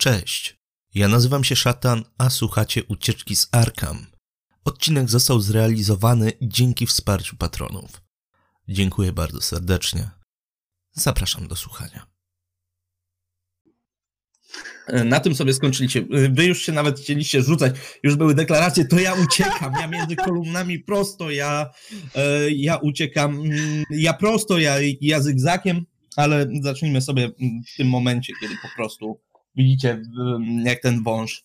Cześć, ja nazywam się Szatan, a słuchacie Ucieczki z Arkham. Odcinek został zrealizowany dzięki wsparciu patronów. Dziękuję bardzo serdecznie. Zapraszam do słuchania. Na tym sobie skończyliście. Wy już się nawet chcieliście rzucać, już były deklaracje, to ja uciekam, ja między kolumnami prosto, ja, e, ja uciekam, mm, ja prosto, ja, ja zygzakiem, ale zacznijmy sobie w tym momencie, kiedy po prostu widzicie, jak ten wąż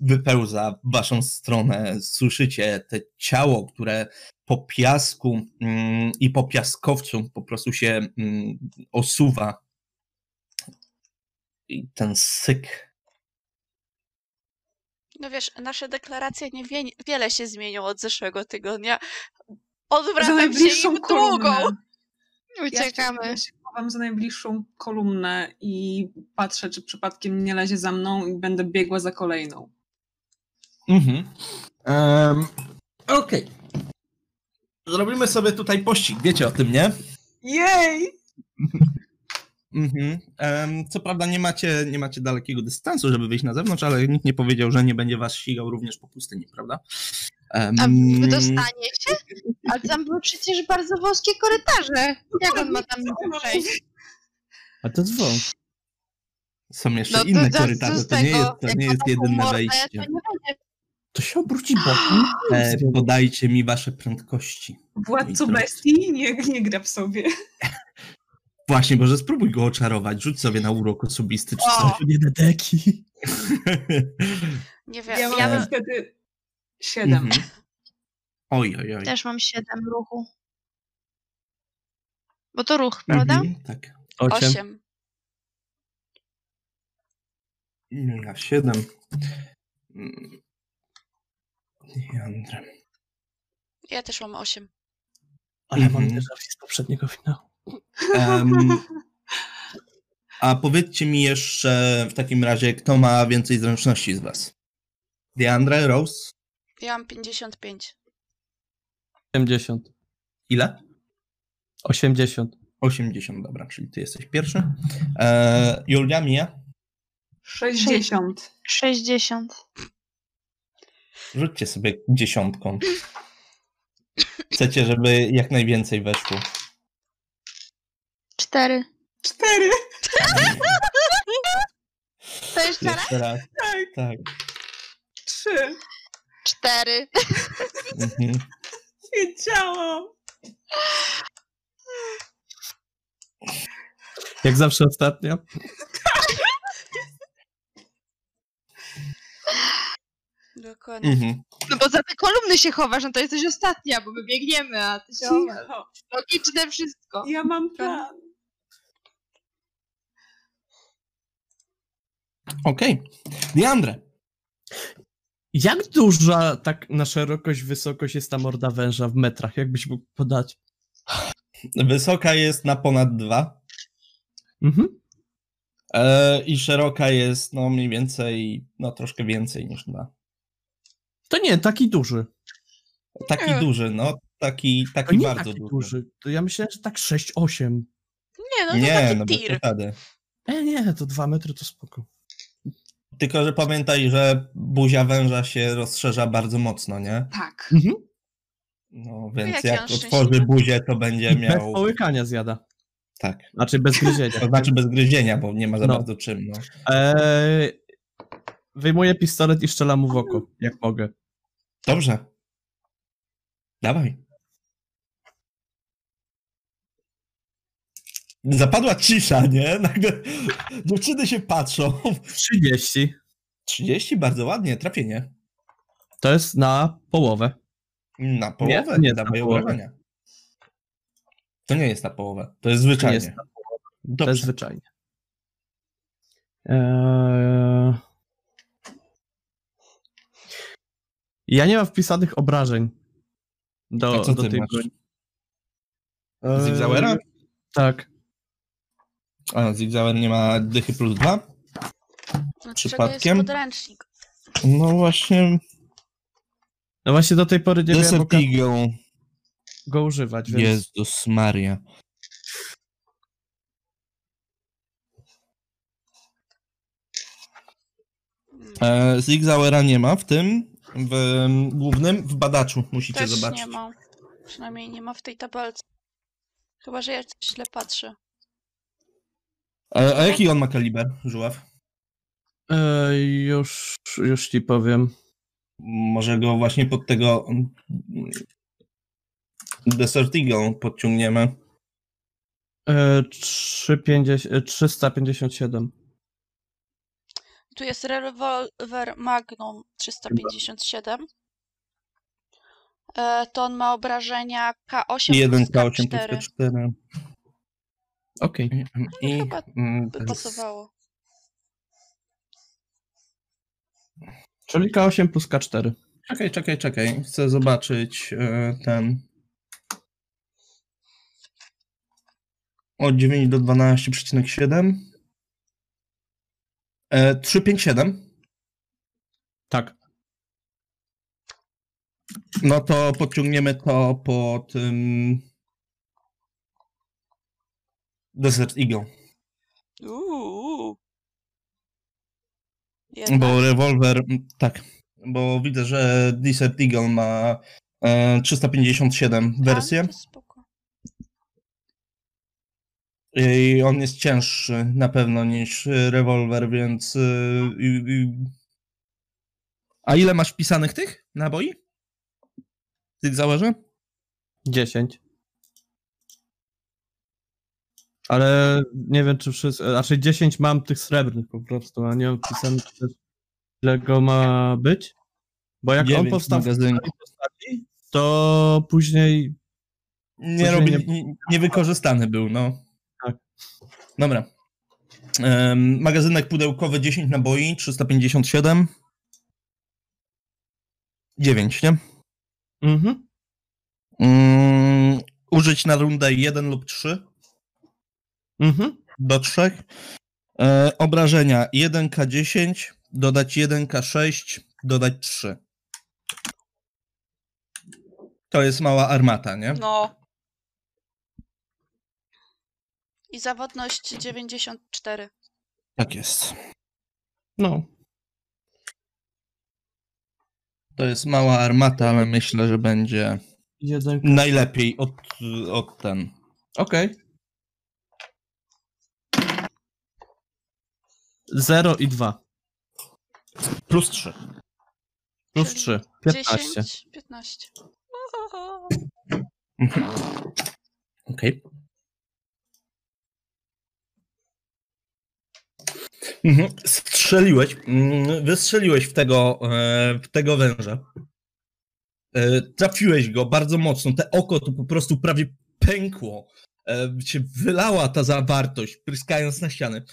wypełza w waszą stronę, słyszycie te ciało, które po piasku mm, i po piaskowcu po prostu się mm, osuwa. I ten syk. No wiesz, nasze deklaracje nie wie, wiele się zmienią od zeszłego tygodnia. Odwracam się im długą. Uciekamy. Ja chowam za najbliższą kolumnę i patrzę, czy przypadkiem nie lezie za mną i będę biegła za kolejną. Mhm. Um, Okej. Okay. Zrobimy sobie tutaj pościg, wiecie o tym, nie? Jej! Mhm. Um, co prawda nie macie, nie macie dalekiego dystansu, żeby wyjść na zewnątrz, ale nikt nie powiedział, że nie będzie was ścigał również po pustyni, prawda? Um, A wydostanie się? Ale tam były przecież bardzo wąskie korytarze. Jak on ma tam przejść? A to jest wąs. Są jeszcze no inne korytarze, to nie jest, to nie jest jedyne wejście. To, się obróci bokiem. E, podajcie mi wasze prędkości. Władco bestii nie, nie gra w sobie. Właśnie, może spróbuj go oczarować. Rzuć sobie na urok osobisty czy coś. Nie deki. nie wiem. Ja mam ja... wtedy siedem. Mhm. Oj, oj, oj. Też mam siedem ruchu. Bo to ruch, prawda? Mhm, tak. Osiem. Osiem. Ja siedem. Jandrem. Ja też mam osiem. Ale mhm. mam też z poprzedniego finału. Um, a powiedzcie mi jeszcze w takim razie, kto ma więcej zręczności z was? Deandre, Rose? Ja mam 55. 80. Ile? 80. 80, dobra, czyli ty jesteś pierwszy. E, Julia, Mia? 60. 60. Rzućcie sobie dziesiątką. Chcecie, żeby jak najwięcej weszło. Cztery. Cztery. To jeszcze raz? Jeszcze raz. Tak. tak. Trzy. Cztery. Mhm. Wiedziałam. Jak zawsze ostatnio. Dokładnie. Mhm. No bo za te kolumny się chowasz, no to jesteś ostatnia, bo my biegniemy, a ty się chowasz. Logiczne wszystko. Ja mam plan. Okej. Okay. Diandre. Jak duża tak na szerokość, wysokość jest ta morda węża w metrach? Jakbyś mógł podać? Wysoka jest na ponad dwa. Mhm. E, I szeroka jest no mniej więcej, no troszkę więcej niż dwa. To nie, taki duży. Taki nie. duży, no. Taki, taki nie bardzo taki duży. duży. To ja myślałem, że tak 6-8. Nie, no to nie, taki no tir. E, nie, to dwa metry to spoko. Tylko, że pamiętaj, że buzia węża się rozszerza bardzo mocno, nie? Tak. Mhm. No, więc jak otworzy buzię, to będzie miał... Bez połykania zjada. Tak. Znaczy bez gryzienia. To znaczy bez gryzienia, bo nie ma za no. bardzo czym. No. Eee, wyjmuję pistolet i strzelam mu w oko, jak mogę. Dobrze. Dawaj. Zapadła cisza, nie? Nagle dziewczyny się patrzą. 30. 30? Bardzo ładnie, trafienie. To jest na połowę. Na połowę? Nie, nie obrażenia. To nie jest na połowę. To jest zwyczajnie. To jest, to jest zwyczajnie. Eee... Ja nie mam wpisanych obrażeń do, A co do tej broni. Zigzauera? Tak. A, Zigzauer nie ma dychy plus dwa? No, Przypadkiem? Jest podręcznik. No właśnie. No właśnie do tej pory nie wiem, go... go używać. Więc... Jezus Maria. E, Zigzauera nie ma w tym, w em, głównym, w badaczu musicie Też zobaczyć. nie ma. Przynajmniej nie ma w tej tabelce. Chyba, że ja coś źle patrzę. A, a jaki on ma kaliber, żuław? E, już, już ci powiem. Może go właśnie pod tego mm, Desert Desertigą podciągniemy. E, 350, 357. E, tu jest rewolwer Magnum 357. E, to on ma obrażenia K8 1K8 4. Okej. Mhm, mhm. no okay. I chyba mm, by pasowało. Czyli K8 plus K4. Czekaj, czekaj, czekaj. Chcę zobaczyć e, ten. Od 9 do 12,7. E, 3, 5, 7. Tak. No to podciągniemy to pod. Um, Desert Eagle. Uuu. Jednak. Bo rewolwer, tak. Bo widzę, że Desert Eagle ma e, 357 A, wersję. to spoko. I on jest cięższy na pewno niż y, rewolwer, więc. y, y, y. A ile masz wpisanych tych naboi? Tych założę? 10. Ale nie wiem, czy wszyscy. Znaczy 10 mam tych srebrnych po prostu, a nie mam pisane też, ile go ma być. Bo jak on powstał w postaci, to później. Nie, Później robi, nie- nie, niewykorzystany był, no. Tak. Dobra. Em, magazynek pudełkowy 10 naboi, 357. 9, nie? Mhm. Mm, użyć na rundę 1 lub 3 Mhm. do 3. E, obrażenia 1K10, dodać 1K6, dodać 3. To jest mała armata, nie? No. I zawodność 94. Tak jest. No. To jest mała armata, ale myślę, że będzie najlepiej od, od ten. Okej. 0 i 2. Plus 3. Plus Czyli 3. 15. 10, 15. Okej. Mhm. Strzeliłeś, mm, wystrzeliłeś w tego, e, w tego węża. E, Trafiłeś go bardzo mocno. Te oko to po prostu prawie pękło. E, Się wylała ta zawartość, pryskając na ściany.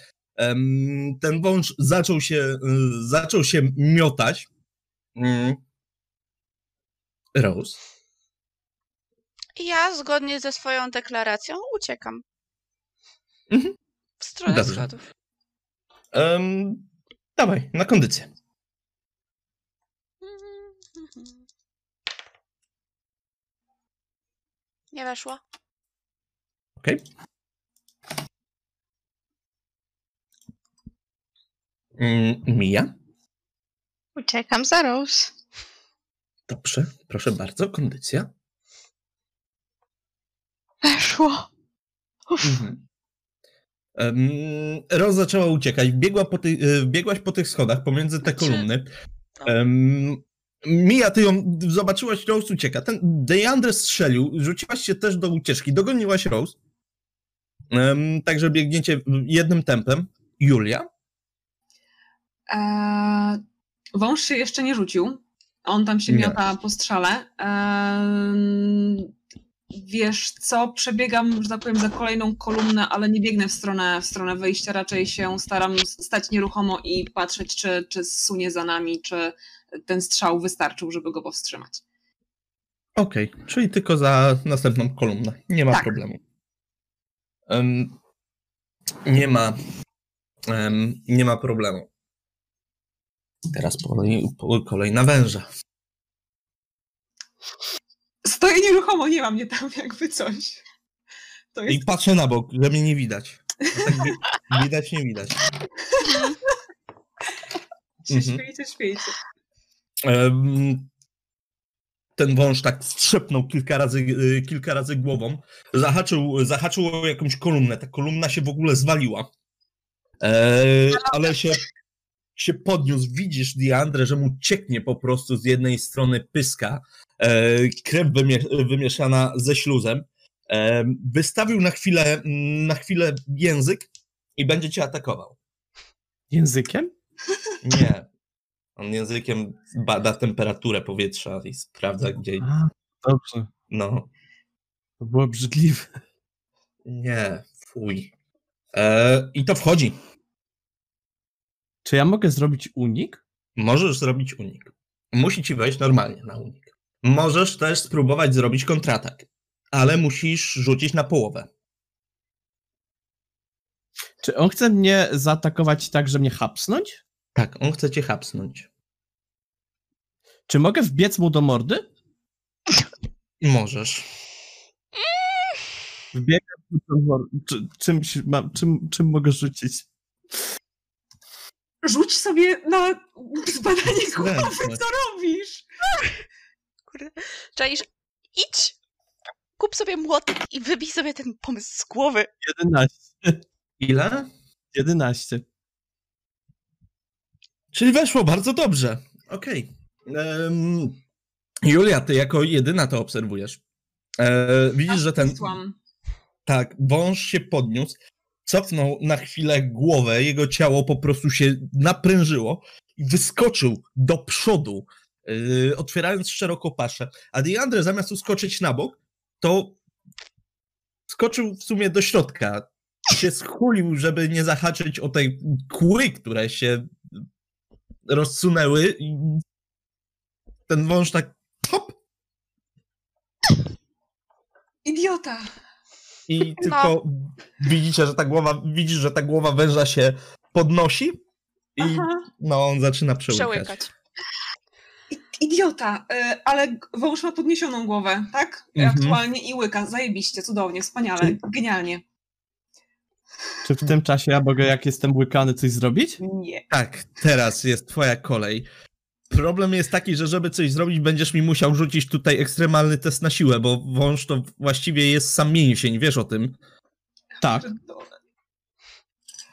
Ten wąż zaczął się, e, zaczął się miotać. Mm. Rose. I ja zgodnie ze swoją deklaracją uciekam. Mhm. W stronę Dobrze. schodów. Um, dawaj, na kondycję. Nie weszło. Okej. Mm, Mija? Uciekam za Rose. Dobrze, proszę bardzo, kondycja. Weszło. Mhm. Um, Roz zaczęła uciekać. Biegła po ty, y, biegłaś po tych schodach pomiędzy te Znaczy- kolumny. Um, Mija, ty ją zobaczyłaś, Rose ucieka. Ten Deandre strzelił, rzuciłaś się też do ucieczki, dogoniłaś Rose. Um, także biegniecie jednym tempem. Julia? Eee, wąż się jeszcze nie rzucił. On tam się Nie. miota po strzale. Eee, wiesz co, przebiegam, że tak powiem, za kolejną kolumnę, ale nie biegnę w stronę, w stronę wyjścia. Raczej się staram stać nieruchomo i patrzeć, czy, czy sunie za nami, czy ten strzał wystarczył, żeby go powstrzymać. Okej, czyli tylko za następną kolumnę. Nie ma Tak. problemu. Em, nie ma. em, nie ma problemu. Teraz kolej, na węża. Stoję nieruchomo, nie ma mnie tam jakby coś. Jest I patrzę na bok, że mnie nie widać. Tak wi- widać, nie widać. Śmiejcie, Mhm. śmiejcie, śmiejcie. Ten wąż tak strzepnął kilka razy, y, kilka razy głową, zahaczył, zahaczył o jakąś kolumnę. Ta kolumna się w ogóle zwaliła. E, ale się, się podniósł. Widzisz, Diandre, że mu cieknie po prostu z jednej strony pyska, e, krew wymie- wymieszana ze śluzem. E, wystawił na chwilę, na chwilę język i będzie cię atakował. Językiem? Nie. On językiem bada temperaturę powietrza i sprawdza, gdzie. A, dobrze. No, To było obrzydliwe. nie, fuj. E, I to wchodzi. Czy ja mogę zrobić unik? Możesz zrobić unik. Musi ci wejść normalnie na unik. Możesz też spróbować zrobić kontratak, ale musisz rzucić na połowę. Czy on chce mnie zaatakować tak, że mnie hapsnąć? Tak, on chce cię hapsnąć. Czy mogę wbiec mu do mordy? Możesz. Wbiegam do mordy. Czy, czymś mam, czym, czym mogę rzucić? Rzuć sobie na zbadanie głowy, co robisz? Kurde. Czaisz, idź, kup sobie młotek i wybij sobie ten pomysł z głowy. 11. Ile? 11. Czyli weszło bardzo dobrze. Okej. Em, Julia, ty jako jedyna to obserwujesz. E, widzisz, że ten. Tak, wąż się podniósł, cofnął na chwilę głowę, jego ciało po prostu się naprężyło i wyskoczył do przodu, yy, otwierając szeroko paszę. A Diandre zamiast uskoczyć na bok, to skoczył w sumie do środka. Się schulił, żeby nie zahaczyć o te kły, które się rozsunęły ten wąż tak hop Idiota. I tylko widzicie, że ta głowa, widzisz, że ta głowa węża się podnosi i Aha. no on zaczyna przełykać. Przełykać. Idiota, y, ale wąż ma podniesioną głowę, tak? Mhm. Aktualnie i łyka. Zajebiście, cudownie, wspaniale, genialnie. Czy w tym czasie ja mogę, jak jestem łykany, coś zrobić? Nie. Tak, teraz jest twoja kolej. Problem jest taki, że żeby coś zrobić, będziesz mi musiał rzucić tutaj ekstremalny test na siłę, bo wąż to właściwie jest sam mięsień, wiesz o tym. Tak.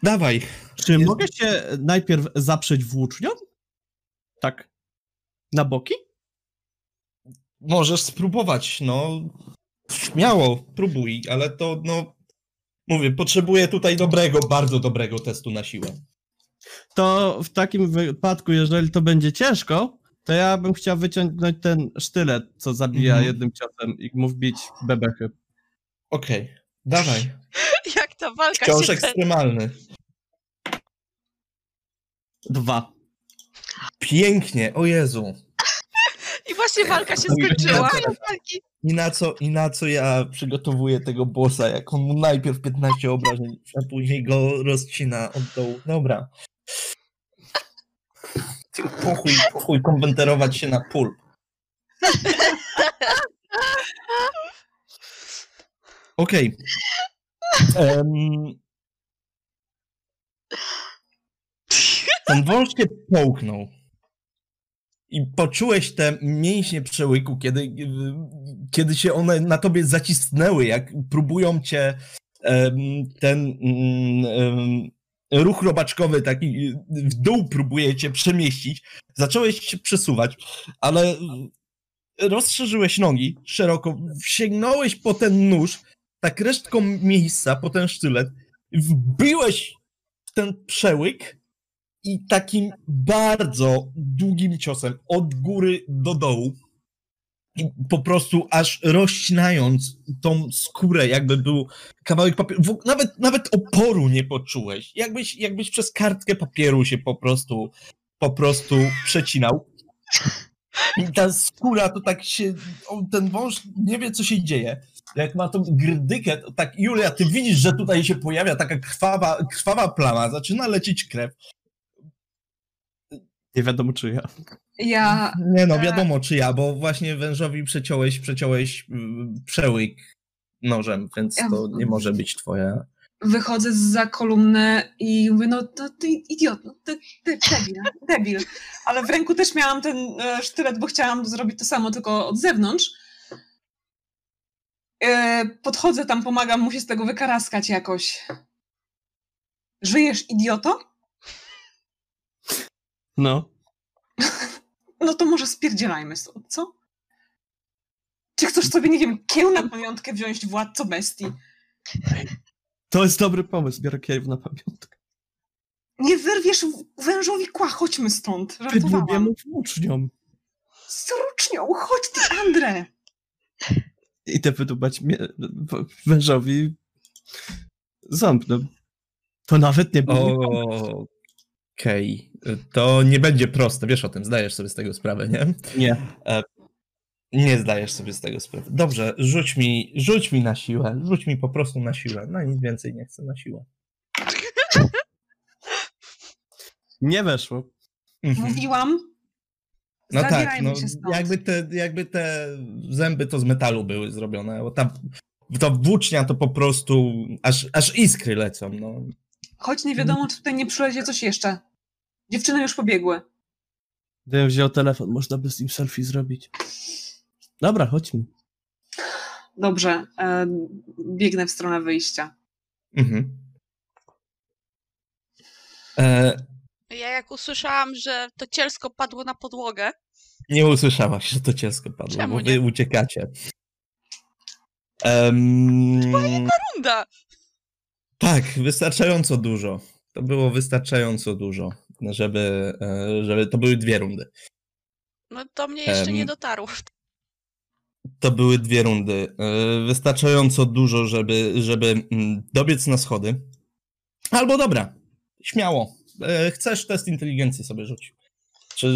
Dawaj. Czy Jest- mogę się najpierw zaprzeć włócznią? Tak. Na boki? Możesz spróbować, no. Śmiało, próbuj, ale to, no. Mówię, potrzebuję tutaj dobrego, bardzo dobrego testu na siłę. To w takim wypadku, jeżeli to będzie ciężko, to ja bym chciał wyciągnąć ten sztylet, co zabija Mhm. jednym ciosem i mu wbić bebechy. Okej, dawaj. Jak ta walka Wciąż się ekstremalny. Dwa. Pięknie, o Jezu. I właśnie walka się skończyła. I na co, I na co ja przygotowuję tego bossa, jak on mu najpierw 15 obrażeń, a później go rozcina od dołu. Dobra. Pochuj, pochuj konwenterować się na pulp. Okej. Em, Ten wąż się połknął. I poczułeś te mięśnie przełyku, kiedy, kiedy się one na tobie zacisnęły, jak próbują cię em, ten em, ruch robaczkowy taki w dół próbuje cię przemieścić. Zacząłeś się przesuwać, ale rozszerzyłeś nogi szeroko, sięgnąłeś po ten nóż, tak resztką miejsca, po ten sztylet, wbiłeś w ten przełyk i takim bardzo długim ciosem od góry do dołu po prostu aż rozcinając tą skórę, jakby był kawałek papieru. Nawet, nawet oporu nie poczułeś. Jakbyś, jakbyś przez kartkę papieru się po prostu po prostu przecinał. I ta skóra to tak się. Ten wąż nie wie, co się dzieje. Jak ma tą grdykę, to tak, Julia, ty widzisz, że tutaj się pojawia taka krwawa, krwawa plama, zaczyna lecieć krew. Nie wiadomo czy ja. Ja Nie no, E. wiadomo czy ja, bo właśnie wężowi przeciąłeś, przeciąłeś mm, przełyk nożem, więc Ja- to nie może być twoja. wychodzę za kolumnę i mówię, no to ty idiot, no ty, ty debil, debil. Ale w ręku też miałam ten e, sztylet, bo chciałam zrobić to samo, tylko od zewnątrz. E, podchodzę tam, pomagam mu się z tego wykaraskać jakoś. Żyjesz, idioto? No. No to może spierdzielajmy stąd, co? Czy chcesz sobie, nie wiem, kieł na pamiątkę wziąć władco bestii? To jest dobry pomysł, biorę kiew na pamiątkę. Nie wyrwiesz wężowi kła, chodźmy stąd. Wydłubię Żartowałam. mu włócznią. Z rucznią, chodź ty, Andre! I te wydubać wężowi ząb. No. To nawet nie było. Okej, to nie będzie proste, wiesz o tym, zdajesz sobie z tego sprawę, nie? Nie. Nie zdajesz sobie z tego sprawy. Dobrze, rzuć mi, rzuć mi na siłę, rzuć mi po prostu na siłę, no nic więcej nie chcę na siłę. Nie weszło. Mhm. Mówiłam. No tak, no, jakby, te, jakby te zęby to z metalu były zrobione, bo ta, ta włócznia to po prostu aż, aż iskry lecą, no. Choć nie wiadomo, czy tutaj nie przylezie coś jeszcze. Dziewczyny już pobiegły. Gdybym wziął telefon, można by z nim selfie zrobić. Dobra, chodźmy. Dobrze, e, biegnę w stronę wyjścia. Mhm. E, Ja jak usłyszałam, że to cielsko padło na podłogę, nie usłyszałaś, że to cielsko padło, Czemu bo wy nie? uciekacie. Um, runda! tak, wystarczająco dużo. To było wystarczająco dużo, żeby, e, żeby to były dwie rundy. No to mnie jeszcze nie dotarło. To były dwie rundy. E, Wystarczająco dużo, żeby, żeby mm, dobiec na schody. Albo dobra, śmiało. E, Chcesz test inteligencji sobie rzuć. Czy,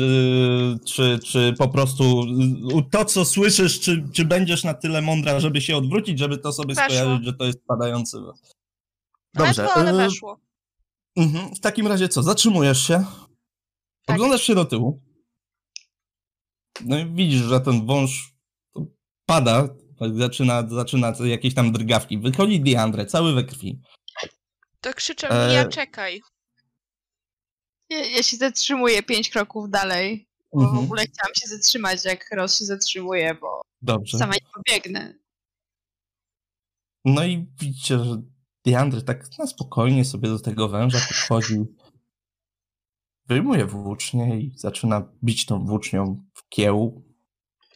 czy, czy po prostu to, co słyszysz, czy, czy będziesz na tyle mądra, żeby się odwrócić, żeby to sobie Weszło. skojarzyć, że to jest padający. Dobrze, weszło, ale weszło. Mhm. W takim razie co? Zatrzymujesz się, Tak. oglądasz się do tyłu. No i widzisz, że ten wąż pada, zaczyna, zaczyna jakieś tam drgawki. Wychodzi Diandre, cały we krwi. To krzyczę E, Mija, czekaj. Ja, ja się zatrzymuję pięć kroków dalej. Bo w Mhm. ogóle chciałam się zatrzymać, jak Ross się zatrzymuje, bo Dobrze. sama nie pobiegnę. No i widzicie, że Diandre tak na spokojnie sobie do tego węża podchodzi. Wyjmuje włócznię i zaczyna bić tą włócznią w kieł,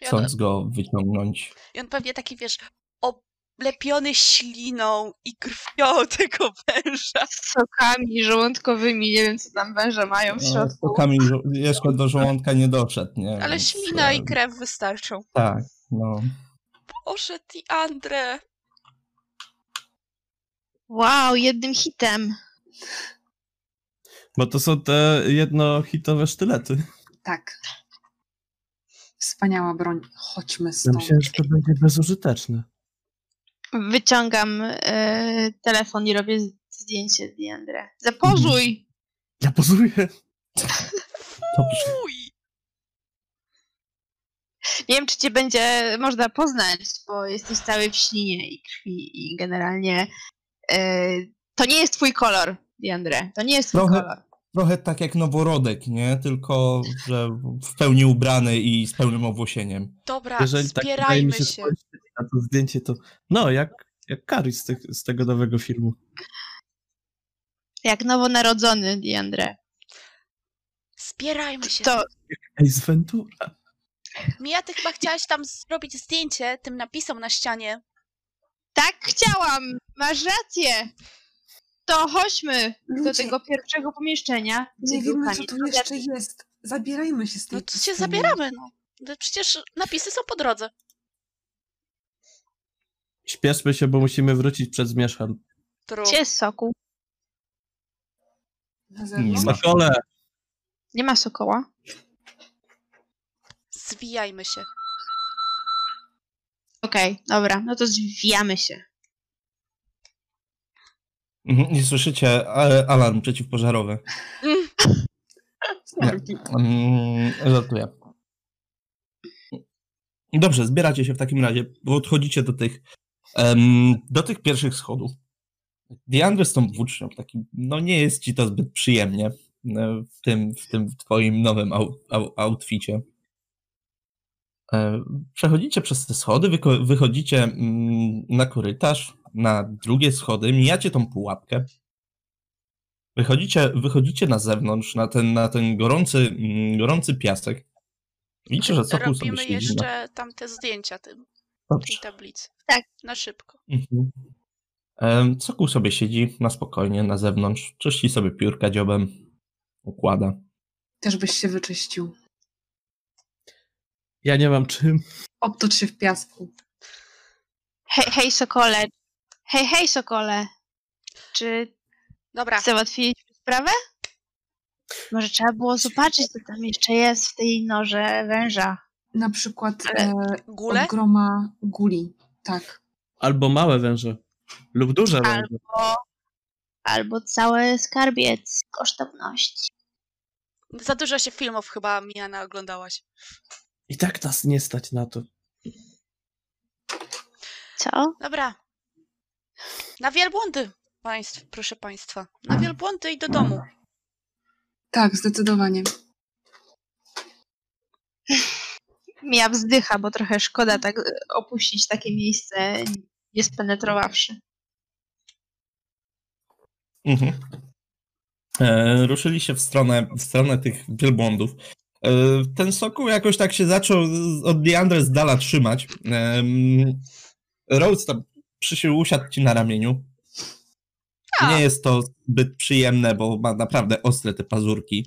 chcąc go wyciągnąć. I on pewnie taki, wiesz, oblepiony śliną i krwią tego węża. Z sokami żołądkowymi, nie wiem co tam węże mają w No, środku. Stokami żo- jeszcze do żołądka nie doszedł, nie? Ale Więc, ślina e, i krew wystarczą. Tak, no. Boże, Diandre. Wow, jednym hitem. Bo to są te jednohitowe sztylety. Tak. Wspaniała broń. Chodźmy Ja stąd. myślałem, że to będzie bezużyteczne. Wyciągam e, telefon i robię z- zdjęcie Diandre. Zapozuj! Ja pozuję. Dobrze. Uj. Nie wiem, czy cię będzie można poznać, bo jesteś cały w ślinie i krwi i generalnie to nie jest twój kolor, Diandre. To nie jest twój Trochę- kolor. Trochę tak jak noworodek, nie? Tylko, że w pełni ubrany i z pełnym owłosieniem. Dobra, Jeżeli tak zbierajmy mi się się. na to zdjęcie, to no, jak, jak Carrie z, tych, z tego nowego filmu. Jak nowonarodzony Diandre. Zbierajmy się. To Ace Ventura. Mija, ty chyba chciałaś tam zrobić zdjęcie tym napisom na ścianie. Tak chciałam! Masz rację! To chodźmy do Ludzie, tego pierwszego pomieszczenia. nie wiemy, co tu jeszcze jest. Zabierajmy się z tej No to się pustyni. zabieramy, no. No Przecież napisy są po drodze. Śpieszmy się, bo musimy wrócić przed zmierzchem. Tru. Gdzie jest soku? Na Nie ma. Sokole! Nie ma sokoła. Zwijajmy się. Okej, dobra, no to zwijamy się. Mhm, Nie słyszycie ale alarm przeciwpożarowy. Mm. Mm, żartuję. Dobrze, zbieracie się w takim razie, bo odchodzicie do tych em, do tych pierwszych schodów. Diandre z tą włócznią, taki, no nie jest ci to zbyt przyjemnie e, w tym, w tym twoim nowym au, au, outficie. E, Przechodzicie przez te schody, wychodzicie mm, na korytarz, na drugie schody, mijacie tą pułapkę. Wychodzicie, wychodzicie na zewnątrz, na ten, na ten gorący, mm, gorący piasek. Widzicie, że Sokół sobie Robimy siedzi. na- jeszcze tamte zdjęcia tym, tej tablicy. Tak. Na szybko. Mhm. Sokół sobie siedzi na spokojnie na zewnątrz, czyści sobie piórka dziobem, układa. Też byś się wyczyścił. Ja nie mam czym. Obtocz się w piasku. Hej, hej Sokole. Hej, hej Sokole. Czy Dobra, załatwiliśmy sprawę? Może trzeba było zobaczyć, co tam jeszcze jest w tej norze węża. Na przykład Ale e, gule? groma guli. Tak. Albo małe węże. Lub duże węże. Albo, albo cały skarbiec kosztowności. Za dużo się filmów chyba Miana oglądałaś. I tak nas nie stać na to. Co? Dobra. Na wielbłądy, państw, proszę państwa. Na wielbłądy i do domu. Tak, zdecydowanie. Mija wzdycha, bo trochę szkoda tak e, opuścić takie miejsce, nie spenetrowawszy. Mhm. E, ruszyli się w stronę, w stronę tych wielbłądów. E, ten sokół jakoś tak się zaczął od Diandre z dala trzymać. Rhodes tam przysił, usiadł ci na ramieniu. A. Nie jest to zbyt przyjemne, bo ma naprawdę ostre te pazurki.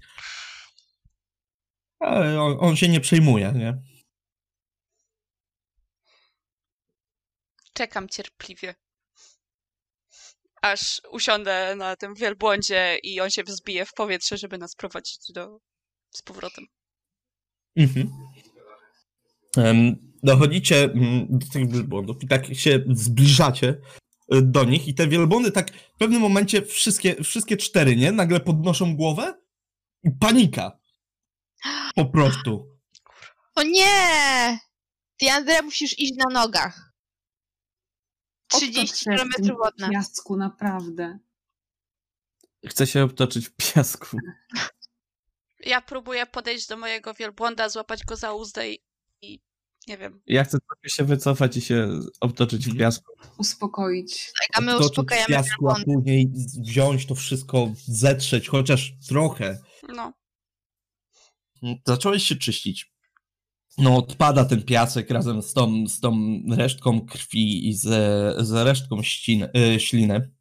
Ale on, on się nie przejmuje, nie? Czekam cierpliwie. Aż usiądę na tym wielbłądzie i on się wzbije w powietrze, żeby nas prowadzić do... z powrotem. Mhm. Dochodzicie mm, do tych wielbłądów i tak się zbliżacie y, do nich i te wielbłądy tak w pewnym momencie wszystkie, wszystkie cztery, nie? Nagle podnoszą głowę i panika. Po prostu. O nie! Ty, Andrea, musisz iść na nogach. Obtocz 30 się w km od nas. piasku, naprawdę. Chcę się obtoczyć w piasku. Ja próbuję podejść do mojego wielbłąda, złapać go za uzdę i... i nie wiem. Ja chcę trochę się wycofać i się obtoczyć w Mhm. piasku. Uspokoić. Tak, a my Obtoczyć uspokajamy w piasku, a później wziąć to wszystko, zetrzeć chociaż trochę. No. Zacząłeś się czyścić. No, odpada ten piasek razem z tą, z tą resztką krwi i z, z resztką ścin, y, śliny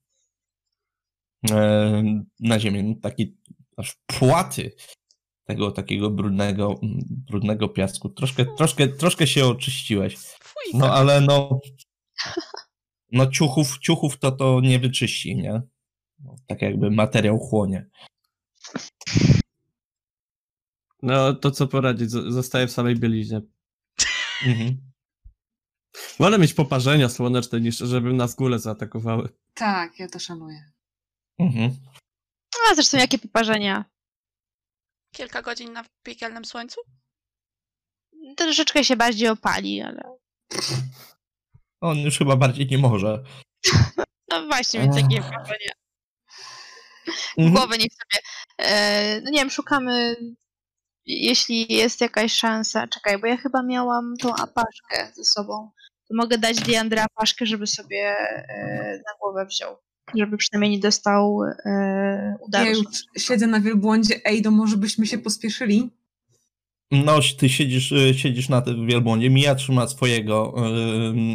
e, na ziemię. Takie aż płaty tego takiego brudnego, brudnego piasku. Troszkę, troszkę, troszkę się oczyściłeś. No, ale no. No, ciuchów, ciuchów to to nie wyczyści, nie? No, tak jakby materiał chłonie. No to co poradzić, zostaję w samej bieliźnie. Mhm. Wolę mieć poparzenia słoneczne niż żeby nas góle zaatakowały. Tak, ja to szanuję. Mhm. A zresztą jakie poparzenia? Kilka godzin na piekielnym słońcu? Troszeczkę się bardziej opali, ale... On już chyba bardziej nie może. No właśnie, więc takie poparzenia. W Mhm. głowę niech sobie... E, no nie wiem, szukamy... Jeśli jest jakaś szansa... Czekaj, bo ja chyba miałam tą apaszkę ze sobą. To mogę dać Diandra apaszkę, żeby sobie e, na głowę wziął. Żeby przynajmniej nie dostał e, udaru. Ja już siedzę na wielbłądzie. Ej, to może byśmy się pospieszyli? No, ty siedzisz, y, siedzisz na tym wielbłądzie, Mija trzyma swojego,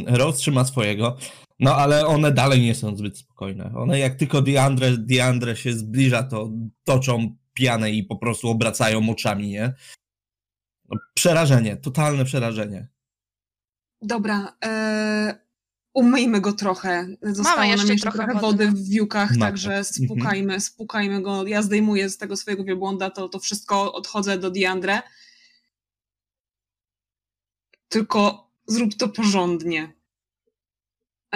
yy, Rose trzyma swojego, no ale one dalej nie są zbyt spokojne. One jak tylko Diandre, Diandre się zbliża, to toczą pianę i po prostu obracają oczami, nie? No, przerażenie, totalne przerażenie. Dobra, e, umyjmy go trochę. Zostało nam jeszcze jeszcze trochę trochę, wody, wody w wiłkach, Mamy. także Mhm. spłukajmy, spłukajmy go. Ja zdejmuję z tego swojego wielbłąda, to, to wszystko odchodzę do Diandre. Tylko zrób to porządnie.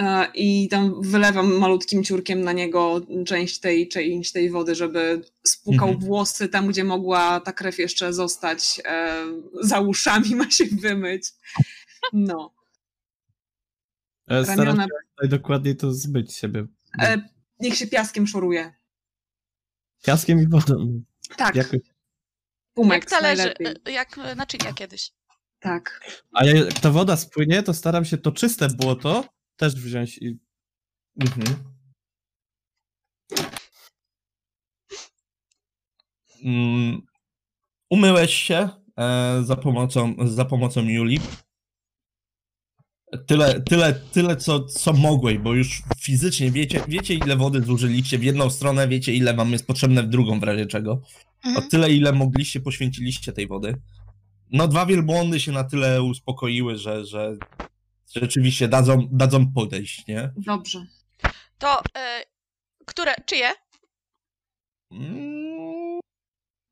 E, I tam wylewam malutkim ciurkiem na niego część tej, część tej wody, żeby spłukał Mhm. włosy tam, gdzie mogła ta krew jeszcze zostać. E, za uszami ma się wymyć. No. E, Staram Ramiona się tutaj dokładniej to zbyć siebie. E, niech się piaskiem szoruje. Piaskiem i wodą. Tak, Jakoś. umek Jak najlepiej. e, jak e, naczynia kiedyś. Tak. A jak ta woda spłynie, to staram się to czyste błoto też wziąć i Mhm. Mm, umyłeś się e, za, pomocą, za pomocą Julii. Tyle, tyle, tyle co, co mogłeś, bo już fizycznie wiecie, wiecie, ile wody zużyliście w jedną stronę, wiecie, ile wam jest potrzebne w drugą, w razie czego. O Mhm. tyle, ile mogliście, poświęciliście tej wody. No, dwa wielbłądy się na tyle uspokoiły, że, że rzeczywiście dadzą, dadzą podejść, nie? Dobrze. To, e, które, czyje? Mm,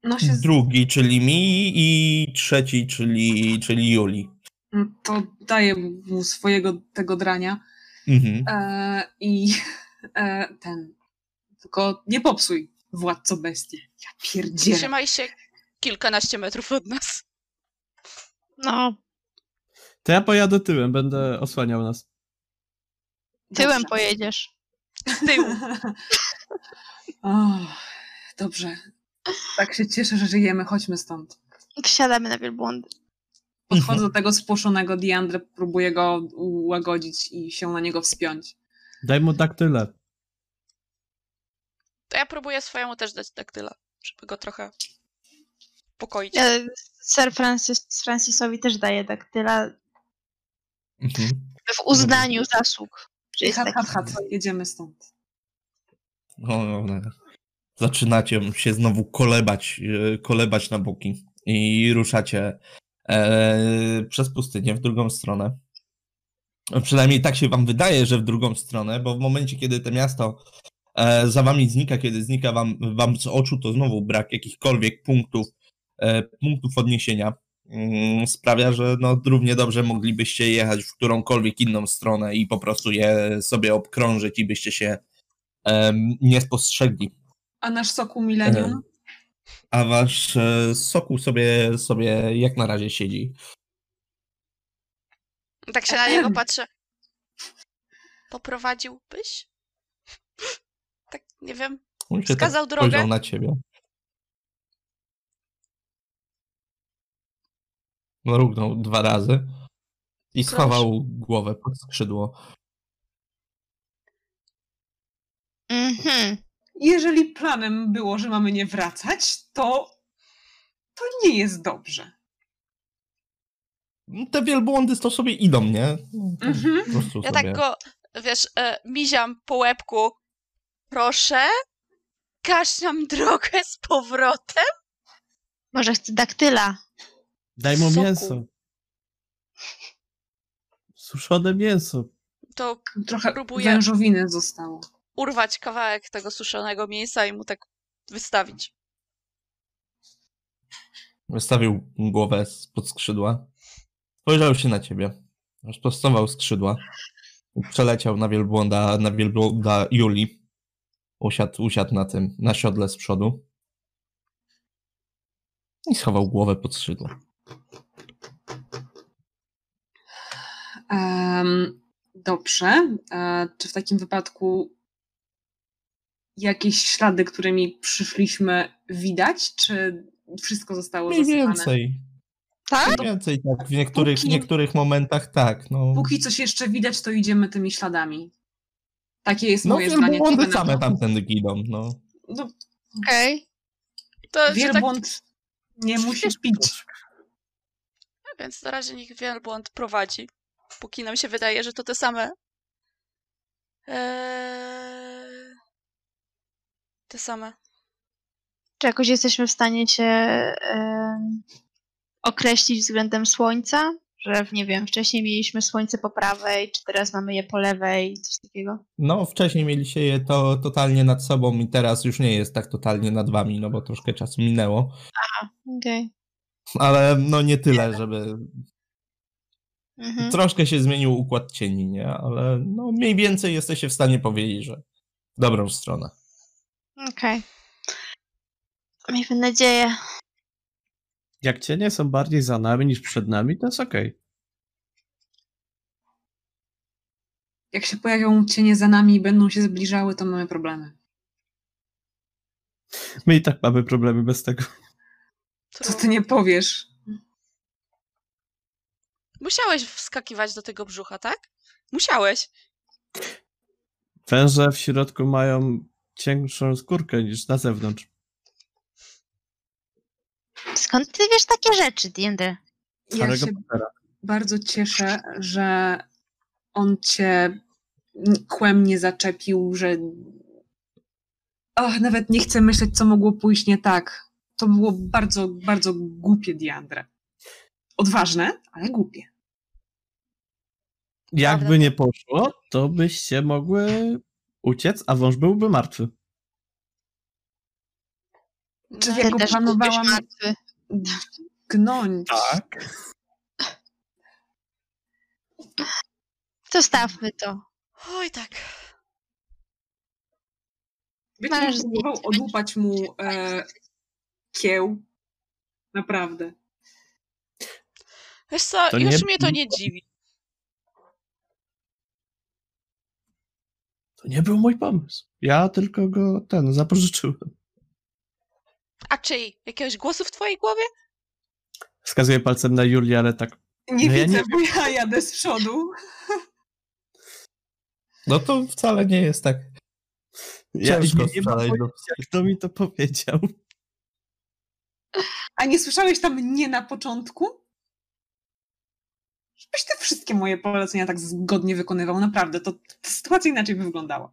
No się z... Drugi, czyli mi i trzeci, czyli, czyli Juli. To daję mu swojego tego drania Mhm. e, i e, ten. Tylko nie popsuj, władco bestii. Ja pierdzielę. Trzymaj się kilkanaście metrów od nas. No, To ja pojadę tyłem, będę osłaniał nas. tyłem Dobrze. pojedziesz. Z tyłu. O, dobrze. Tak się cieszę, że żyjemy. Chodźmy stąd. Wsiadamy na wielbłądy. Podchodzę do tego spłoszonego Diandre, próbuję go ułagodzić i się na niego wspiąć. Daj mu daktyle. To ja próbuję swojemu też dać daktyla, żeby go trochę pokoić. Ja Sir Francis, Francisowi też daję daktyla Mhm. w uznaniu zasług. Że jest Hat, taki. hat, hat. Jedziemy stąd. O, no, zaczynacie się znowu kolebać, kolebać na boki i ruszacie przez pustynię w drugą stronę. Przynajmniej tak się wam wydaje, że w drugą stronę, bo w momencie, kiedy to miasto e, za wami znika, kiedy znika wam, wam z oczu, to znowu brak jakichkolwiek punktów, e, punktów odniesienia mm, sprawia, że no, równie dobrze moglibyście jechać w którąkolwiek inną stronę i po prostu je sobie obkrążyć i byście się em, nie spostrzegli. A nasz soku Millennium? A wasz e, soku sobie, sobie jak na razie siedzi. Tak się na niego patrzę. Poprowadziłbyś? Tak, nie wiem. On się Wskazał tak drogę? na ciebie. Mrugnął dwa razy i Proszę. schował głowę pod skrzydło. Mhm. Jeżeli planem było, że mamy nie wracać, to to nie jest dobrze. Te wielbłądy to sobie idą, nie? No, Mhm. Po prostu Ja sobie. tak go, wiesz, e, miziam po łebku. Proszę, każ nam drogę z powrotem. Może chce daktyla. Daj mu Soku. mięso. Suszone mięso. To Trochę Próbuję- wężowiny zostało. Urwać kawałek tego suszonego mięsa i mu tak wystawić. Wystawił głowę spod skrzydła. Spojrzał się na ciebie. Rozprostował skrzydła. Przeleciał na wielbłąda, na wielbłąda Juli. Usiadł, usiadł na tym, na siodle z przodu. I schował głowę pod skrzydło. Em, dobrze. E, czy w takim wypadku jakieś ślady, którymi przyszliśmy, widać? Czy wszystko zostało Mniej zasypane? więcej. Tak? Mniej więcej tak. W niektórych, Póki- niektórych momentach tak. No, Póki coś jeszcze widać, to idziemy tymi śladami. Takie jest no moje zdanie. wielbłądy wy na same tamtędy giną. No. No, Okej. To, że tak, wielbłąd nie musi pić. więc na razie niech wielbłąd prowadzi. Póki nam się wydaje, że to te same. Eee... Te same. Czy jakoś jesteśmy w stanie się określić względem słońca? Że, nie wiem, wcześniej mieliśmy słońce po prawej, czy teraz mamy je po lewej, coś takiego? no, wcześniej mieliście je to totalnie nad sobą i teraz już nie jest tak totalnie nad wami, no bo troszkę czasu minęło. Okej. Ale no nie tyle, żeby Mhm. Troszkę się zmienił układ cieni, nie? Ale no mniej więcej jesteście w stanie powiedzieć, że w dobrą stronę. Okej. Miejmy nadzieję. Jak cienie są bardziej za nami niż przed nami, to jest okej. Jak się pojawią cienie za nami i będą się zbliżały, to mamy problemy. My i tak mamy problemy bez tego. Co ty nie powiesz? Musiałeś wskakiwać do tego brzucha, tak? Musiałeś. Węże w środku mają cięższą skórkę niż na zewnątrz. Skąd ty wiesz takie rzeczy, D&D? Ja się bardzo cieszę, że on cię kłem nie zaczepił, że. Ach, nawet nie chcę myśleć, co mogło pójść nie tak. To było bardzo, bardzo głupie, Diandre. Odważne, ale głupie. Jakby nie poszło, to byście mogły uciec, a wąż byłby martwy. Czy No, Ja go też planowałam- byłbyś martwy. Gnąć. Tak. Zostawmy to. Oj, tak. Wiecie, próbował odłupać mu e, kieł. Naprawdę. Wiesz co, To już nie- mnie to nie dziwi. To nie był mój pomysł. Ja tylko go ten zapożyczyłem. A czyj? Jakiegoś głosu w twojej głowie? Wskazuję palcem na Julię, ale tak. Nie No ja widzę, nie bo ja jadę z przodu. No to wcale nie jest tak. Ja Ciężko nie, nie mam do pojęcia, kto mi to powiedział. A nie słyszałeś tam nie na początku? Żebyś te wszystkie moje polecenia tak zgodnie wykonywał. Naprawdę, to, to sytuacja inaczej by wyglądała.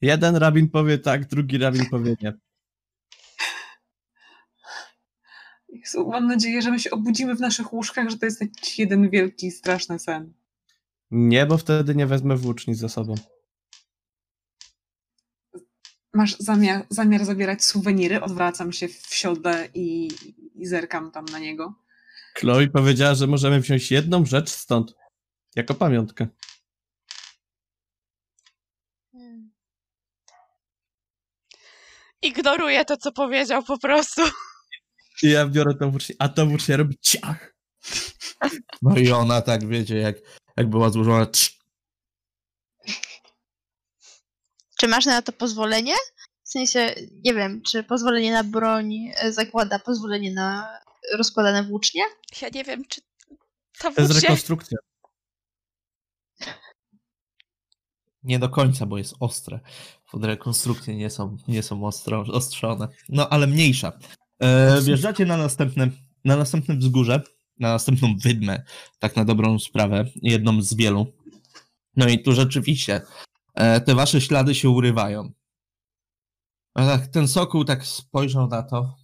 Jeden rabin powie tak, drugi rabin powie nie. Jezu, mam nadzieję, że my się obudzimy w naszych łóżkach, że to jest jakiś jeden wielki, straszny sen. Nie, bo wtedy nie wezmę włóczni ze sobą. Masz zamiar, zamiar zabierać suweniry? Odwracam się w siodle i, i zerkam tam na niego. Chloe powiedziała, że możemy wziąć jedną rzecz stąd. Jako pamiątkę. Hmm. Ignoruję to, co powiedział po prostu. I ja biorę tą włócznię, a ta włócznia robi ciach. No i ona tak, wiecie, jak, jak była złożona. trz- Czy masz na to pozwolenie? W sensie, nie wiem, czy pozwolenie na broń e, zakłada pozwolenie na rozkładane włócznie? Ja nie wiem, czy ta To jest rekonstrukcja. Nie do końca, bo jest ostre. Pod rekonstrukcje nie są, nie są ostro, ostrzone. No ale mniejsza. E, wjeżdżacie na następne, na następne wzgórze, na następną wydmę, tak na dobrą sprawę, jedną z wielu. No i tu rzeczywiście te wasze ślady się urywają. A tak, ten sokół tak spojrzał na to.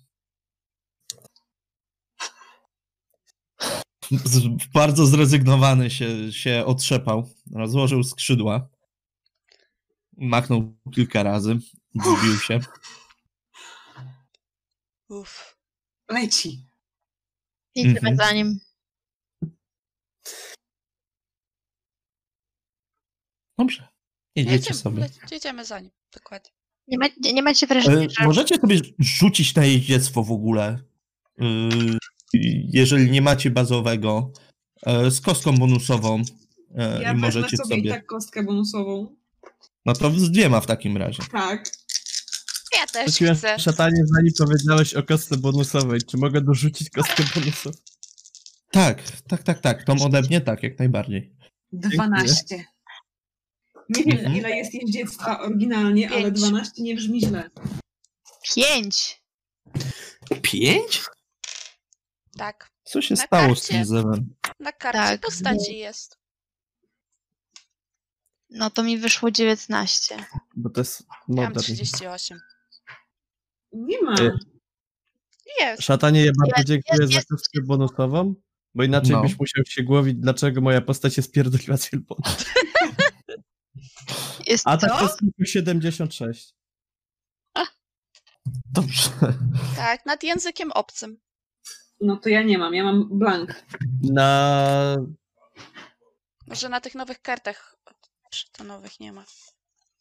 Z, bardzo zrezygnowany się, się otrzepał, rozłożył skrzydła. Machnął kilka razy, zbił się. Uff. Leci. Idziemy Mhm. za nim. Dobrze. Jedziecie Jedziemy, sobie. jedziemy za nim, dokładnie. Nie, ma, nie macie wrażenia, E, że... możecie sobie rzucić na jeździectwo w ogóle. E, jeżeli nie macie bazowego. E, z kostką bonusową. E, Ja I możecie sobie, sobie. i tak kostkę bonusową. No to z dwiema w takim razie. Tak. Ja też Wróciłem chcę. w szatanie, zanim powiedziałeś o kostce bonusowej. Czy mogę dorzucić kostkę bonusową? Tak, tak, tak, tak. Tom ode mnie tak, jak najbardziej. 12. Nie wiem, Mhm. ile jest jeździectwa oryginalnie, ale Pięć. 12 nie brzmi źle. Pięć! Pięć? Tak, Co się Na stało z karcie. tym zewem? na karcie Tak, postaci jest. No to mi wyszło 19. Bo to jest Ja mam modern. 38. Nie ma. E, Jest. Szatanie, ja bardzo Jest, dziękuję jest, za kostkę bonusową, bo inaczej No. byś musiał się głowić, dlaczego moja postać jest pierdoliła z. Jest A tak to jest tylko 76. Dobrze. Tak, nad językiem obcym. No to ja nie mam, ja mam blank. Na... Może na tych nowych kartach. Czy to nowych nie ma?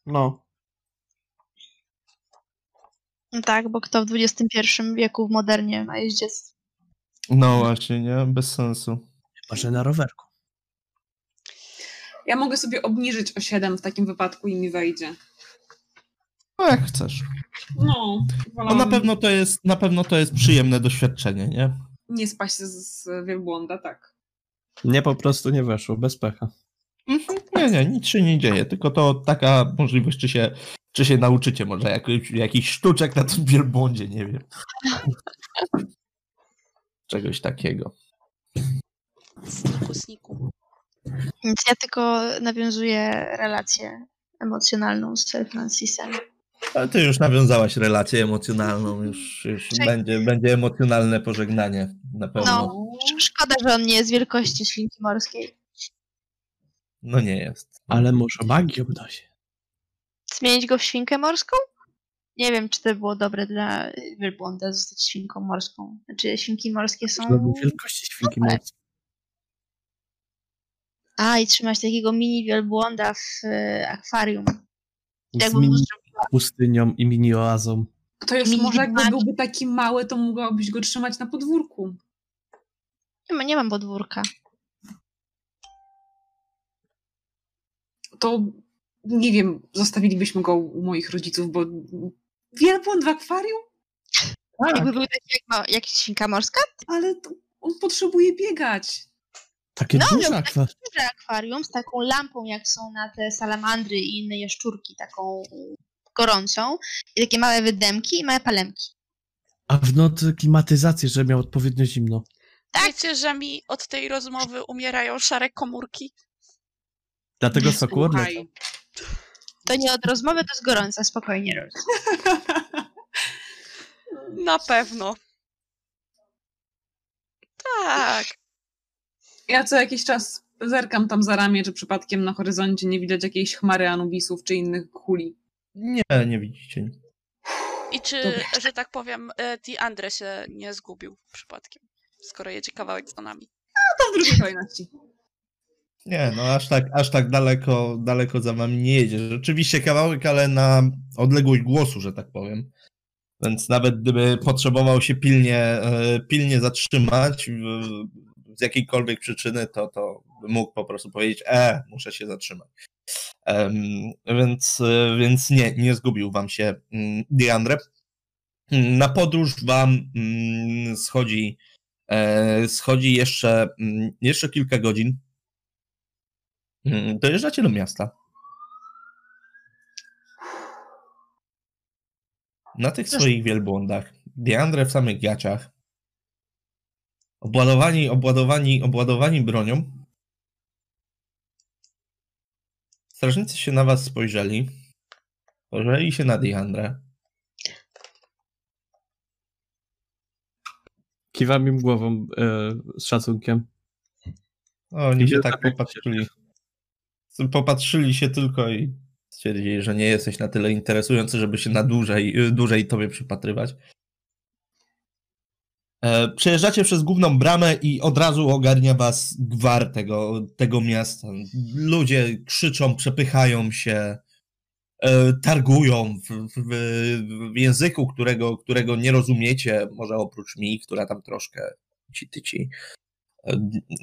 no. No tak, bo kto w XXI wieku w modernie ma jeździectwo? No właśnie, nie? Bez sensu. Może na rowerku. Ja mogę sobie obniżyć o 7 w takim wypadku i mi wejdzie. No jak chcesz. No, No na pewno to jest, na pewno to jest przyjemne doświadczenie, nie? nie spaść z, z wielbłąda, tak. Nie, po prostu nie weszło, bez pecha. Mhm. Nie, nie, nic się nie dzieje, tylko to taka możliwość, czy się, czy się nauczycie może jakiś, jakiś sztuczek na tym wielbłądzie, nie wiem. Czegoś takiego. Sniku, sniku. Więc ja tylko nawiązuję relację emocjonalną z Francisem. Ale ty już nawiązałaś relację emocjonalną, już, już Czek- będzie, będzie emocjonalne pożegnanie na pewno. No. Sz- Szkoda, że on nie jest wielkości ślinki morskiej. No nie jest. Ale może magią da się. Zmienić go w świnkę morską? Nie wiem, czy to było dobre dla wielbłąda zostać świnką morską. Znaczy, świnki morskie są... Wielkości świnki morskiej. A, i trzymać takiego mini wielbłąda w e, akwarium. Mini był pustynią i mini oazą. To już Mini może jakby byłby taki mały, to mogłabyś go trzymać na podwórku. Nie, ma, nie mam podwórka. To nie wiem, zostawilibyśmy go u moich rodziców, bo wielbłąd w akwarium? Jakby był taki jak, ma, jak świnka morska, Ale to on potrzebuje biegać. Takie No, duże no, akwa. duże akwarium z taką lampą, jak są na te salamandry i inne jaszczurki, taką gorącą. I takie małe wydemki i małe palemki. A w nocy klimatyzację, żeby miał odpowiednio zimno. Tak. Wiecie, że mi od tej rozmowy umierają szare komórki? Dlatego soku odleciał. To nie od rozmowy, to jest gorąca, spokojnie Rose. Na pewno. Tak. Ja co jakiś czas zerkam tam za ramię, czy przypadkiem na horyzoncie nie widać jakiejś chmary Anubisów czy innych kuli. Nie, nie widzicie. I czy, Dobra. że tak powiem, e, Andre się nie zgubił przypadkiem, skoro jedzie kawałek za nami. To w drugiej kolejności. Nie, no aż tak, aż tak daleko, daleko za wami nie jedzie. Rzeczywiście kawałek, ale na odległość głosu, że tak powiem. Więc nawet gdyby potrzebował się pilnie, e, pilnie zatrzymać z jakiejkolwiek przyczyny, to, to mógł po prostu powiedzieć, e, muszę się zatrzymać. Em, więc, e, więc nie, nie zgubił wam się mm, Diandre. Na podróż wam mm, schodzi, e, schodzi jeszcze, mm, jeszcze kilka godzin. Dojeżdżacie do miasta. Na tych swoich wielbłądach, Diandre w samych gaciach, obładowani, obładowani, obładowani bronią, strażnicy się na was spojrzeli, spojrzeli się na Diandre. Kiwam im głową e, z szacunkiem. O, Oni się tak popatrzyli. Popatrzyli się tylko i stwierdzili, że nie jesteś na tyle interesujący, żeby się na dłużej, dłużej tobie przypatrywać. E, Przejeżdżacie przez główną bramę i od razu ogarnia was gwar tego, tego miasta. Ludzie krzyczą, przepychają się, e, targują w, w, w języku, którego, którego nie rozumiecie, może oprócz mi, która tam troszkę ci tyci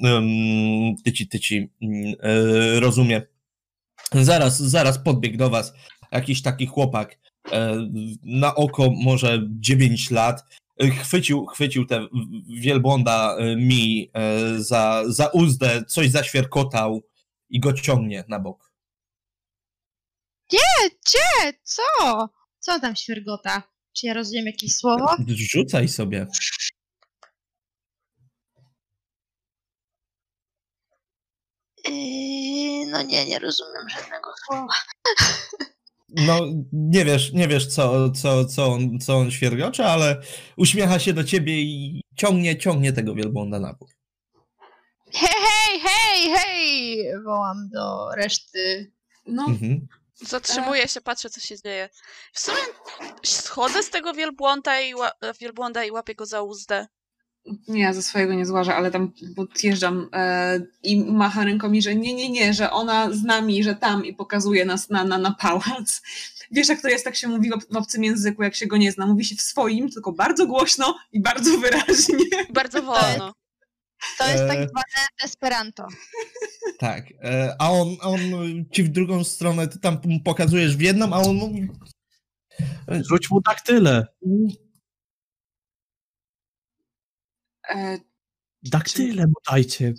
em, tyci, tyci mm, e, rozumie. Zaraz, zaraz podbiegł do was jakiś taki chłopak e, na oko może 9 lat. E, Chwycił, chwycił te wielbłąda e, mi e, za, za uzdę, coś zaświerkotał i go ciągnie na bok. Gdzie? Co? Co tam świergota? Czy ja rozumiem jakieś słowo? Rzucaj sobie. Yy, no nie, nie rozumiem żadnego słowa. No, nie wiesz, nie wiesz co, co, co, on, co on świergocze, ale uśmiecha się do ciebie i ciągnie, ciągnie tego wielbłąda na bok. Hej, hej, hej, hej! Wołam do reszty. No, Mhm. Zatrzymuję się, patrzę, co się dzieje. W sumie schodzę z tego wielbłąda i, ła- wielbłąda i łapię go za uzdę. Nie, ze swojego nie złażę, ale tam podjeżdżam e, i macha rękami, że nie, nie, nie, że ona z nami, że tam i pokazuje nas na, na, na pałac. Wiesz, jak to jest, tak się mówi w ob- w obcym języku, jak się go nie zna. Mówi się w swoim, tylko bardzo głośno i bardzo wyraźnie. Bardzo wolno. To jest tak E, zwane Esperanto. Tak, e, a on, on ci w drugą stronę, ty tam pokazujesz w jedną, a on mówi... Rzuć mu daktyle. E, Daktyle mu dajcie.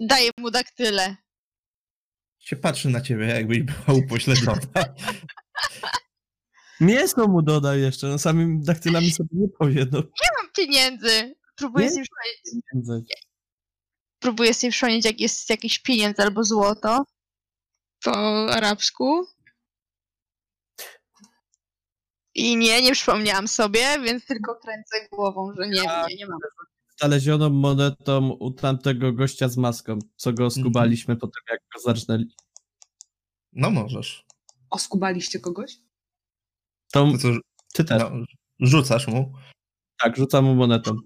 Daję mu daktyle. się patrzy na ciebie, jakbyś była upośledzona. Mięso mu dodaj jeszcze, no samym daktylami sobie nie powie, no. Mam pieniędzy. Próbuję Nie? sobie przypomnieć, próbuję sobie przypomnieć, jak jest jakiś pieniądz albo złoto. Po arabsku. I nie, nie przypomniałam sobie, więc tylko kręcę głową, że nie, nie, nie mam. Znalezioną monetą u tamtego gościa z maską, co go skubaliśmy po tym, jak go zarżnęli. No możesz. oskubaliście kogoś? To To co, ty też. no, rzucasz mu. Tak, rzucam mu monetą.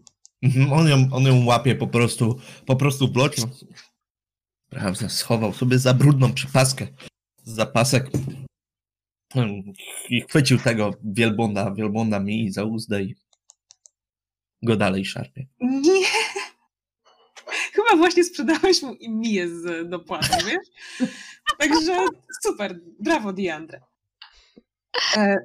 Mhm, On ją, on ją łapie po prostu, po prostu w. Prawda, schował sobie za brudną przepaskę z zapasek. Mm, I chwycił tego wielbłąda, wielbłąda mi za uzdę i go dalej szarpie. Nie. Chyba właśnie sprzedałeś mu i miję z dopłatą, wiesz? Także super, brawo Diandra. E,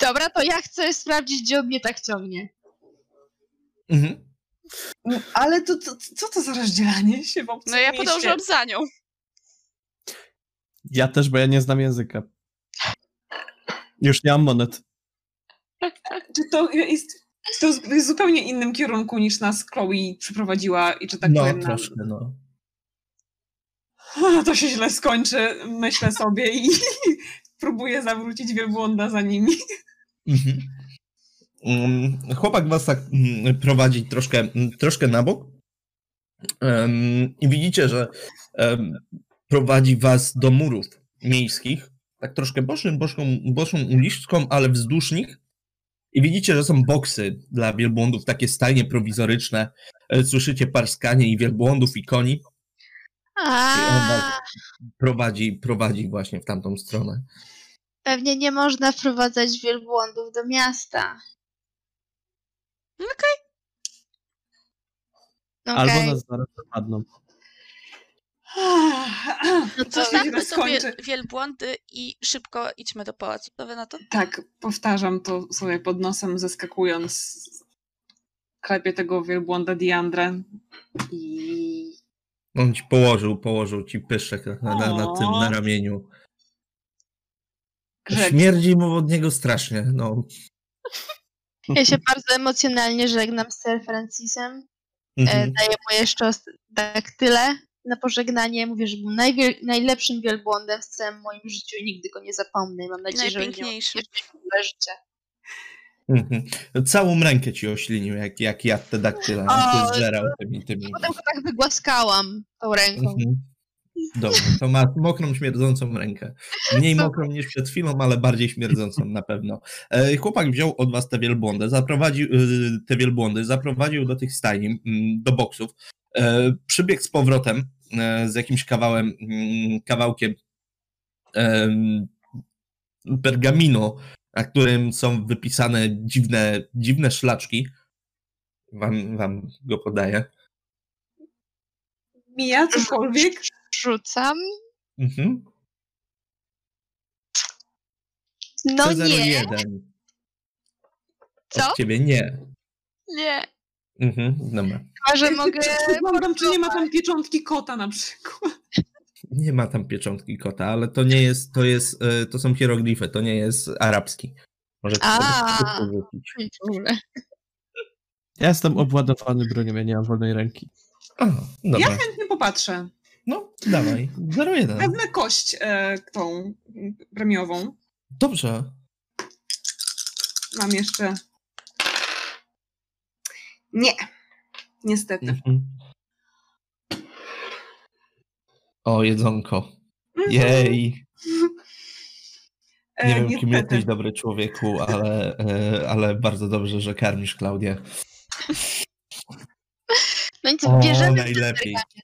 Dobra, to ja chcę sprawdzić, gdzie on mnie tak ciągnie. Mhm. no, ale to, to, co to za rozdzielanie się w obcym No ja mieście? podążam za nią. Ja też, bo ja nie znam języka. Już nie mam monet. Czy to jest, to w zupełnie innym kierunku niż nas Chloe przyprowadziła i czy tak no, powiem, troszkę, no. To się źle skończy, myślę sobie i próbuję zawrócić wielbłąda za nimi. Mhm. Mm, Chłopak was tak mm, prowadzi troszkę, mm, troszkę na bok. I widzicie, że prowadzi was do murów miejskich, tak troszkę bocznym, boczną, boczną uliczką, ale wzdłuż nich. I widzicie, że są boksy dla wielbłądów, takie stajnie prowizoryczne. E, Słyszycie parskanie i wielbłądów, i koni. A, Prowadzi, prowadzi właśnie w tamtą stronę. pewnie nie można wprowadzać wielbłądów do miasta. Okej. Albo Okej, nas zaraz dopadną. No to Zostawmy źle sobie skończy? wielbłądy i szybko idźmy do pałacu. Co wy na to? Tak, powtarzam to sobie pod nosem, zeskakując. Klepię tego wielbłąda Diandrę i On ci położył, położył ci pyszczek na, na, na, tym, na ramieniu. grzeg. Śmierdzi mu od niego strasznie, no. ja się bardzo emocjonalnie żegnam z Sir Francisem. E, Mhm. daję mu jeszcze daktyle na pożegnanie. Mówię, że był najwiel- najlepszym wielbłądem w całym moim życiu i nigdy go nie zapomnę. I mam nadzieję, że będzie miał życie. Mhm. Całą rękę ci oślinił, jak, jak jadł te ty zżerał tymi, tymi. Potem go tak wygłaskałam tą ręką. Mhm. Dobra, to ma mokrą, śmierdzącą rękę. Mniej mokrą niż przed chwilą, ale bardziej śmierdzącą na pewno. E, Chłopak wziął od was te wielbłądy, zaprowadził y, te wielbłądy, zaprowadził do tych stajni, mm, do boksów. E, Przybiegł z powrotem e, z jakimś kawałem, mm, kawałkiem em, pergaminu, na którym są wypisane dziwne, dziwne szlaczki. Wam, wam go podaję. Mija cokolwiek? Rzucam. Mhm. No nie, C01. Co? Od ciebie nie. nie. Mhm, dobra. Chyba, że mogę... Wyglądam, czy nie ma tam pieczątki kota na przykład. Nie ma tam pieczątki kota, ale to nie jest, to jest, e, to są hieroglify, to nie jest arabski. Ogóle. Ja jestem obładowany bronią, ja nie mam wolnej ręki. A, dobra. Ja chętnie popatrzę. No, dawaj. 01. Wezmę kość e, tą premiową. Dobrze. Mam jeszcze. Nie. Niestety. Mhm. O, jedzonko. Jej. E, Nie wiem, kim niestety. jesteś, dobry człowieku, ale, e, ale bardzo dobrze, że karmisz Klaudię. No i O, co, bierzemy ten najlepiej. pergamin.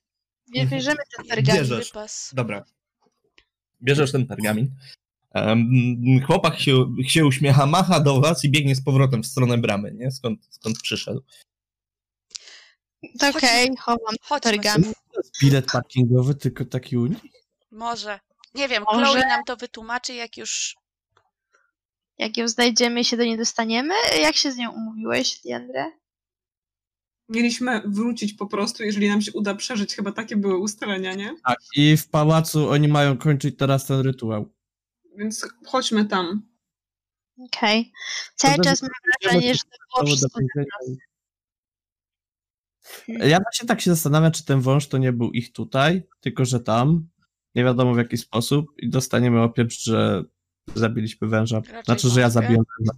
Bie- Bierzemy ten pergamin. Bierzesz. Wypas. Dobra. Bierzesz ten pergamin. Em, chłopak się, się uśmiecha, macha do was i biegnie z powrotem w stronę bramy, nie? Skąd, skąd przyszedł. Okej, chowam Chodźmy. pergamin. Bilet parkingowy, tylko taki u nich? Może. Nie wiem, Może? Chloe nam to wytłumaczy, jak już... Jak ją znajdziemy i się do niej dostaniemy? Jak się z nią umówiłeś, Diandre? Mieliśmy wrócić po prostu, jeżeli nam się uda przeżyć. Chyba takie były ustalenia, nie? Tak, i w pałacu oni mają kończyć teraz ten rytuał. Więc chodźmy tam. Okej. Cały To czas mam wrażenie, że to było wszystko. Ja właśnie tak się zastanawiam, czy ten wąż to nie był ich tutaj, tylko że tam, nie wiadomo w jaki sposób i dostaniemy opieprz, że zabiliśmy węża. Raczej Znaczy, że ja zabiłem węża.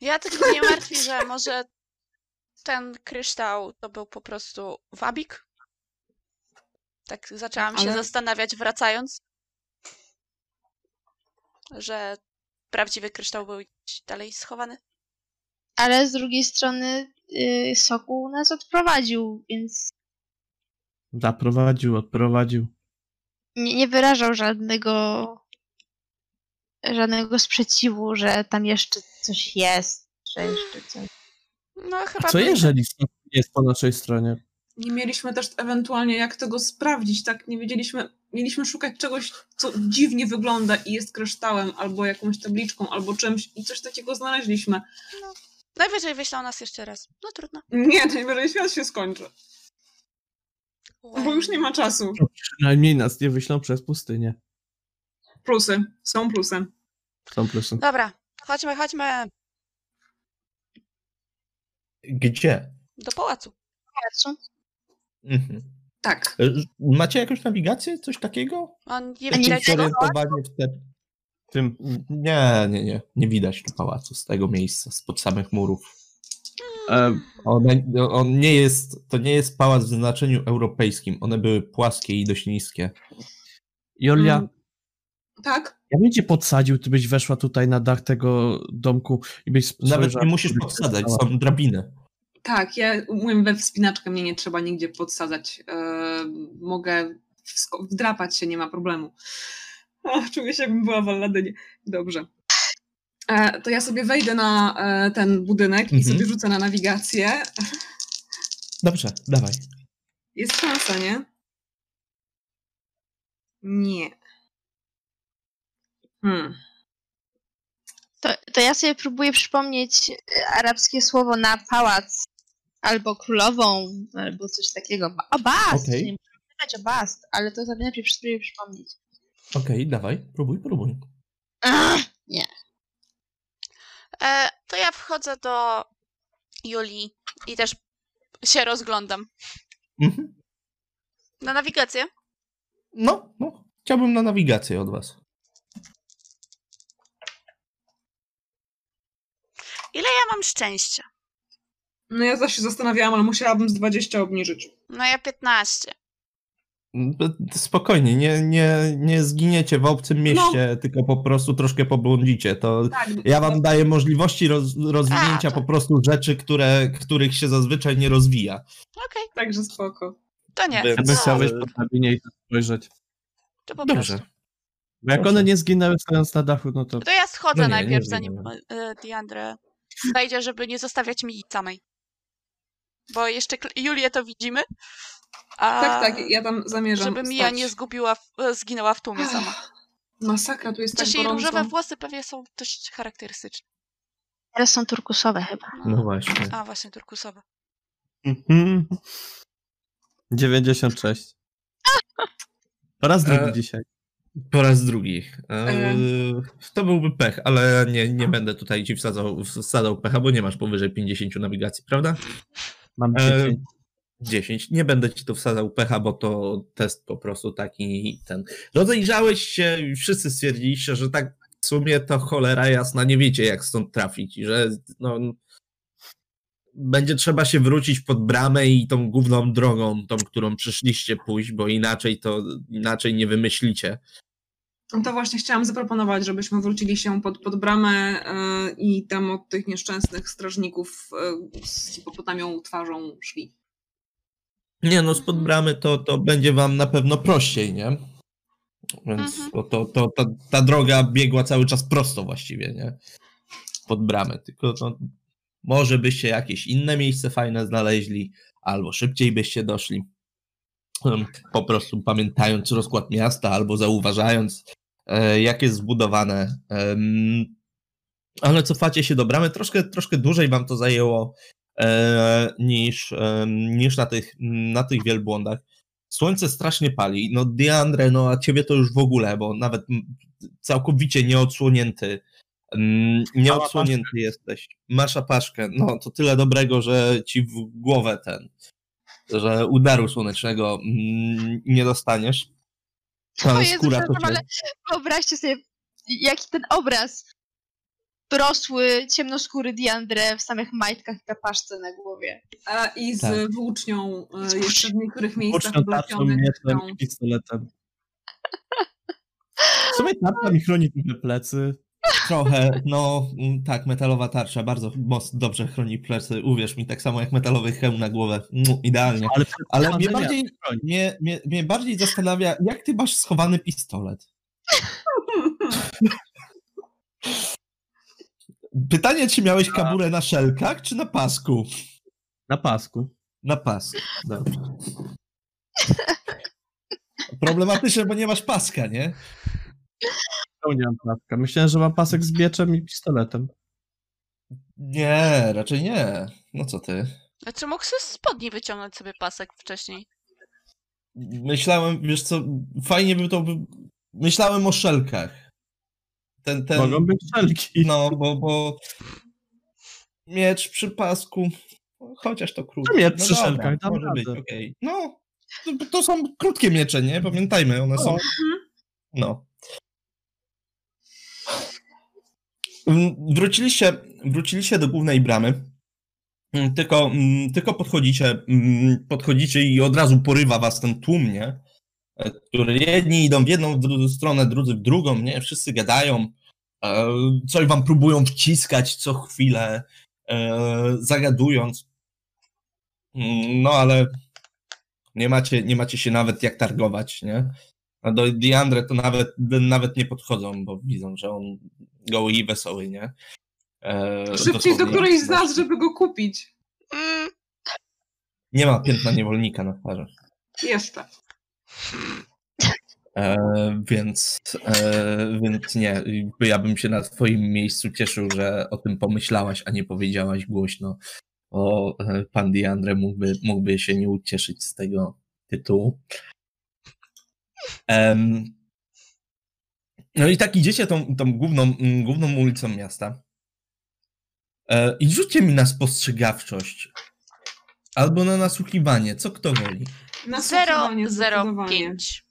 Ja tylko mnie martwi, że może ten kryształ to był po prostu wabik? Tak zaczęłam się Ale- zastanawiać wracając, że prawdziwy kryształ był dalej schowany. Ale z drugiej strony yy, Sokół nas odprowadził, więc Zaprowadził, odprowadził. nie, nie wyrażał żadnego żadnego sprzeciwu, że tam jeszcze coś jest, że jeszcze coś. No chyba Co by- jeżeli jest po naszej stronie? Nie mieliśmy też ewentualnie jak tego sprawdzić, tak? Nie wiedzieliśmy, mieliśmy szukać czegoś, co dziwnie wygląda i jest kryształem, albo jakąś tabliczką, albo czymś i coś takiego znaleźliśmy. Najwyżej wyślą nas jeszcze raz. No trudno. Nie, najwyżej świat się skończy, bo już nie ma czasu. Przynajmniej nas nie wyślą przez pustynię. Plusy, są plusy. Są plusy. Dobra, chodźmy, chodźmy Gdzie? do pałacu. Pałacu. Mhm. Tak. E, Macie jakąś nawigację? Coś takiego? On nie widać. Zorientowanie w te... Tym. Nie, nie, nie. Nie widać tu pałacu z tego miejsca, spod samych murów. On, on nie jest, to nie jest pałac w znaczeniu europejskim. One były płaskie i dość niskie. Jolia, Mm. Tak? ja bym cię podsadził, ty byś weszła tutaj na dach tego domku i byś Nawet spojrzała, nie musisz podsadzać, są drabiny. Tak, ja umiem we wspinaczkę, mnie nie trzeba nigdzie podsadzać. Eee, mogę wdrapać się, nie ma problemu. Ach, czuję się, jakbym była w Alladynie. Dobrze. E, to ja sobie wejdę na e, ten budynek i Mhm. sobie rzucę na nawigację. Dobrze, dawaj. Jest szansa, nie? Nie. Hmm. To, to ja sobie próbuję przypomnieć e, arabskie słowo na pałac. Albo królową, albo coś takiego. Ba- O, bast! Okej. Nie muszę pytać o bast, ale to sobie najpierw spróbuję przypomnieć. Okej, dawaj, próbuj, próbuj. Ach, E, to ja wchodzę do Julii i też się rozglądam. Mhm. Na nawigację? No, no, chciałbym na nawigację od was. Ile ja mam szczęścia? No ja zawsze się zastanawiałam, ale musiałabym z 20 obniżyć. No ja 15. Spokojnie, nie, nie, nie zginiecie w obcym mieście, tylko po prostu troszkę pobłądzicie. To Tak, ja wam daję możliwości roz, rozwinięcia A, to- po prostu rzeczy, które, których się zazwyczaj nie rozwija. Okej, Także spoko. to nie. By- Ja bym No, chciał wejść ale- po drabinie i to spojrzeć. To po Dobrze. prostu. Bo jak Proszę. one nie zginęły stojąc na dachu, no to To ja schodzę No nie, najpierw, nie zanim e, Diandre wejdzie, żeby nie zostawiać mi samej. Bo jeszcze Julię to widzimy. A Tak, tak, ja tam zamierzam żeby Mia stać. nie zgubiła, e, zginęła w tłumie sama. Masakra, tu jest tak Chociaż jej gorąco. różowe włosy pewnie są dość charakterystyczne. teraz są turkusowe chyba. No właśnie. A, właśnie turkusowe. Mhm. 96. Po raz drugi E, dzisiaj. Po raz drugi. E, E. To byłby pech, ale nie, nie będę tutaj ci wsadzał, wsadzał pecha, bo nie masz powyżej 50 nawigacji, prawda? Mam e, 10. 10. Nie będę ci tu wsadzał pecha, bo to test po prostu taki ten. Rozejrzałeś się i wszyscy stwierdziliście, że tak w sumie to cholera jasna, nie wiecie jak stąd trafić i że no, będzie trzeba się wrócić pod bramę i tą główną drogą, tą, którą przyszliście pójść, bo inaczej to inaczej nie wymyślicie. No to właśnie chciałam zaproponować, żebyśmy wrócili się pod, pod bramę e, i tam od tych nieszczęsnych strażników e, z hipopotamią twarzą szli. Nie no, spod bramy to, to będzie wam na pewno prościej, nie? Więc Mhm. to, to, to, ta, ta droga biegła cały czas prosto właściwie, nie? Pod bramę, tylko no, może byście jakieś inne miejsce fajne znaleźli, albo szybciej byście doszli. Po prostu pamiętając rozkład miasta, albo zauważając, e, jak jest zbudowane. Ale cofacie się do bramy, troszkę, troszkę dłużej wam to zajęło niż, em, niż na, tych, na tych wielbłądach. Słońce strasznie pali. No, Diandre, no a ciebie to już w ogóle, bo nawet całkowicie nieodsłonięty. Nieodsłonięty jesteś. Masz apaszkę. No, to tyle dobrego, że ci w głowę ten, że udaru słonecznego nie dostaniesz. Ale Jezu, skóra to cię... ale wyobraźcie sobie, jaki ten obraz. Rosły, ciemnoskóry Diandre w samych majtkach i tapaszce na głowie. A, I z Tak. włócznią e, jeszcze w niektórych miejscach tarczą, mieczem są. i pistoletem. W sumie tarcza mi chroni trochę plecy. Trochę, no mm, tak, metalowa tarcza bardzo dobrze chroni plecy. Uwierz mi, tak samo jak metalowy hełm na głowę. Mm, Idealnie. Ale, Ale mnie bardziej, mnie, mnie, mnie bardziej zastanawia, jak ty masz schowany pistolet? Pytanie, czy miałeś kaburę na szelkach, czy na pasku? Na pasku. Na pasku. Dobrze. Problematyczne, bo nie masz paska, nie? To nie mam paska. Myślałem, że mam pasek z mieczem i pistoletem. Nie, raczej nie. No co ty? Znaczy mógł sobie z spodni wyciągnąć sobie pasek wcześniej. Myślałem, wiesz co, fajnie by to... By... Myślałem o szelkach. Ten, ten... Mogą być wszelki. No, bo, bo miecz przy pasku, chociaż to krótkie. Miecz no przy dobra, szelkach, może być, okej. No, to, to są krótkie miecze, nie? Pamiętajmy, one są... No. Mm, Wróciliście, wróciliście do głównej bramy. Mm, Tylko, mm, tylko podchodzicie, podchodzicie i od razu porywa was ten tłum, nie? E, Który jedni idą w jedną w stronę, drudzy w drugą, nie? Wszyscy gadają, e, coś wam próbują wciskać co chwilę, e, zagadując. Mm, No ale nie macie, nie macie się nawet jak targować, nie? A do Diandre to nawet, nawet nie podchodzą, bo widzą, że on goły i wesoły, nie? E, Szybciej do którejś z nas, żeby go kupić. Nie ma piętna niewolnika na twarzy. Jeszcze. E, więc, e, więc nie, ja bym się na twoim miejscu cieszył, że o tym pomyślałaś, a nie powiedziałaś głośno. O, e, pan Diandre mógłby, mógłby się nie ucieszyć z tego tytułu. No i tak idziecie tą, tą główną, główną ulicą miasta. E, I rzućcie mi na spostrzegawczość. Albo na nasłuchiwanie, co kto woli. Nasłuchiwanie, zdecydowanie. 005.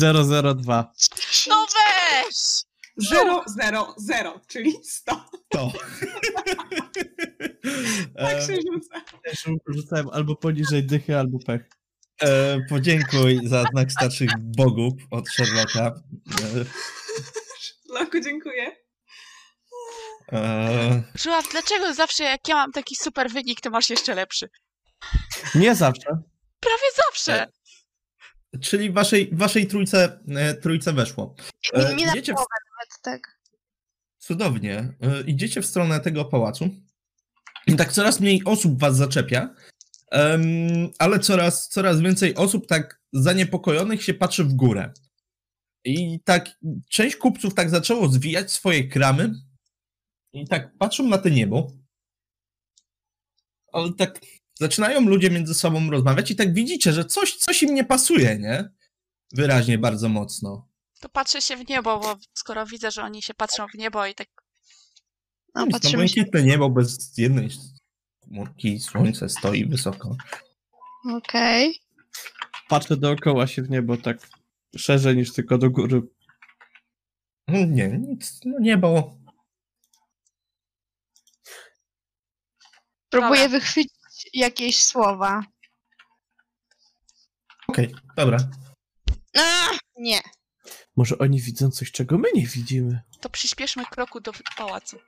002. No weź! 0, 0, 0, czyli 100. To. Tak się rzuca. Też rzucałem albo poniżej dychy, albo pech. E, podziękuj za znak starszych bogów od Sherlocka. E, Laku, dziękuję. e, Żuław, dlaczego zawsze jak ja mam taki super wynik, to masz jeszcze lepszy? Nie zawsze. Prawie zawsze! E, czyli waszej, waszej trójce, e, trójce weszło. Nie, nie na idziecie w, połowę nawet, tak. cudownie. E, idziecie w stronę tego pałacu. I tak coraz mniej osób was zaczepia, ale coraz, coraz więcej osób tak zaniepokojonych się patrzy w górę. I tak część kupców tak zaczęło zwijać swoje kramy i tak patrzą na to niebo. Ale tak zaczynają ludzie między sobą rozmawiać i tak widzicie, że coś, coś im nie pasuje, nie? Wyraźnie bardzo mocno. To patrzę się w niebo, bo skoro widzę, że oni się patrzą w niebo i tak No, no patrzymy się. błękitne niebo bez jednej chmurki, słońce stoi wysoko. Okej. Patrzę dookoła się w niebo tak szerzej niż tylko do góry. Mm, Nie, nic, no niebo. Próbuję wychwycić jakieś słowa. Okej, dobra. A, nie. Może oni widzą coś, czego my nie widzimy. to przyspieszmy kroku do pałacu.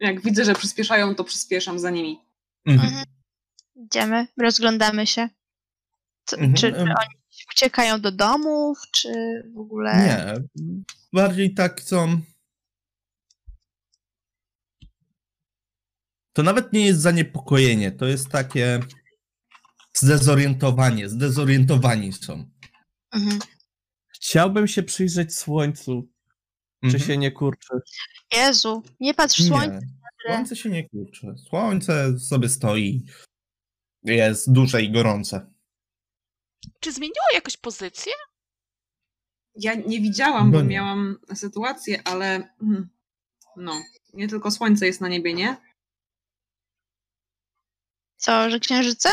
Jak widzę, że przyspieszają, to przyspieszam za nimi. Mhm. Mhm. Idziemy, rozglądamy się. Co, Mhm, Czy, czy em. oni uciekają do domów, czy w ogóle... Nie, bardziej tak są. To nawet nie jest zaniepokojenie, to jest takie zdezorientowanie, zdezorientowani są. Mhm. Chciałbym się przyjrzeć słońcu, czy Mhm. się nie kurczy. Jezu, nie patrz w słońce. Nie, słońce się nie kurczy. Słońce sobie stoi, jest duże i gorące. Czy zmieniło jakoś pozycję? Ja nie widziałam, No bo nie. miałam sytuację, ale mm, no, nie tylko słońce jest na niebie, nie? Co, że księżyce?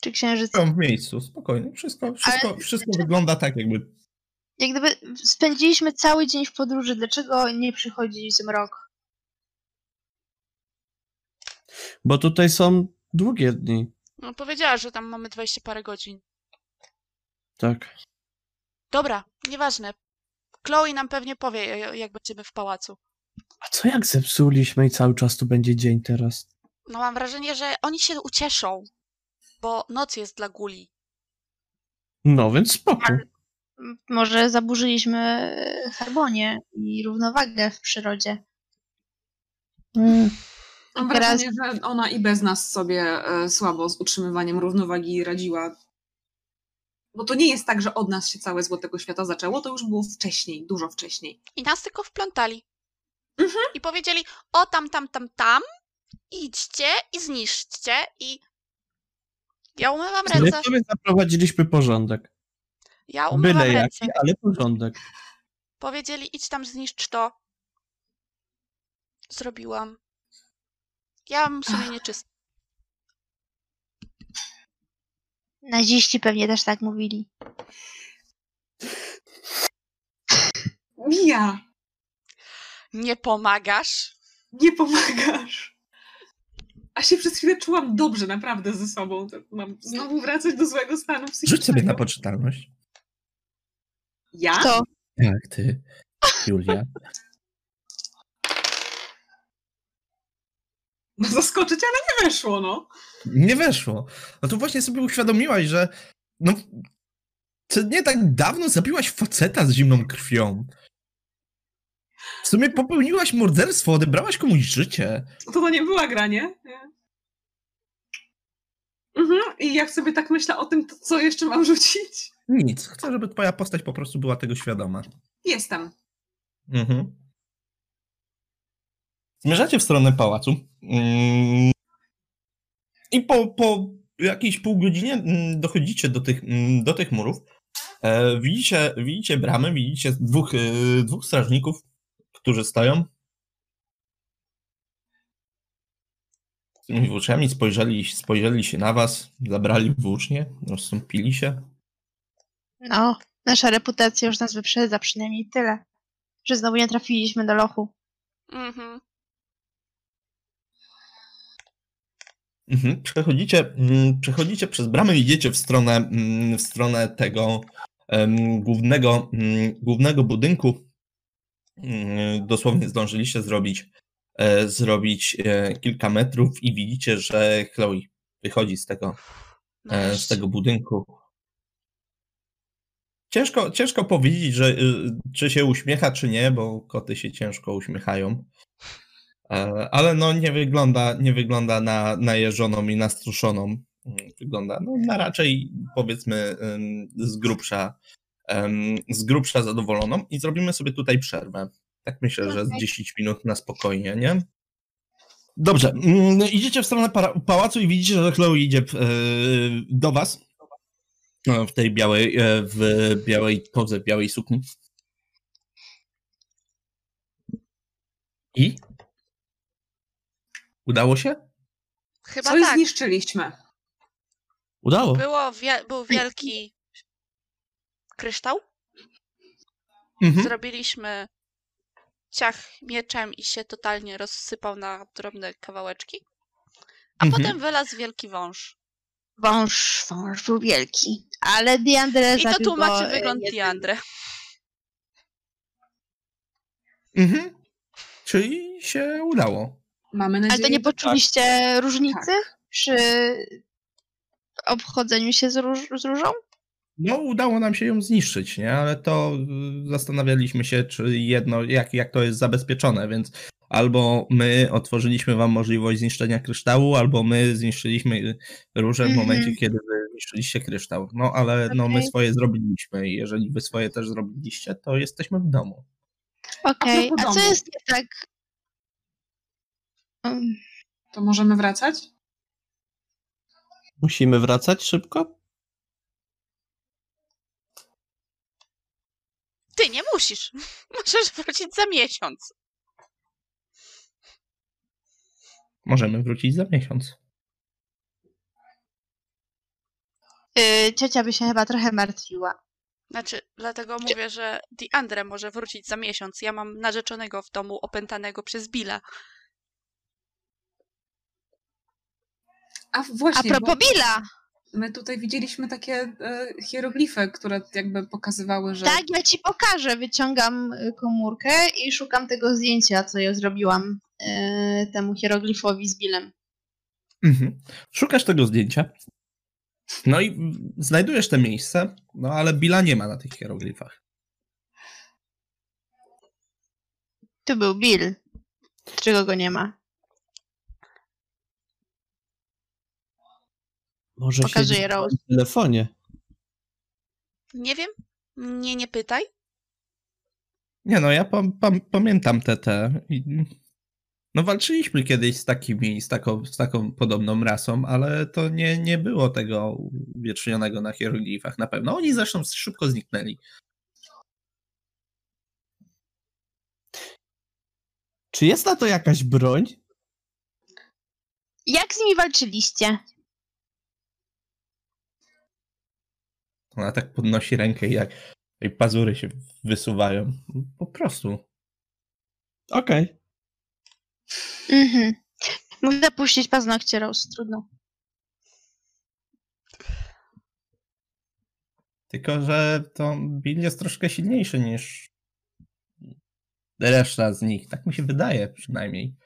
Czy księżyce? Są w miejscu, spokojnie. Wszystko, wszystko, wszystko wygląda tak, jakby. Jak gdyby spędziliśmy cały dzień w podróży, dlaczego nie przychodzi zmrok? Bo tutaj są długie dni. No, powiedziała, że tam mamy 20 parę godzin. Tak. Dobra, nieważne. Chloe nam pewnie powie, jak będziemy w pałacu. A co jak zepsuliśmy i cały czas tu będzie dzień teraz? No mam wrażenie, że oni się ucieszą, bo noc jest dla guli. No więc spoko. Może zaburzyliśmy harmonię i równowagę w przyrodzie. Mm. Mam Teraz- wrażenie, że ona i bez nas sobie e, słabo z utrzymywaniem równowagi radziła. Bo to nie jest tak, że od nas się całe zło tego świata zaczęło, to już było wcześniej, dużo wcześniej. I nas tylko wplątali. Mhm. I powiedzieli, o tam, tam, tam, tam, idźcie i zniszczcie i... Ja umywam My ręce. sobie zaprowadziliśmy porządek. Ja umywam Byle ręce. jaki, ale porządek. Powiedzieli, idź tam, zniszcz to. Zrobiłam. Ja mam sumienie czyste. Naziści pewnie też tak mówili. Mija, Nie pomagasz? nie pomagasz. A się przez chwilę czułam dobrze, naprawdę ze sobą. To Mam znowu wracać do złego stanu psychicznego. Rzuć sobie na poczytalność. Ja? To Jak ty, Julia? No zaskoczyć, ale nie weszło, no. Nie weszło. No to właśnie sobie uświadomiłaś, że no, to nie tak dawno zabiłaś faceta z zimną krwią. W sumie popełniłaś morderstwo, odebrałaś komuś życie. To to nie była gra, nie? Nie. Mhm. I jak sobie tak myślę o tym, to co jeszcze mam rzucić? Nic. Chcę, żeby twoja postać po prostu była tego świadoma. Jestem. Mhm. Zmierzacie w stronę pałacu. Mm. I po, po jakiejś pół godzinie mm, dochodzicie do tych, mm, do tych murów. E, widzicie, widzicie bramy, widzicie dwóch, e, dwóch strażników, którzy stoją. Z tymi włóczniami spojrzeli, spojrzeli się na was, zabrali włócznie, rozstąpili się. no, nasza reputacja już nas wyprzedza, przynajmniej tyle. Że znowu nie trafiliśmy do lochu. Mhm. Mhm. Przechodzicie, mm, przechodzicie przez bramę i idziecie w stronę, mm, w stronę tego em, głównego, mm, głównego budynku. Mm, Dosłownie zdążyliście zrobić, e, zrobić e, kilka metrów i widzicie, że Chloe wychodzi z tego, e, z tego budynku. Ciężko, ciężko powiedzieć, że, y, czy się uśmiecha, czy nie, bo koty się ciężko uśmiechają. Ale no nie wygląda, nie wygląda na najeżoną i nastruszoną. Mm, Wygląda no, na raczej powiedzmy z grubsza, z grubsza zadowoloną i zrobimy sobie tutaj przerwę. Tak myślę, że z Okej. 10 minut na spokojnie, nie? Dobrze, mm, idziecie w stronę pałacu i widzicie, że Chloe idzie e, do was e, w tej białej, e, w białej koze, w białej sukni. I? Udało się? Chyba Coś tak. zniszczyliśmy. Udało. Było wie... Był wielki kryształ. Mhm. Zrobiliśmy ciach mieczem i się totalnie rozsypał na drobne kawałeczki. A Mhm. potem wylazł wielki wąż. Wąż, wąż był wielki. Ale Diandre I to tłumaczy go, e, wygląd jednym. Diandre. Mhm. Czyli się udało. Mamy nadzieję, Ale to nie że poczuliście różnicy Tak. przy obchodzeniu się z, róż, z różą? No, udało nam się ją zniszczyć, nie? Ale to y, zastanawialiśmy się, czy jedno, jak, jak to jest zabezpieczone, więc albo my otworzyliśmy wam możliwość zniszczenia kryształu, albo my zniszczyliśmy róże w Mhm. momencie, kiedy wy zniszczyliście kryształ. No ale no, my swoje zrobiliśmy i jeżeli wy swoje też zrobiliście, to jesteśmy w domu. Okej, propos a co domu. jest nie tak? Um, To możemy wracać? Musimy wracać szybko? Ty nie musisz. Możesz wrócić za miesiąc. Możemy wrócić za miesiąc. y, ciocia by się chyba trochę martwiła. Znaczy, dlatego mówię, że Diandre może wrócić za miesiąc. Ja mam narzeczonego w domu opętanego przez Billa. A A właśnie, propos bo Billa, my tutaj widzieliśmy takie e, hieroglify, które jakby pokazywały, że... tak, ja ci pokażę. Wyciągam y, komórkę i szukam tego zdjęcia, co ja zrobiłam y, temu hieroglifowi z Billem. Mhm. Szukasz tego zdjęcia. No i znajdujesz te miejsce, no ale Billa nie ma na tych hieroglifach. Tu był Bill. Dlaczego go nie ma? Może Pokazuję Rose. w telefonie. Nie wiem. Mnie nie pytaj. Nie no, ja pam, pam, pamiętam te te. No walczyliśmy kiedyś z takimi, z taką, z taką podobną rasą, ale to nie, nie było tego uwiecznionego na hieroglifach na pewno. Oni zresztą szybko zniknęli. Czy jest na to jakaś broń? Jak z nimi walczyliście? Ona tak podnosi rękę i jak i pazury się wysuwają. Po prostu. Okej. Mhm. Mógł zapuścić paznokcie Rose, trudno. Tylko, że to Bill jest troszkę silniejszy niż reszta z nich. Tak mi się wydaje przynajmniej.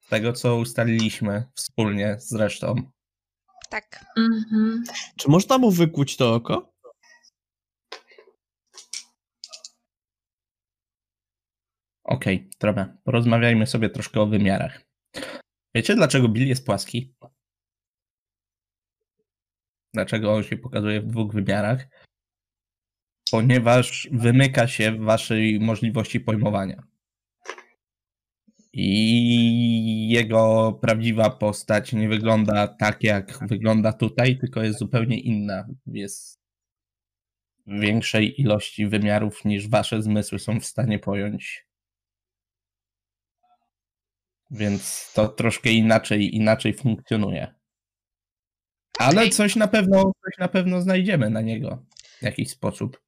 Z tego, co ustaliliśmy wspólnie z resztą. Tak. Mhm. Czy można mu wykuć to oko? Okej, dobra. Porozmawiajmy sobie troszkę o wymiarach. Wiecie, dlaczego Bill jest płaski? Dlaczego on się pokazuje w dwóch wymiarach? Ponieważ wymyka się waszej możliwości pojmowania. I jego prawdziwa postać nie wygląda tak, jak wygląda tutaj, tylko jest zupełnie inna. Jest większej ilości wymiarów niż wasze zmysły są w stanie pojąć. Więc to troszkę inaczej, inaczej funkcjonuje. Ale coś na pewno, coś na pewno znajdziemy na niego w jakiś sposób.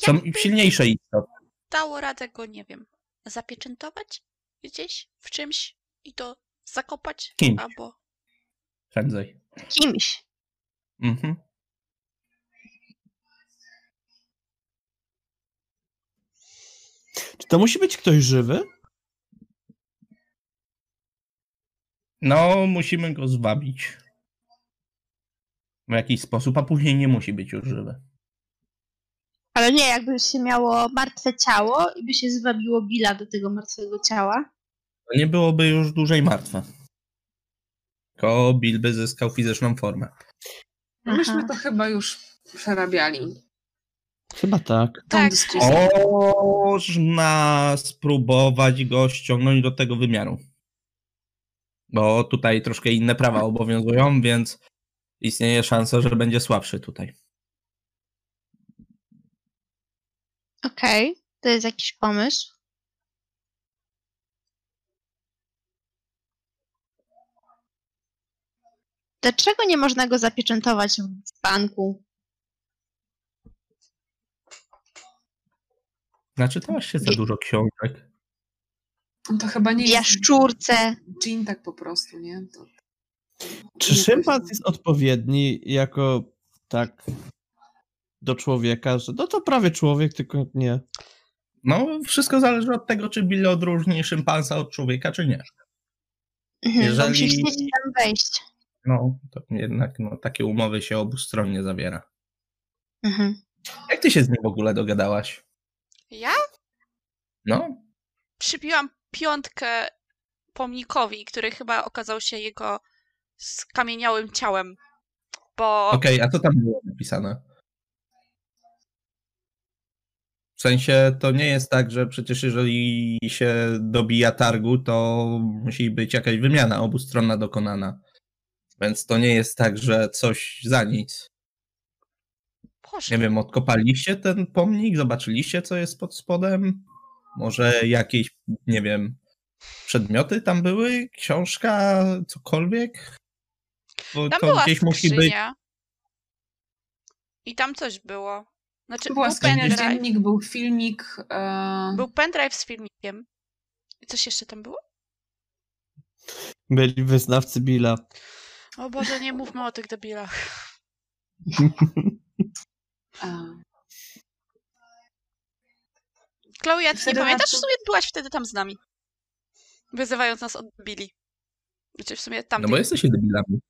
Są Jakby silniejsze istoty. dało radę go, nie wiem, zapieczętować gdzieś w czymś i to zakopać Kimś. albo Prędzej. Kimś. Mhm. Czy to musi być ktoś żywy? No, musimy go zwabić. W jakiś sposób, a później nie musi być już żywy. Ale nie, jakby się miało martwe ciało i by się zwabiło Billa do tego martwego ciała. To nie byłoby już dłużej martwe. Tylko Bill by zyskał fizyczną formę. No Myśmy Aha. to chyba już przerabiali. Chyba tak. Tak. Można spróbować go ściągnąć do tego wymiaru. Bo tutaj troszkę inne prawa obowiązują, więc istnieje szansa, że będzie słabszy tutaj. Okej, to jest jakiś pomysł. Dlaczego nie można go zapieczętować w banku? Znaczy, to aż się za dużo książek. To chyba nie jest Jaszczurce. Jean tak po prostu, nie? To... Czy szympans jest odpowiedni jako tak do człowieka, że no to prawie człowiek, tylko nie. No, wszystko zależy od tego, czy Bill odróżni szympansa od człowieka, czy nie. Mhm, Jeżeli- bo musi chcieć tam wejść. No, to jednak no, takie umowy się obustronnie zawiera. Mhm. Jak ty się z nim w ogóle dogadałaś? ja No, przybiłam piątkę pomnikowi, który chyba okazał się jego skamieniałym ciałem. Bo Okej, a co tam było napisane? W sensie to nie jest tak, że przecież jeżeli się dobija targu, to musi być jakaś wymiana obustronna dokonana. Więc to nie jest tak, że coś za nic. Boże, Nie wiem, odkopaliście ten pomnik? Zobaczyliście, co jest pod spodem? Może jakieś, nie wiem, przedmioty tam były? Książka? Cokolwiek? Bo tam to była gdzieś musi być. I tam coś było. Znaczy, była był pendrive. dziennik, był filmik. E... Był pendrive z filmikiem. I coś jeszcze tam było? Byli wyznawcy Billa. O Boże, nie mówmy o tych debilach. Chloe, ja ty nie pamiętasz? W sumie byłaś wtedy tam z nami. Wyzywając nas od debili. Znaczy w sumie tam. No bo jesteście debilami.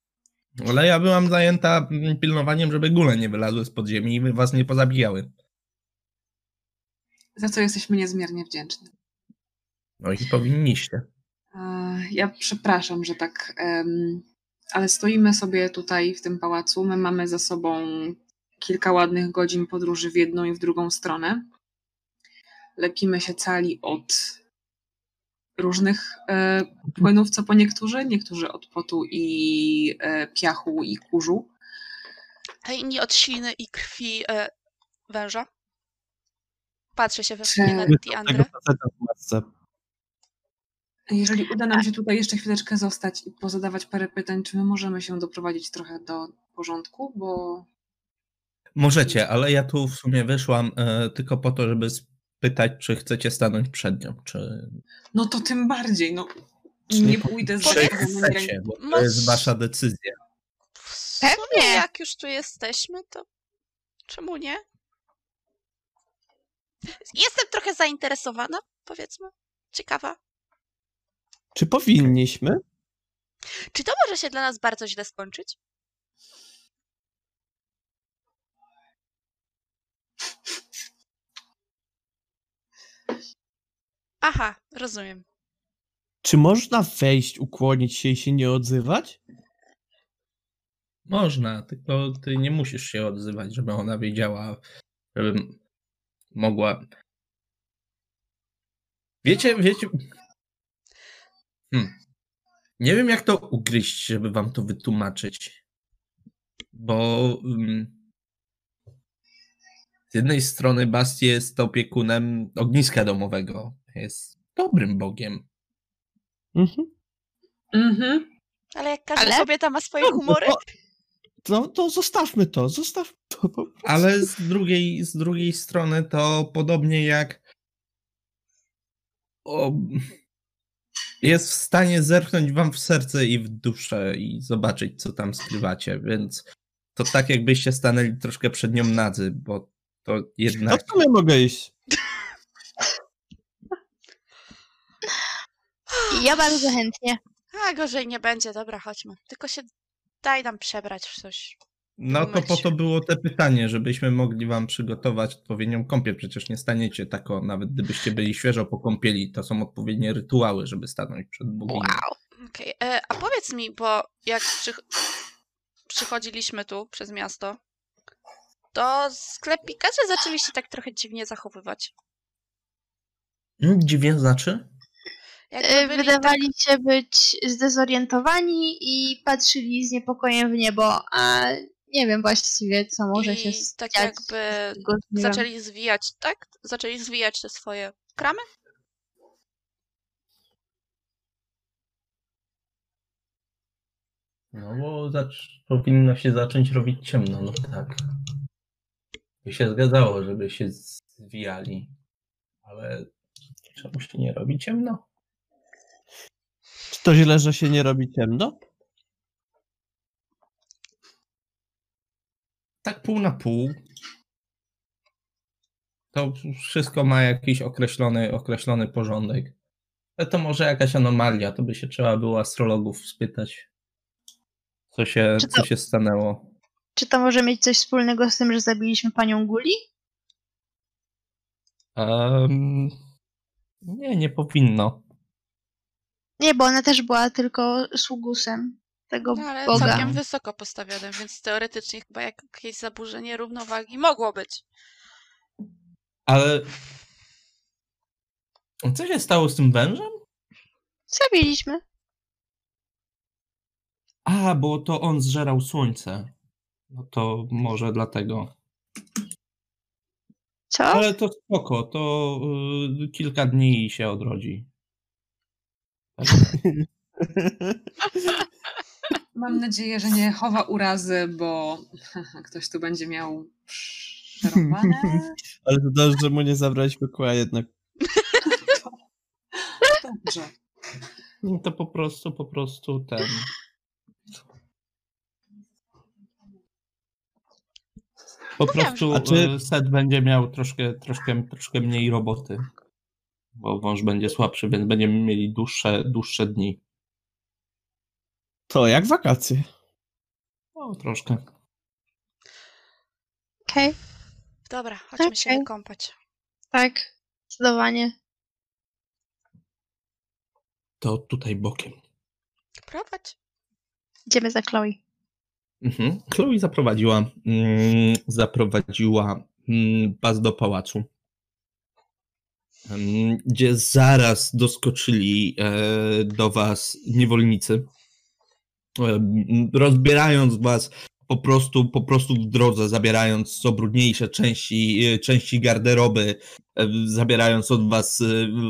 Ale ja byłam zajęta mm, pilnowaniem, żeby gule nie wylazły z podziemi i was nie pozabijały. Za co jesteśmy niezmiernie wdzięczni. No i powinniście. E, Ja przepraszam, że tak, ale stoimy sobie tutaj w tym pałacu. My mamy za sobą kilka ładnych godzin podróży w jedną i w drugą stronę. Lepimy się cali od różnych e, płynów, co po niektórzy, niektórzy od potu i e, piachu i kurzu. A inni od śliny i krwi e, węża. Patrzę się we faceta w masce. Jeżeli uda nam się tutaj jeszcze chwileczkę zostać i pozadawać parę pytań, czy my możemy się doprowadzić trochę do porządku, bo Możecie, ale ja tu w sumie wyszłam e, tylko po to, żeby spytać, czy chcecie stanąć przed nią, czy, no to tym bardziej, no Czy nie pójdę z czy Powiedz- zakochanym ręką. chcecie, bo to jest wasza decyzja. W sumie, Pewnie. jak już tu jesteśmy, to czemu nie? Jestem trochę zainteresowana, powiedzmy. Ciekawa. Czy powinniśmy? Czy to może się dla nas bardzo źle skończyć? Aha, rozumiem. Czy można wejść, ukłonić się i się nie odzywać? Można, tylko ty nie musisz się odzywać, żeby ona wiedziała, żeby mogła. Wiecie, wiecie. Hmm. Nie wiem, jak to ugryźć, żeby wam to wytłumaczyć. Bo mm, z jednej strony Basti jest opiekunem ogniska domowego. Jest dobrym bogiem. Mhm. Mhm. Ale jak każda Ale? kobieta ma swoje humory, to- No to zostawmy to, zostawmy to. po prostu. Ale z drugiej, z drugiej strony to podobnie jak o, jest w stanie zerknąć wam w serce i w duszę i zobaczyć, co tam skrywacie, więc to tak jakbyście stanęli troszkę przed nią nadzy, bo to No jednak... to ja mogę iść. Ja bardzo chętnie. a gorzej nie będzie, dobra, chodźmy. Tylko się daj nam przebrać w coś. No to po to było te pytanie, żebyśmy mogli wam przygotować odpowiednią kąpiel. Przecież nie staniecie tako, nawet gdybyście byli świeżo po kąpieli. To są odpowiednie rytuały, żeby stanąć przed boginią. Wow. Okej, e, a powiedz mi, bo jak przy... przychodziliśmy tu przez miasto, to sklepikarze zaczęli się tak trochę dziwnie zachowywać. Mm, Dziwnie znaczy? Jakby E, byli Wydawali się być zdezorientowani i patrzyli z niepokojem w niebo, a nie wiem właściwie, co może się I stać. tak jakby zaczęli zwijać, tak? Zaczęli zwijać te swoje kramy? No bo powinno się zacząć robić ciemno, no tak. By się zgadzało, żeby się zwijali. Ale czemu się nie robi ciemno? Czy to źle, że się nie robi ciemno? Tak pół na pół. To wszystko ma jakiś określony, określony porządek. Ale to może jakaś anomalia, to by się trzeba było astrologów spytać. Co się, to- co się stanęło. Czy to może mieć coś wspólnego z tym, że zabiliśmy panią Guli? Em, nie, nie powinno. Nie, bo ona też była tylko sługusem tego No ale boga. całkiem wysoko postawionym, więc teoretycznie chyba jakieś zaburzenie równowagi mogło być. Ale... Co się stało z tym wężem? Zabiliśmy. A, bo to on zżerał słońce. No to może dlatego. Co? Ale to spoko, to y, kilka dni się odrodzi. Mam nadzieję, że nie chowa urazy, bo ktoś tu będzie miał. Ale to dobrze, że mu nie zabrałeś Mikołaja jednak. Dobrze. No to po prostu, po prostu ten. Po No wiem, prostu że- A czy- y, set będzie miał troszkę, troszkę, troszkę mniej roboty. Bo wąż będzie słabszy, więc będziemy mieli dłuższe, dłuższe dni. To jak wakacje. No, troszkę. Okej, Dobra, chodźmy się Okej. wykąpać. tak. Zdecydowanie. To tutaj bokiem. Prowadź. Idziemy za Chloe. Mhm. Chloe zaprowadziła, mm, zaprowadziła mm, was do pałacu, gdzie zaraz doskoczyli e, do was niewolnicy, rozbierając was po prostu, po prostu w drodze, zabierając co brudniejsze części, e, części garderoby, zabierając od was e,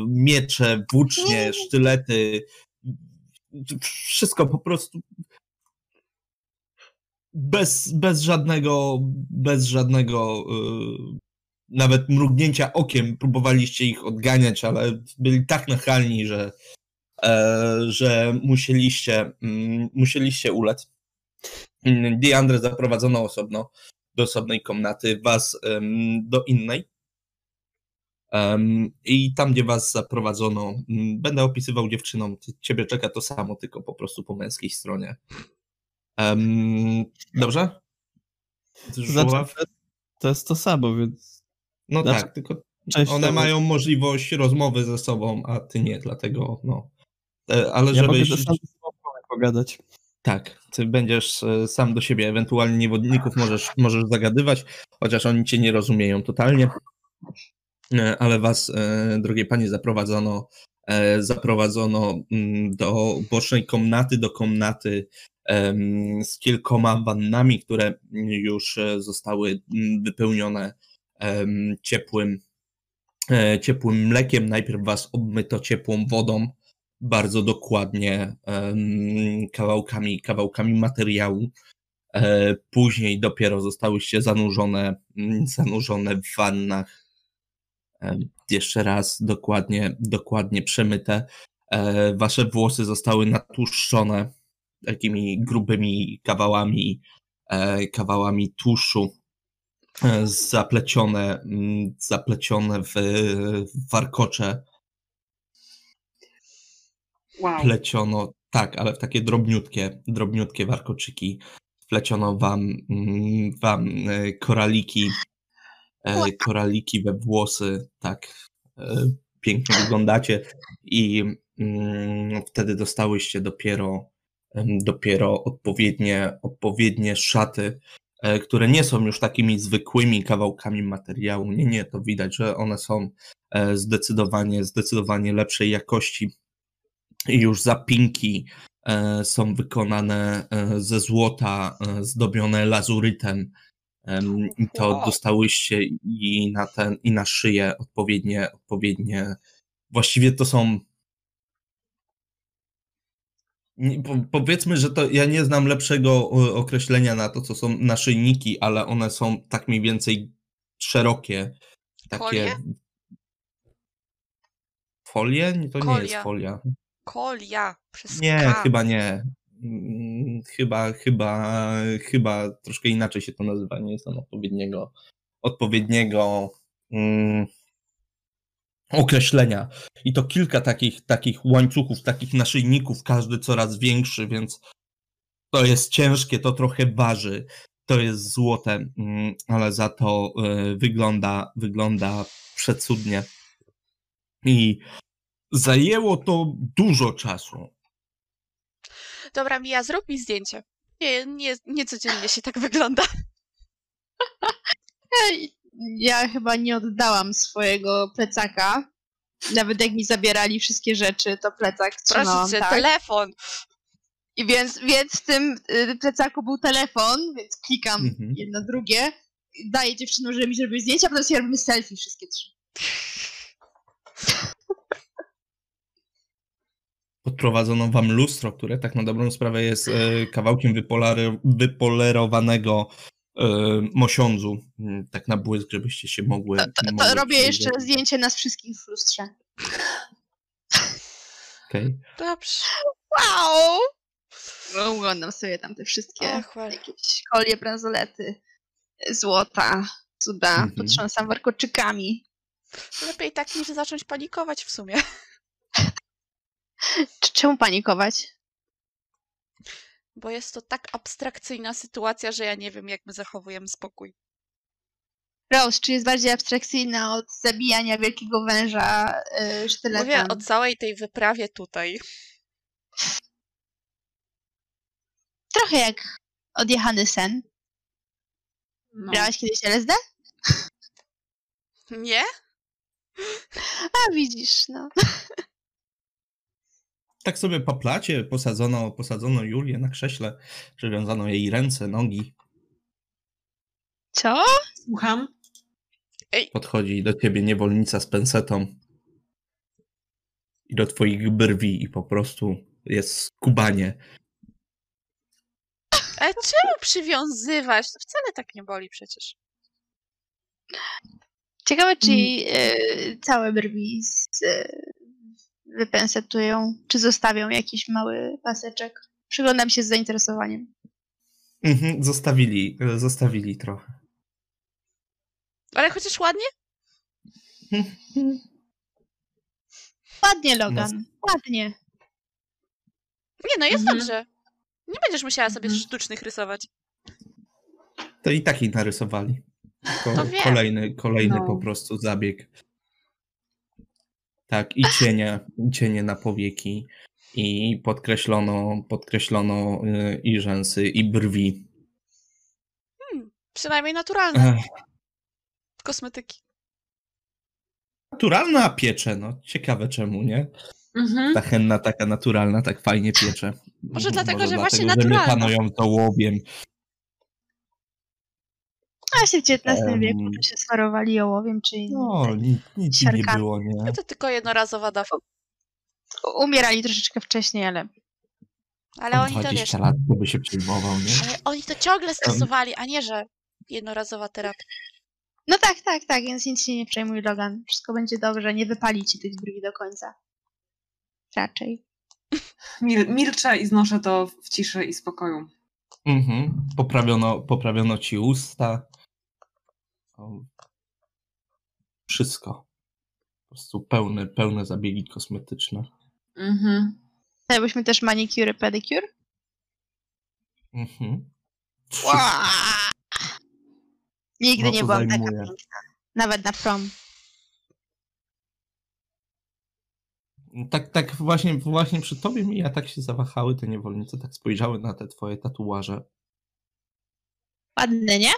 miecze, włócznie, sztylety, wszystko po prostu bez, bez żadnego, bez żadnego nawet mrugnięcia okiem próbowaliście ich odganiać, ale byli tak nachalni, że, e, że musieliście, mm, musieliście ulec. Mm, Diandrę zaprowadzono osobno do osobnej komnaty, was do innej. I tam, gdzie was zaprowadzono, mm, będę opisywał dziewczynom, ciebie czeka to samo, tylko po prostu po męskiej stronie. Dobrze? To, znaczy, to jest to samo, więc No znaczy, tak, tylko one mają możliwość rozmowy ze sobą, a ty nie, dlatego no. E, Ale Ja mogę żebyś... sam sobą pogadać. Tak, ty będziesz e, sam do siebie, ewentualnie niewodników możesz, możesz zagadywać, chociaż oni cię nie rozumieją totalnie. E, Ale was, drogie panie, zaprowadzono, zaprowadzono mm, do bocznej komnaty, do komnaty z kilkoma wannami, które już zostały mm, wypełnione ciepłym, e, ciepłym mlekiem. Najpierw was obmyto ciepłą wodą, bardzo dokładnie kawałkami, kawałkami materiału. E, Później dopiero zostałyście zanurzone, mm, zanurzone w wannach. Jeszcze raz dokładnie, dokładnie przemyte. E, Wasze włosy zostały natłuszczone takimi grubymi kawałami, kawałami tłuszczu, e, zaplecione, mm, zaplecione w, warkocze Wow. pleciono, tak, ale w takie drobniutkie, drobniutkie warkoczyki. Wpleciono wam, mm, wam e, koraliki, e, koraliki we włosy, tak, e, pięknie wyglądacie i mm, wtedy dostałyście dopiero, dopiero odpowiednie, odpowiednie szaty, e, które nie są już takimi zwykłymi kawałkami materiału. Nie, nie, to widać, że one są e, zdecydowanie, zdecydowanie lepszej jakości i już zapinki e, są wykonane e, ze złota, e, zdobione lazurytem. Em, I to Wow. dostałyście i na ten, i na szyję odpowiednie, odpowiednie. Właściwie to są. Powiedzmy, że to ja nie znam lepszego określenia na to, co są naszyjniki, ale one są tak mniej więcej szerokie. Takie. Kolie? Folie? To nie jest Kolia. folia. Kolia przez Nie, K. chyba nie. Mm, Chyba, chyba, chyba troszkę inaczej się to nazywa. Nie jest tam odpowiedniego, odpowiedniego mm, określenia. I to kilka takich, takich łańcuchów, takich naszyjników, każdy coraz większy, więc to jest ciężkie, to trochę waży. To jest złote, mm, ale za to y, wygląda, wygląda przecudnie. I Zajęło to dużo czasu. Dobra, Mija, zrób mi zdjęcie. Nie, nie, nie codziennie się tak wygląda. Ej, Ja chyba nie oddałam swojego plecaka. Nawet jak mi zabierali wszystkie rzeczy, to plecak Proszę trzymałam cię, tak. telefon. I więc, więc w tym y, plecaku był telefon, więc klikam Mhm. jedno drugie. Daję dziewczynom, żeby mi zrobiły zdjęcia, a potem sobie robimy selfie wszystkie trzy. Podprowadzono wam lustro, które tak na dobrą sprawę jest e, kawałkiem wypolary, wypolerowanego mosiądzu. Mm, Tak na błysk, żebyście się mogły. To, to, mogły to robię przyjrzeć. jeszcze zdjęcie nas wszystkich w lustrze. Okej. Dobrze. Wow! No, Oglądam sobie tam te wszystkie well. jakieś kolie, bransolety, złota, cuda, Mhm. potrząsam warkoczykami. Lepiej tak niż zacząć panikować w sumie. Czy- Czemu panikować? Bo jest to tak abstrakcyjna sytuacja, że ja nie wiem, jak my zachowujemy spokój. Rose, czy jest bardziej abstrakcyjna od zabijania wielkiego węża yy, sztyletem? Mówię o całej tej wyprawie tutaj. Trochę jak odjechany sen. No. Brałaś kiedyś LSD? Nie? A widzisz, no. Tak sobie po placie posadzono, posadzono Julię na krześle, przywiązano jej ręce, nogi. Co? Słucham? Podchodzi do ciebie niewolnica z pensetą i do twoich brwi i po prostu jest skubanie. Ale czemu przywiązywać? To wcale tak nie boli przecież. Ciekawe, czy Mm. e, całe brwi z, e, wypensetują, czy zostawią jakiś mały paseczek. Przyglądam się z zainteresowaniem. Mhm, zostawili, zostawili trochę. Ale chociaż ładnie? Ładnie, Logan, ładnie. Nie, no jest Mhm. dobrze. Nie będziesz musiała sobie Mhm. sztucznych rysować. To i tak jej narysowali. Ko- wiem. kolejny, kolejny No. po prostu zabieg. Tak, i cienie, i cienie na powieki, i podkreślono, podkreślono y, i rzęsy, i brwi. Przynajmniej naturalne Ech, kosmetyki. naturalna piecze, no ciekawe czemu, nie? Mhm. Ta henna taka naturalna, tak fajnie piecze. Może dlatego, że właśnie że naturalna. mieszano ją to łobiem. A się w XIX Em. wieku to się smarowali ołowiem czy innym. No, nic, nic nie było, nie? No to tylko jednorazowa dawka. Umierali troszeczkę wcześniej, ale Ale Tam oni to wiesz. 20 lat, to by się przejmował, nie? Ale oni to ciągle stosowali, a nie, że jednorazowa terapia. No tak, tak, tak, więc nic się nie przejmuj, Logan. Wszystko będzie dobrze, nie wypali ci tych brwi do końca. Raczej. Mil milczę i znoszę to w ciszy i spokoju. Mhm. Poprawiono, poprawiono ci usta. Wszystko. Po prostu pełne, pełne zabiegi kosmetyczne. Mhm. Jakbyśmy też manicure, pedicure? Mhm. Nigdy No nie byłam taka zajmuje. piękna. Nawet na prom. Tak, tak właśnie, właśnie przy tobie mi ja tak się zawahały te niewolnice, tak spojrzały na te twoje tatuaże. Ładne, nie?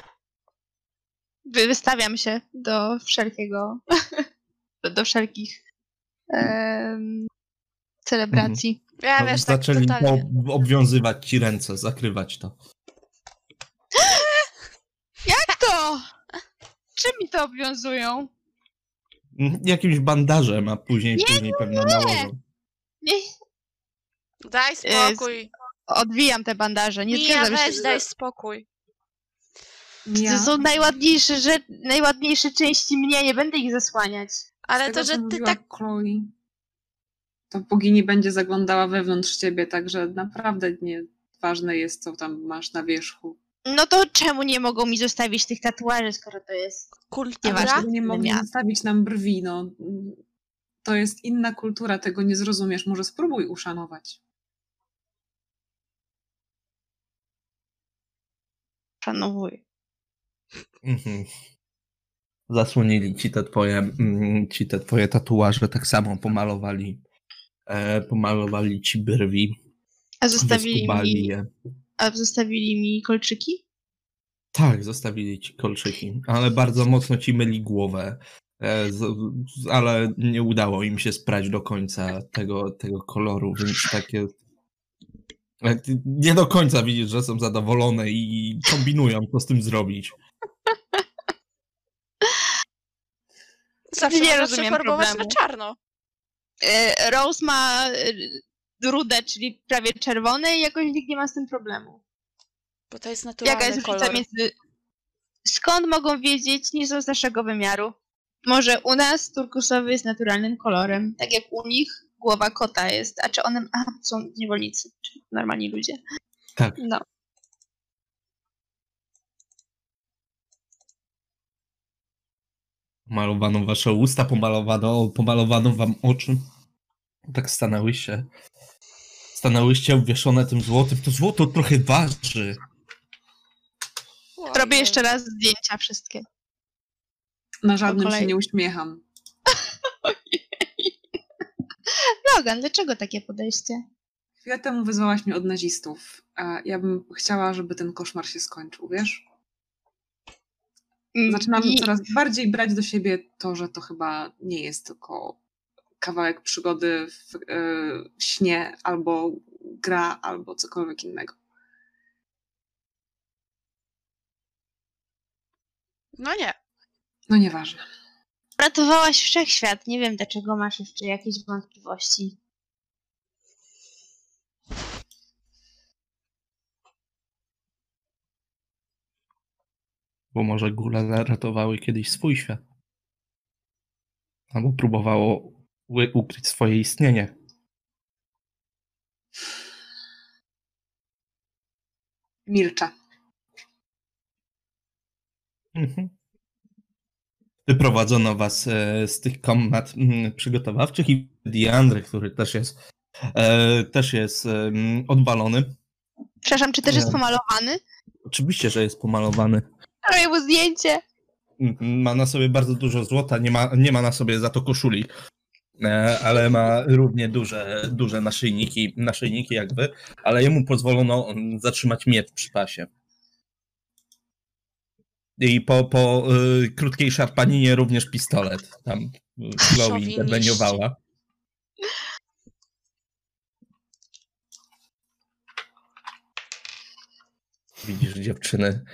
Wy- Wystawiam się do wszelkiego, do, do wszelkich em, celebracji. Ja No, wiesz, tak Zaczęli totalnie. po- obwiązywać ci ręce, zakrywać to. Jak to? Czym mi to obwiązują? Mhm, Jakimś bandażem, a później, Nie, później pewno nałożą. Nie, Daj spokój. odwijam te bandaże, nie Mija, zgadzam się. weź, że- daj spokój. Ja, To są najładniejsze, że, najładniejsze części mnie, nie będę ich zasłaniać. Ale tego, to, że ty tak Chloe, to bogini będzie zaglądała wewnątrz ciebie, także naprawdę nie ważne jest, co tam masz na wierzchu. No to czemu nie mogą mi zostawić tych tatuaży, skoro to jest... kultura. Nie mogli miała. zostawić nam brwi? No, to jest inna kultura, tego nie zrozumiesz. Może spróbuj uszanować. Szanowuję. Mhm. zasłonili ci te twoje, mm, ci te twoje tatuaże, tak samo pomalowali, e, pomalowali ci brwi, A zostawili mi, je. a zostawili mi kolczyki? Tak, zostawili ci kolczyki, ale bardzo mocno ci myli głowę, e, z, z, ale nie udało im się sprać do końca tego, tego koloru, więc takie... e, Nie do końca widzisz, że są zadowolone i kombinują, co z tym zrobić. Zawsze Nie rozumiem przefarbować na problemu. czarno. E, Rose ma e, rudę, czyli prawie czerwone i jakoś nikt nie ma z tym problemu. Bo to jest naturalny Jaka jest kolor. różnica między... Skąd mogą wiedzieć, nie są z naszego wymiaru? Może u nas turkusowy jest naturalnym kolorem, tak jak u nich głowa kota jest, a czy one... A, są niewolnicy, czy normalni ludzie. Tak. No. Pomalowano wasze usta, pomalowano, pomalowano wam oczy. Tak stanęłyście. Stanęłyście obwieszone tym złotem. To złoto trochę waży. Robię jeszcze raz zdjęcia wszystkie. Na żadnym się nie uśmiecham. Logan, dlaczego takie podejście? Chwilę temu wyzwałaś mnie od nazistów. A ja bym chciała, żeby ten koszmar się skończył, wiesz? Mm, Zaczynam i- coraz bardziej brać do siebie to, że to chyba nie jest tylko kawałek przygody w e, śnie, albo gra, albo cokolwiek innego. No nie. No nieważne. Ratowałaś wszechświat. Nie wiem, dlaczego masz jeszcze jakieś wątpliwości. Bo może góle ratowały kiedyś swój świat. Albo próbowało ukryć swoje istnienie. Milczę. Mhm. Wyprowadzono was e, z tych komnat przygotowawczych i Diandry, który też jest, e, też jest em, odbalony. Przepraszam, czy też jest pomalowany? Oczywiście, że jest pomalowany. Robię mu zdjęcie. Ma na sobie bardzo dużo złota, nie ma, nie ma na sobie za to koszuli, e, ale ma równie duże, duże naszyjniki, naszyjniki jak wy, ale jemu pozwolono zatrzymać miecz przy pasie. I po, po y, krótkiej szarpaninie również pistolet. Tam y, Chloe interweniowała. Widzisz dziewczyny,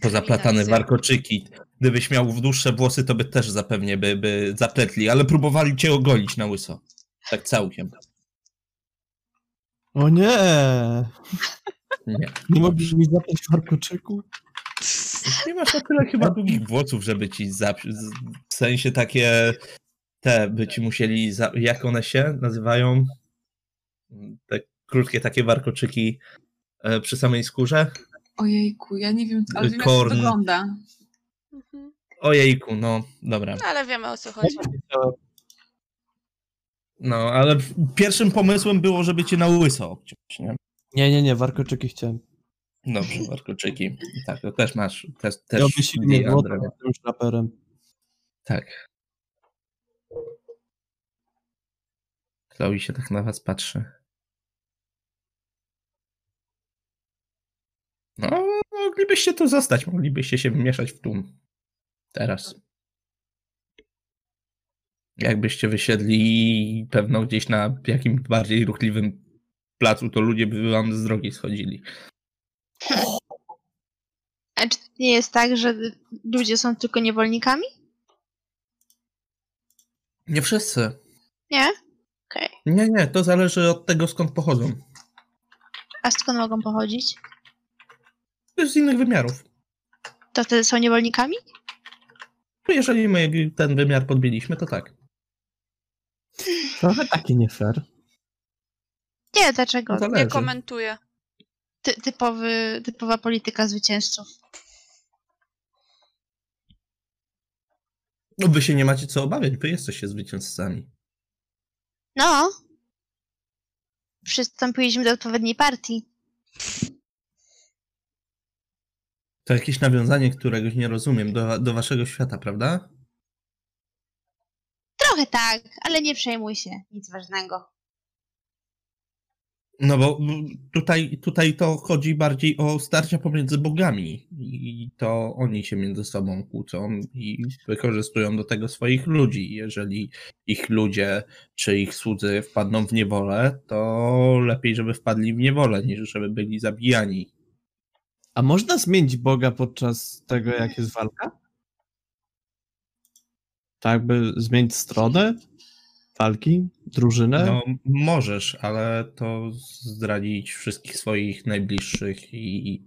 pozaplatane warkoczyki. Gdybyś miał dłuższe włosy, to by też zapewnie by, by zapletli, ale próbowali cię ogolić na łyso. Tak całkiem. O nie! Nie. Nie mogliś mi zapiąć warkoczyku? Nie masz na tyle chyba długich włosów, żeby ci zap... z- w sensie takie te by ci musieli, za... jak one się nazywają? Te krótkie takie warkoczyki e, przy samej skórze? Ojejku, ja nie wiem, ale wiem jak to wygląda. Mhm. Ojejku, no dobra. No ale wiemy o co chodzi. No, ale pierwszym pomysłem było, żeby cię na łyso obciąć, nie? Nie, nie, nie, warkoczyki chciałem. Dobrze, warkoczyki. Tak, to też masz, też, też Ja złotem tym szlaperem. Tak. Chloe się tak na was patrzy. No, moglibyście tu zostać, moglibyście się wmieszać w tłum. Teraz. Jakbyście wysiedli pewno gdzieś na jakimś bardziej ruchliwym placu, to ludzie by wam z drogi schodzili. A czy to nie jest tak, że ludzie są tylko niewolnikami? Nie wszyscy. Nie? Okej. Nie, nie, to zależy od tego, skąd pochodzą. A skąd mogą pochodzić? Z innych wymiarów. To wtedy są niewolnikami? No Jeżeli my ten wymiar podbiliśmy, to tak. Trochę takie nie fair. Nie, dlaczego? To- Nie Zależy. komentuję. Ty, typowy, typowa polityka zwycięzców. No wy się nie macie co obawiać, wy jesteście zwycięzcami. No. Przystąpiliśmy do odpowiedniej partii. To jakieś nawiązanie, któregoś nie rozumiem, do, do waszego świata, prawda? Trochę tak, ale nie przejmuj się, nic ważnego. No bo tutaj, tutaj to chodzi bardziej o starcia pomiędzy bogami i to oni się między sobą kłócą i wykorzystują do tego swoich ludzi. Jeżeli ich ludzie czy ich słudzy wpadną w niewolę, to lepiej, żeby wpadli w niewolę, niż żeby byli zabijani. A można zmienić Boga podczas tego, jak jest walka? Tak, by zmienić stronę walki, drużynę? No, możesz, ale to zdradzić wszystkich swoich najbliższych i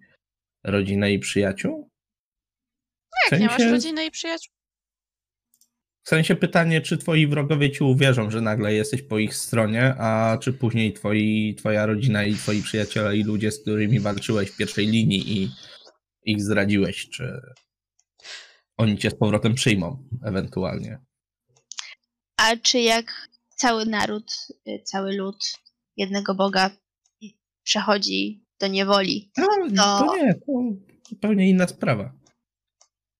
rodzinę i przyjaciół? W Jak nie masz sensie- rodziny i przyjaciół? W sensie pytanie, czy twoi wrogowie ci uwierzą, że nagle jesteś po ich stronie, a czy później twoi, twoja rodzina i twoi przyjaciele i ludzie, z którymi walczyłeś w pierwszej linii i ich zdradziłeś, czy oni cię z powrotem przyjmą ewentualnie. A czy jak cały naród, y, cały lud jednego Boga przechodzi do niewoli, No, No. to nie, to zupełnie inna sprawa.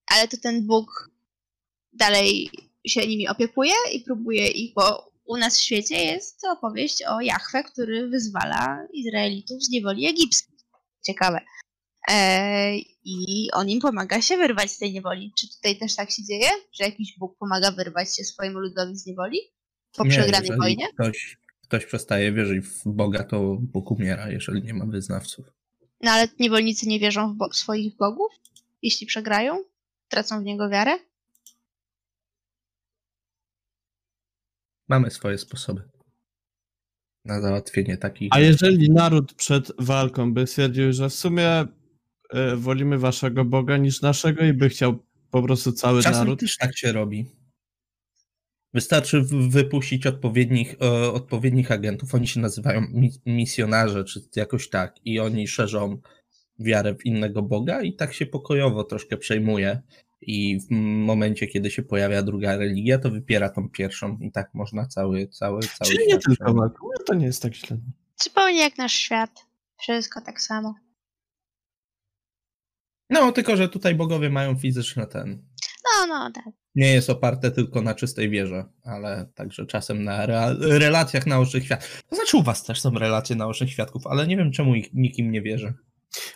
ale to ten Bóg dalej się nimi opiekuje i próbuje ich, bo u nas w świecie jest opowieść o Jahwe, który wyzwala Izraelitów z niewoli egipskiej. Ciekawe. E, I on im pomaga się wyrwać z tej niewoli. Czy tutaj też tak się dzieje, że jakiś Bóg pomaga wyrwać się swojemu ludowi z niewoli po Nie, przegranej wojnie? Ktoś, ktoś przestaje wierzyć w Boga, to Bóg umiera, jeżeli nie ma wyznawców. No ale niewolnicy nie wierzą w, bo- w swoich bogów, jeśli przegrają, tracą w niego wiarę. Mamy swoje sposoby na załatwienie takich. A jeżeli naród przed walką by stwierdził, że w sumie e, wolimy waszego Boga niż naszego i by chciał po prostu cały Czasem naród? też tak się robi. Wystarczy wypuścić odpowiednich, e, odpowiednich agentów. Oni się nazywają mi- misjonarze, czy jakoś tak, i oni szerzą wiarę w innego Boga, i tak się pokojowo troszkę przejmuje. I w momencie, kiedy się pojawia druga religia, to wypiera tą pierwszą, i tak można cały, cały, cały Czyli nie tylko no to nie jest tak źle. Zupełnie jak nasz świat. Wszystko tak samo. No, tylko że tutaj bogowie mają fizyczne ten. No, no, tak. Nie jest oparte tylko na czystej wierze, ale także czasem na rea- relacjach naocznych świadków. To znaczy u was też są relacje naocznych świadków, ale nie wiem czemu ich, nikim nie wierzy.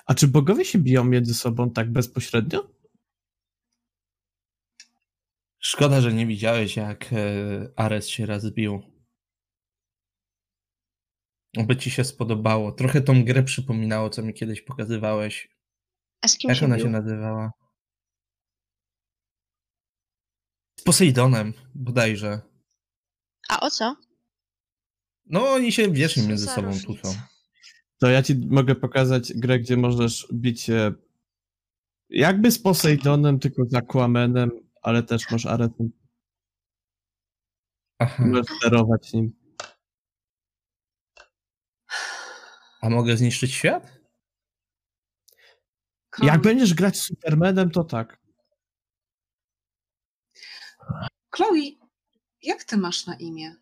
A czy bogowie się biją między sobą tak bezpośrednio? Szkoda, że nie widziałeś jak e, Ares się raz bił. By ci się spodobało. Trochę tą grę przypominało, co mi kiedyś pokazywałeś. A z kim Jak się ona bił? się nazywała? Z Posejdonem bodajże. A o co? No oni się wiecznie między sobą różnica. kłócą. To ja ci mogę pokazać grę, gdzie możesz bić się jakby z Posejdonem, tylko z Aquamenem, ale też masz. Aha. Możesz sterować nim. A mogę zniszczyć świat? Jak będziesz grać z Supermanem, to tak. Chloe, jak ty masz na imię?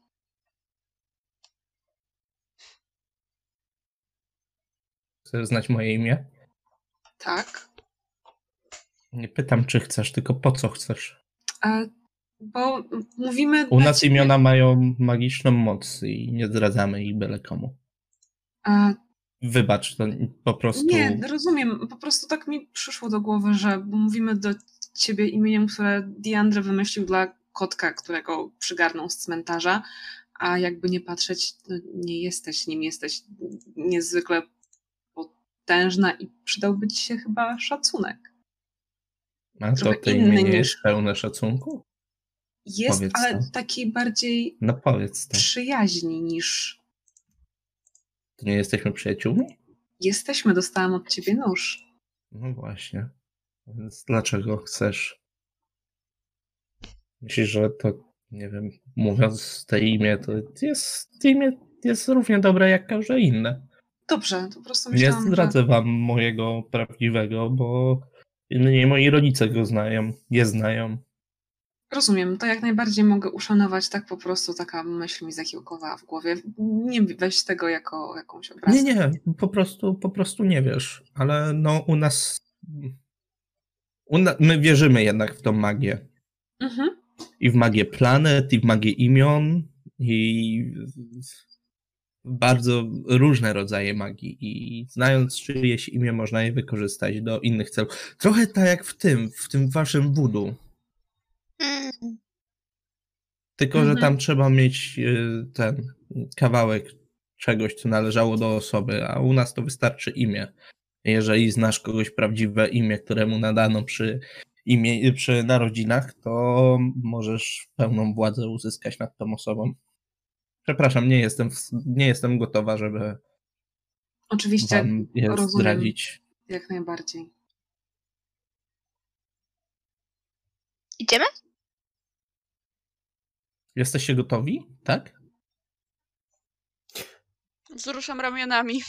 Chcesz znać moje imię? Tak. Nie pytam, czy chcesz, tylko po co chcesz. E, bo mówimy. U nas ciebie- imiona mają magiczną moc i nie zdradzamy ich byle komu. E, Wybacz, to po prostu. nie, rozumiem. Po prostu tak mi przyszło do głowy, że mówimy do ciebie imieniem, które Diandre wymyślił dla kotka, którego przygarnął z cmentarza, a jakby nie patrzeć, to nie jesteś nim, jesteś niezwykle potężna i przydałby ci się chyba szacunek. A to to inny imię nie jest pełne szacunku? Jest, Powiedz ale to. takiej bardziej No powiedz to. przyjaźni niż To nie jesteśmy przyjaciółmi? jesteśmy. Dostałam od ciebie nóż. No właśnie. Więc dlaczego chcesz? Myślisz, że to, nie wiem, mówiąc te imię, to jest imię jest równie dobre jak każde inne. Dobrze, to po prostu Nie myślałam, że... zdradzę wam mojego prawdziwego, bo nie moi rodzice go znają, je znają. Rozumiem, to jak najbardziej mogę uszanować, tak po prostu taka myśl mi zakiełkowała w głowie. Nie weź tego jako jakąś obrazę. Nie, nie, po prostu, po prostu nie wiesz, ale no u nas Una- My wierzymy jednak w tą magię. Mhm. I w magię planet, i w magię imion, i w bardzo różne rodzaje magii. I znając czyjeś imię, można je wykorzystać do innych celów. Trochę tak jak w tym, w tym waszym voodoo. Mm, Tylko, Mhm. że tam trzeba mieć y, ten kawałek czegoś, co należało do osoby, a u nas to wystarczy imię. Jeżeli znasz kogoś prawdziwe imię, któremu nadano przy, imię, przy narodzinach, to możesz pełną władzę uzyskać nad tą osobą. Przepraszam, nie jestem, w- nie jestem gotowa, żeby Oczywiście, wam je rozumiem. zdradzić. jak najbardziej. Idziemy? Jesteście gotowi? Tak? Wzruszam ramionami.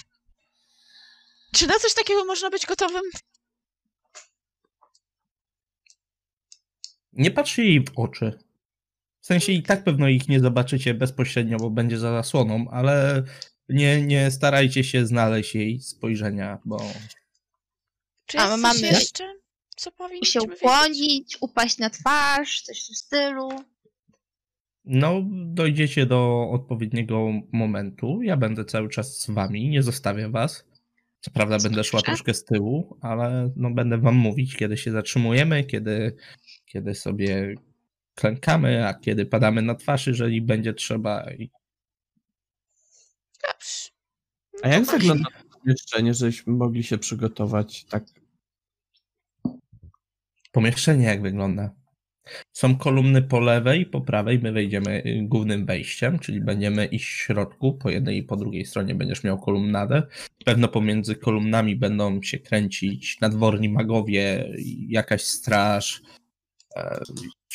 Czy na coś takiego można być gotowym? Nie patrzcie jej w oczy. W sensie i tak pewno ich nie zobaczycie bezpośrednio, bo będzie za zasłoną, ale nie, nie starajcie się znaleźć jej spojrzenia, bo Czy A, jest mamy- coś jeszcze, co się powinniśmy wiedzieć? ukłonić, upaść na twarz, coś w tym stylu. no dojdziecie do odpowiedniego momentu. Ja będę cały czas z wami, nie zostawię was. Co prawda będę szła troszkę z tyłu, ale no będę wam mówić, kiedy się zatrzymujemy, kiedy, kiedy sobie klękamy, a kiedy padamy na twarz, jeżeli będzie trzeba. I Dobrze. A jak No wygląda to pomieszczenie, żebyśmy mogli się przygotować tak? Pomieszczenie jak wygląda? Są kolumny po lewej i po prawej. My wejdziemy y, głównym wejściem, czyli będziemy iść w środku. Po jednej i po drugiej stronie będziesz miał kolumnadę. Pewno pomiędzy kolumnami będą się kręcić nadworni magowie, jakaś straż, e,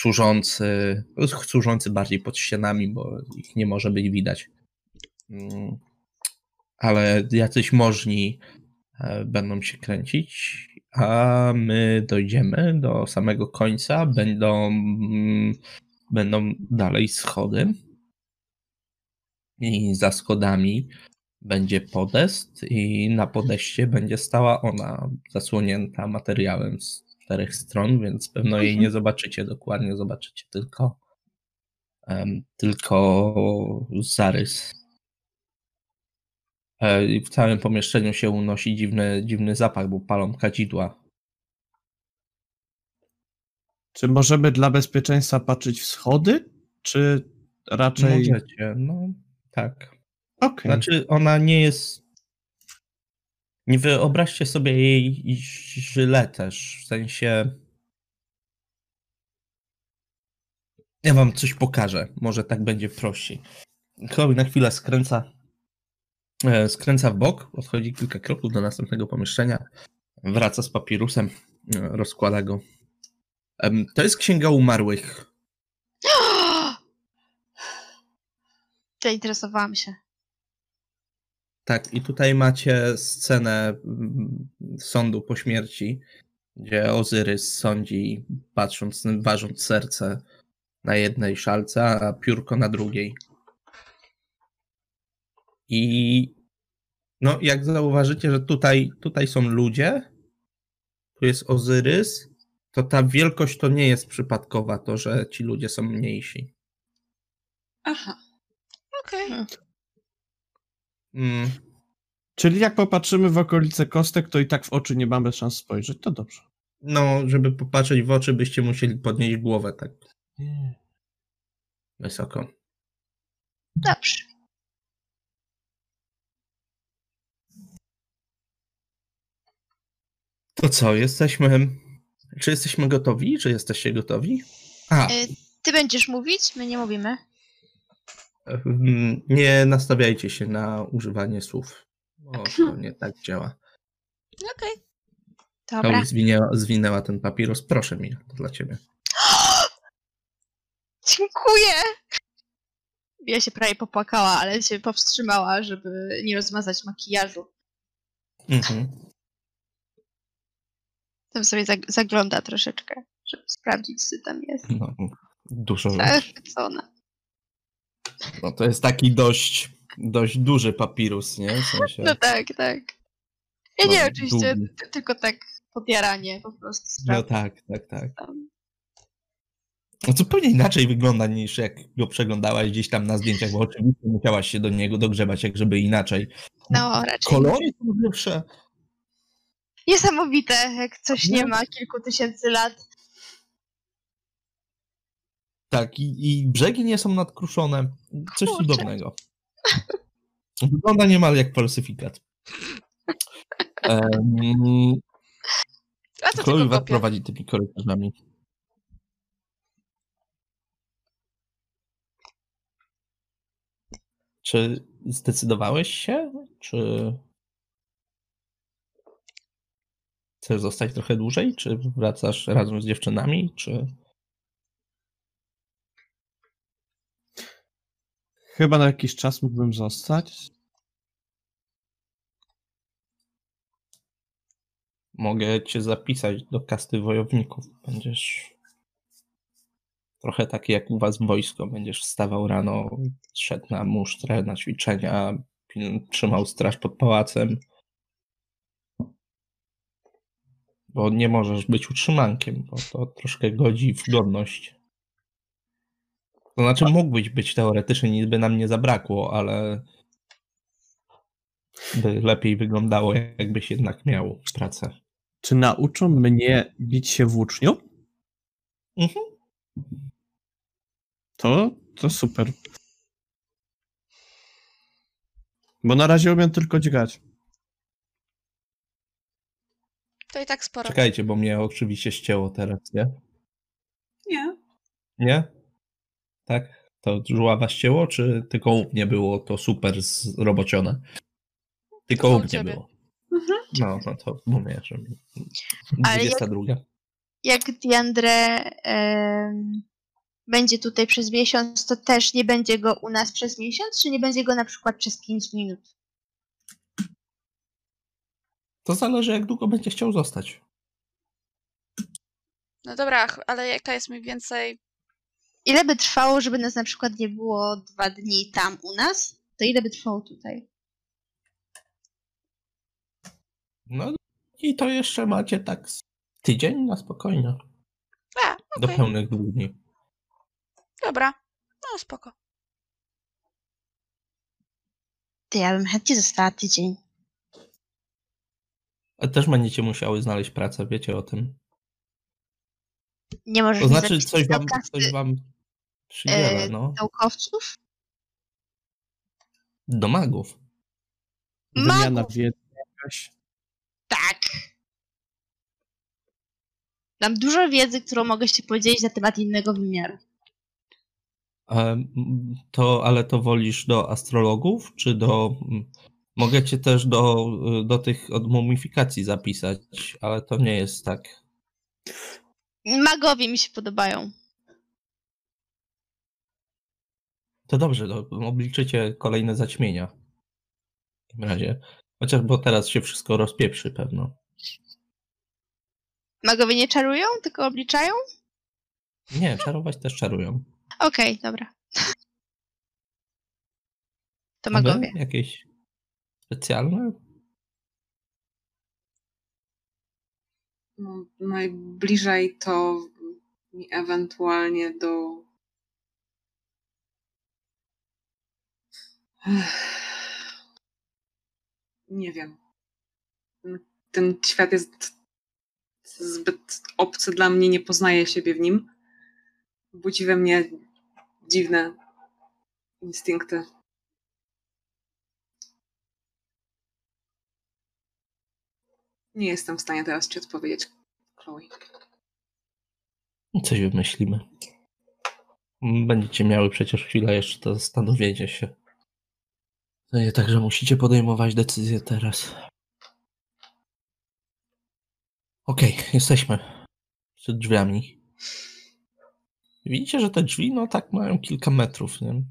służący, służący bardziej pod ścianami, bo ich nie może być widać. Mm, Ale jacyś możni e, będą się kręcić, a my dojdziemy do samego końca. Będą, mm, będą dalej schody. I za schodami będzie podest, i na podeście będzie stała ona, zasłonięta materiałem z czterech stron, więc pewno jej nie zobaczycie dokładnie, zobaczycie tylko, em, tylko zarys. E, i W całym pomieszczeniu się unosi dziwny, dziwny zapach, bo palą kadzidła. Czy możemy dla bezpieczeństwa patrzeć w schody? Czy raczej. Możecie, no tak. Okej. Znaczy, ona nie jest. Nie wyobraźcie sobie jej źle też. W sensie. Ja wam coś pokażę. Może tak będzie prościej. Chloe na chwilę skręca. e, Skręca w bok, odchodzi kilka kroków do następnego pomieszczenia. Wraca z papirusem, e, rozkłada go. To jest księga umarłych. Zainteresowałam się. Tak, i tutaj macie scenę mm, sądu po śmierci, gdzie Ozyrys sądzi, patrząc, ważąc serce na jednej szalce, a piórko na drugiej. I no, jak zauważycie, że tutaj, tutaj są ludzie, tu jest Ozyrys, to ta wielkość to nie jest przypadkowa, to, że ci ludzie są mniejsi. Aha. Okej. Mm, Czyli jak popatrzymy w okolice kostek, to i tak w oczy nie mamy szans spojrzeć. To dobrze. no, żeby popatrzeć w oczy, byście musieli podnieść głowę tak wysoko. Dobrze. To co, jesteśmy. Czy jesteśmy gotowi? Czy jesteście gotowi? A, Y, Ty będziesz mówić, my nie mówimy. Mm, nie nastawiajcie się na używanie słów. Bo to nie tak działa. Okej. Dobra. Pauli zwinęła, zwinęła ten papieros. Proszę mi, to dla ciebie. Dziękuję! Ja się prawie popłakała, ale się powstrzymała, żeby nie rozmazać makijażu. Mhm. Tam sobie zag- zagląda troszeczkę, żeby sprawdzić, co tam jest. No, dużo. Zachwycona. No, to jest taki dość, dość duży papirus, nie? W sensie, No tak, tak. Ja No, nie, oczywiście, długi. ty- tylko tak podjaranie po prostu. No sprawy. tak, tak, tak. Tam. No zupełnie inaczej wygląda niż jak go przeglądałaś gdzieś tam na zdjęciach, bo oczywiście musiałaś się do niego dogrzebać, jak żeby inaczej. No, raczej. Kolory są lepsze. Niesamowite, jak coś nie No. ma kilku tysięcy lat. Tak, i, i brzegi nie są nadkruszone. Coś Kurczę. cudownego. Wygląda niemal jak falsyfikat. Um, A to Chloe was prowadzi tymi korytarzami. Czy zdecydowałeś się? Czy chcesz zostać trochę dłużej? Czy wracasz razem z dziewczynami? Czy Chyba na jakiś czas mógłbym zostać. mogę cię zapisać do kasty wojowników? Będziesz trochę taki jak u was wojsko. Będziesz wstawał rano, szedł na musztrę, na ćwiczenia, trzymał straż pod pałacem. Bo nie możesz być utrzymankiem, bo to troszkę godzi w godność. To znaczy mógłbyś być teoretycznie, nic by nam nie zabrakło, ale by lepiej wyglądało, jakbyś jednak miał pracę. Czy nauczą mnie bić się włócznią? Mhm. To, to super. Bo na razie umiem tylko dźgać. To i tak sporo. Czekajcie, bo mnie oczywiście ścięło teraz, nie? Nie. Nie? Tak? To żuława ścięło, czy tylko u mnie było to super zrobocione? Tylko u mnie ciebie. było. Mhm. No, no to mówię, że Ale 22. Jak Diandre em, będzie tutaj przez miesiąc, to też nie będzie go u nas przez miesiąc, czy nie będzie go na przykład przez 5 minut? To zależy, jak długo będzie chciał zostać. No dobra, ale jaka jest mniej więcej... Ile by trwało, żeby nas na przykład nie było dwa dni tam u nas? To ile by trwało tutaj? No i to jeszcze macie tak tydzień na spokojnie. A, Do okej. pełnych dwóch dni. Dobra. No spoko. Ty, ja bym chętnie została tydzień. A też będziecie musiały znaleźć pracę, wiecie o tym. Nie możesz To znaczy, coś do wam, coś wam przydziela, e, no. naukowców? Do magów. Wymiana wiedzy jakaś. Tak. Mam dużo wiedzy, którą mogę się podzielić na temat innego wymiaru. Em, To, ale to wolisz do astrologów, czy do. Mogę cię też do, do tych od mumifikacji zapisać, ale to nie jest tak. Magowie mi się podobają. To dobrze, to obliczycie kolejne zaćmienia. W takim razie. Chociaż bo teraz się wszystko rozpieprzy pewno. Magowie nie czarują, tylko obliczają? Nie, czarować też czarują. Okej, dobra. To magowie. Jakieś specjalne? No, najbliżej to mi ewentualnie do. Nie wiem. Ten- świat jest zbyt obcy dla mnie, nie poznaję siebie w nim. Budzi we mnie dziwne instynkty. Nie jestem w stanie teraz ci odpowiedzieć, Chloe. Coś wymyślimy. Będziecie miały przecież chwilę jeszcze do zastanowienia się. To nie tak, że musicie podejmować decyzję teraz. Okej, jesteśmy przed drzwiami. Widzicie, że te drzwi, no tak mają kilka metrów, nie?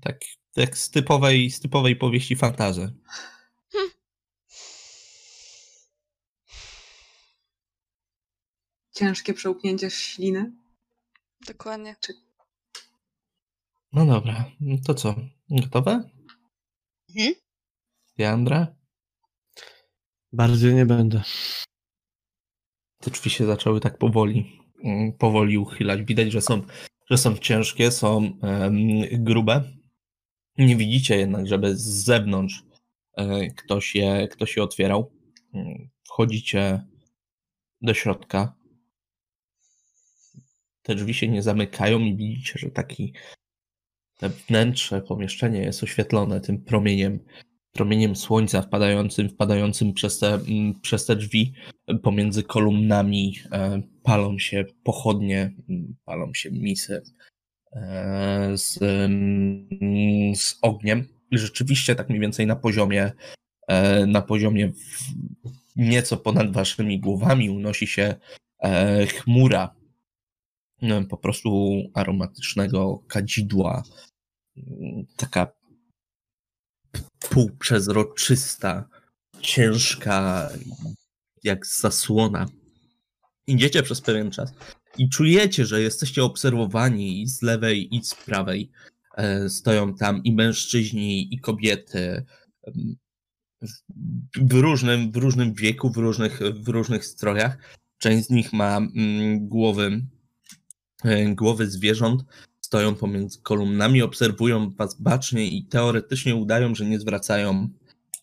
Tak jak z typowej, z typowej powieści fantazy. Ciężkie przełknięcie śliny. Dokładnie. No dobra, to co? Gotowe? Mhm. Diandra? Bardziej nie będę. te drzwi się zaczęły tak powoli, mm, powoli uchylać. Widać, że są, że są ciężkie, są grube. Nie widzicie jednak, żeby z zewnątrz e, ktoś je, ktoś je otwierał. Mm, Wchodzicie do środka. Te drzwi się nie zamykają i widzicie, że taki wnętrze, pomieszczenie jest oświetlone tym promieniem, promieniem słońca wpadającym, wpadającym przez te, mm, przez te drzwi pomiędzy kolumnami. e, Palą się pochodnie, mm, palą się misy e, z, mm, z ogniem. Rzeczywiście tak mniej więcej na poziomie, e, na poziomie nieco ponad waszymi głowami unosi się chmura no, po prostu aromatycznego kadzidła. Taka półprzezroczysta, ciężka, jak zasłona. Idziecie przez pewien czas i czujecie, że jesteście obserwowani z lewej, i z prawej. E, Stoją tam i mężczyźni, i kobiety. W różnym, w różnym wieku, w różnych, w różnych strojach. Część z nich ma mm, głowy, e, głowy zwierząt, stoją pomiędzy kolumnami, obserwują was bacznie i teoretycznie udają, że nie zwracają,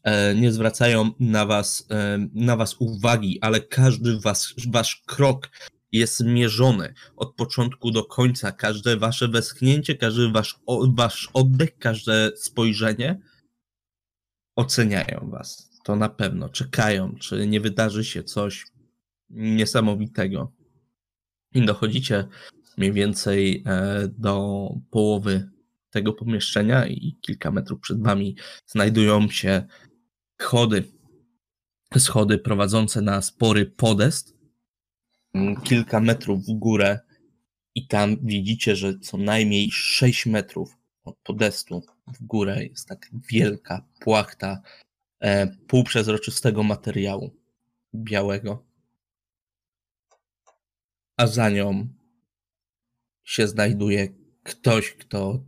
e, nie zwracają na was, e, na was uwagi, ale każdy was, wasz krok jest mierzony od początku do końca. Każde wasze westchnięcie, każdy wasz, wasz oddech, każde spojrzenie oceniają was. To na pewno. Czekają, czy nie wydarzy się coś niesamowitego. I dochodzicie mniej więcej e, do połowy tego pomieszczenia i kilka metrów przed wami znajdują się schody. Schody prowadzące na spory podest. Mm, Kilka metrów w górę i tam widzicie, że co najmniej 6 metrów od podestu w górę jest tak wielka płachta e, półprzezroczystego materiału białego. A za nią się znajduje ktoś, kto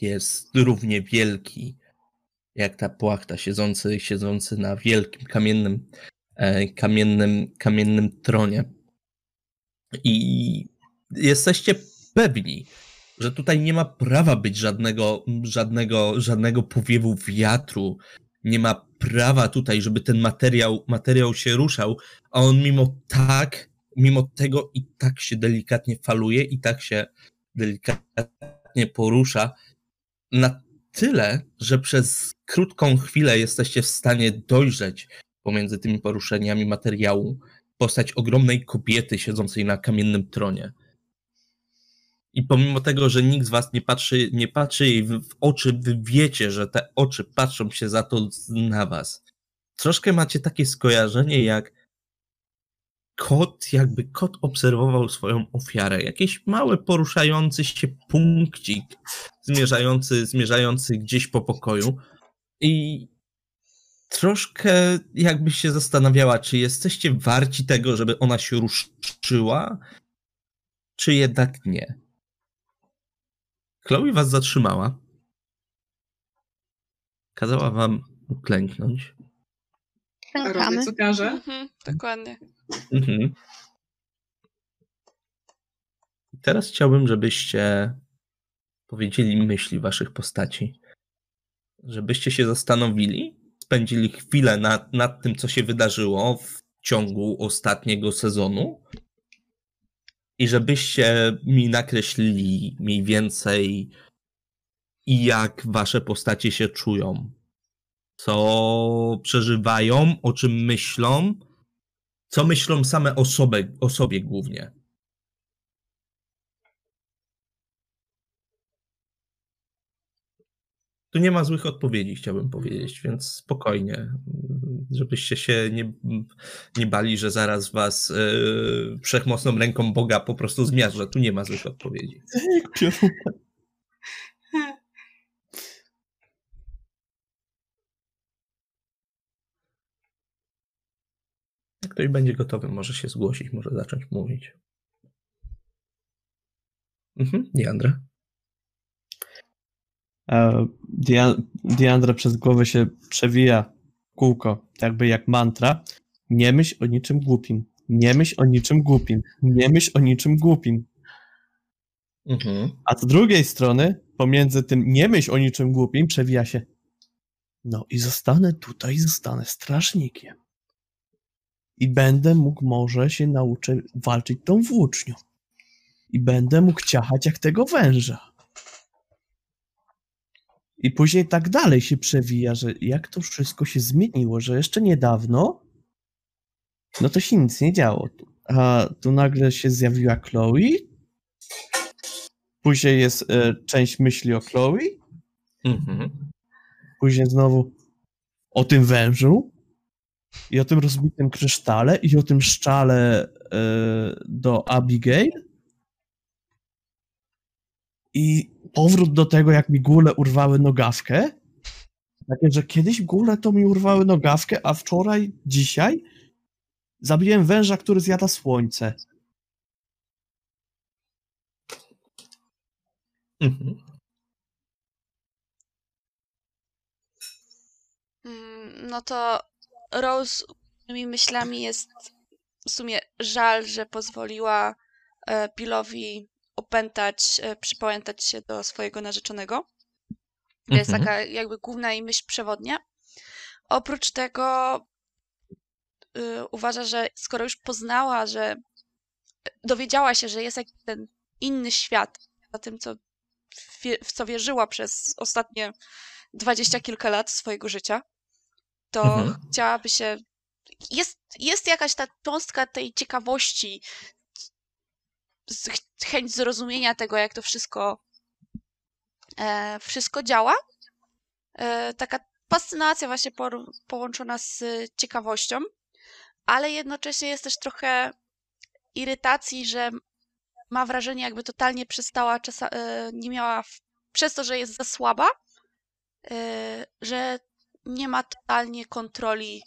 jest równie wielki jak ta płachta, siedzący, siedzący na wielkim kamiennym, e, kamiennym, kamiennym tronie. I jesteście pewni, że tutaj nie ma prawa być żadnego, żadnego, żadnego powiewu wiatru. Nie ma prawa tutaj, żeby ten materiał, materiał się ruszał, a on mimo tak, mimo tego i tak się delikatnie faluje i tak się delikatnie porusza. Na tyle, że przez krótką chwilę jesteście w stanie dojrzeć pomiędzy tymi poruszeniami materiału postać ogromnej kobiety siedzącej na kamiennym tronie. I pomimo tego, że nikt z was nie patrzy, nie patrzy jej w, oczy, wy wiecie, że te oczy patrzą się za to na was. Troszkę macie takie skojarzenie, jak kot, jakby kot obserwował swoją ofiarę. Jakiś mały poruszający się punkcik zmierzający, zmierzający gdzieś po pokoju. I troszkę jakby się zastanawiała, czy jesteście warci tego, żeby ona się ruszyła, czy jednak nie. Chloe was zatrzymała. Kazała wam uklęknąć. Robię Klękamy. co każe. Mhm, dokładnie. Mhm. Teraz chciałbym, żebyście powiedzieli myśli waszych postaci. Żebyście się zastanowili, spędzili chwilę nad, nad tym, co się wydarzyło w ciągu ostatniego sezonu i żebyście mi nakreślili mniej więcej, jak wasze postacie się czują. Co przeżywają, o czym myślą, co myślą same o sobie, o sobie głównie. Tu nie ma złych odpowiedzi, chciałbym powiedzieć, więc spokojnie, żebyście się nie, nie bali, że zaraz was yy, wszechmocną ręką Boga po prostu zmiażdżę. Tu nie ma złych odpowiedzi. ktoś będzie gotowy, może się zgłosić, może zacząć mówić. Mhm, Diandra. E, Dia- Diandra przez głowę się przewija kółko, jakby jak mantra. Nie myśl o niczym głupim. Nie myśl o niczym głupim. Nie myśl o niczym głupim. Mhm. A z drugiej strony, pomiędzy tym nie myśl o niczym głupim, przewija się. No i zostanę tutaj, zostanę strażnikiem. I będę mógł, może się nauczę walczyć tą włócznią. I będę mógł ciachać jak tego węża. I później tak dalej się przewija, że jak to wszystko się zmieniło, że jeszcze niedawno, no to się nic nie działo. A tu nagle się zjawiła Chloe. Później jest e, część myśli o Chloe. Mhm. Później znowu o tym wężu. I o tym rozbitym krysztale. I o tym szczale e, do Abigail. I powrót do tego, jak mi góle urwały nogawkę. Takie, że kiedyś góle to mi urwały nogawkę, a wczoraj, dzisiaj zabiłem węża, który zjada słońce. Mhm. Mm, No to Rose moimi myślami jest w sumie żal, że pozwoliła e, Billowi opętać, e, przypamiętać się do swojego narzeczonego. To jest Mhm. taka jakby główna jej myśl przewodnia. Oprócz tego y, uważa, że skoro już poznała, że dowiedziała się, że jest jakiś ten inny świat, za tym, co w co wierzyła przez ostatnie dwadzieścia kilka lat swojego życia, to Mhm. chciałaby się. Jest, jest jakaś ta cząstka tej ciekawości, chęć zrozumienia tego, jak to wszystko, e, wszystko działa. E, taka fascynacja właśnie por, połączona z ciekawością, ale jednocześnie jest też trochę irytacji, że ma wrażenie, jakby totalnie przestała, czasa, e, nie miała, przez to, że jest za słaba, e, że nie ma totalnie kontroli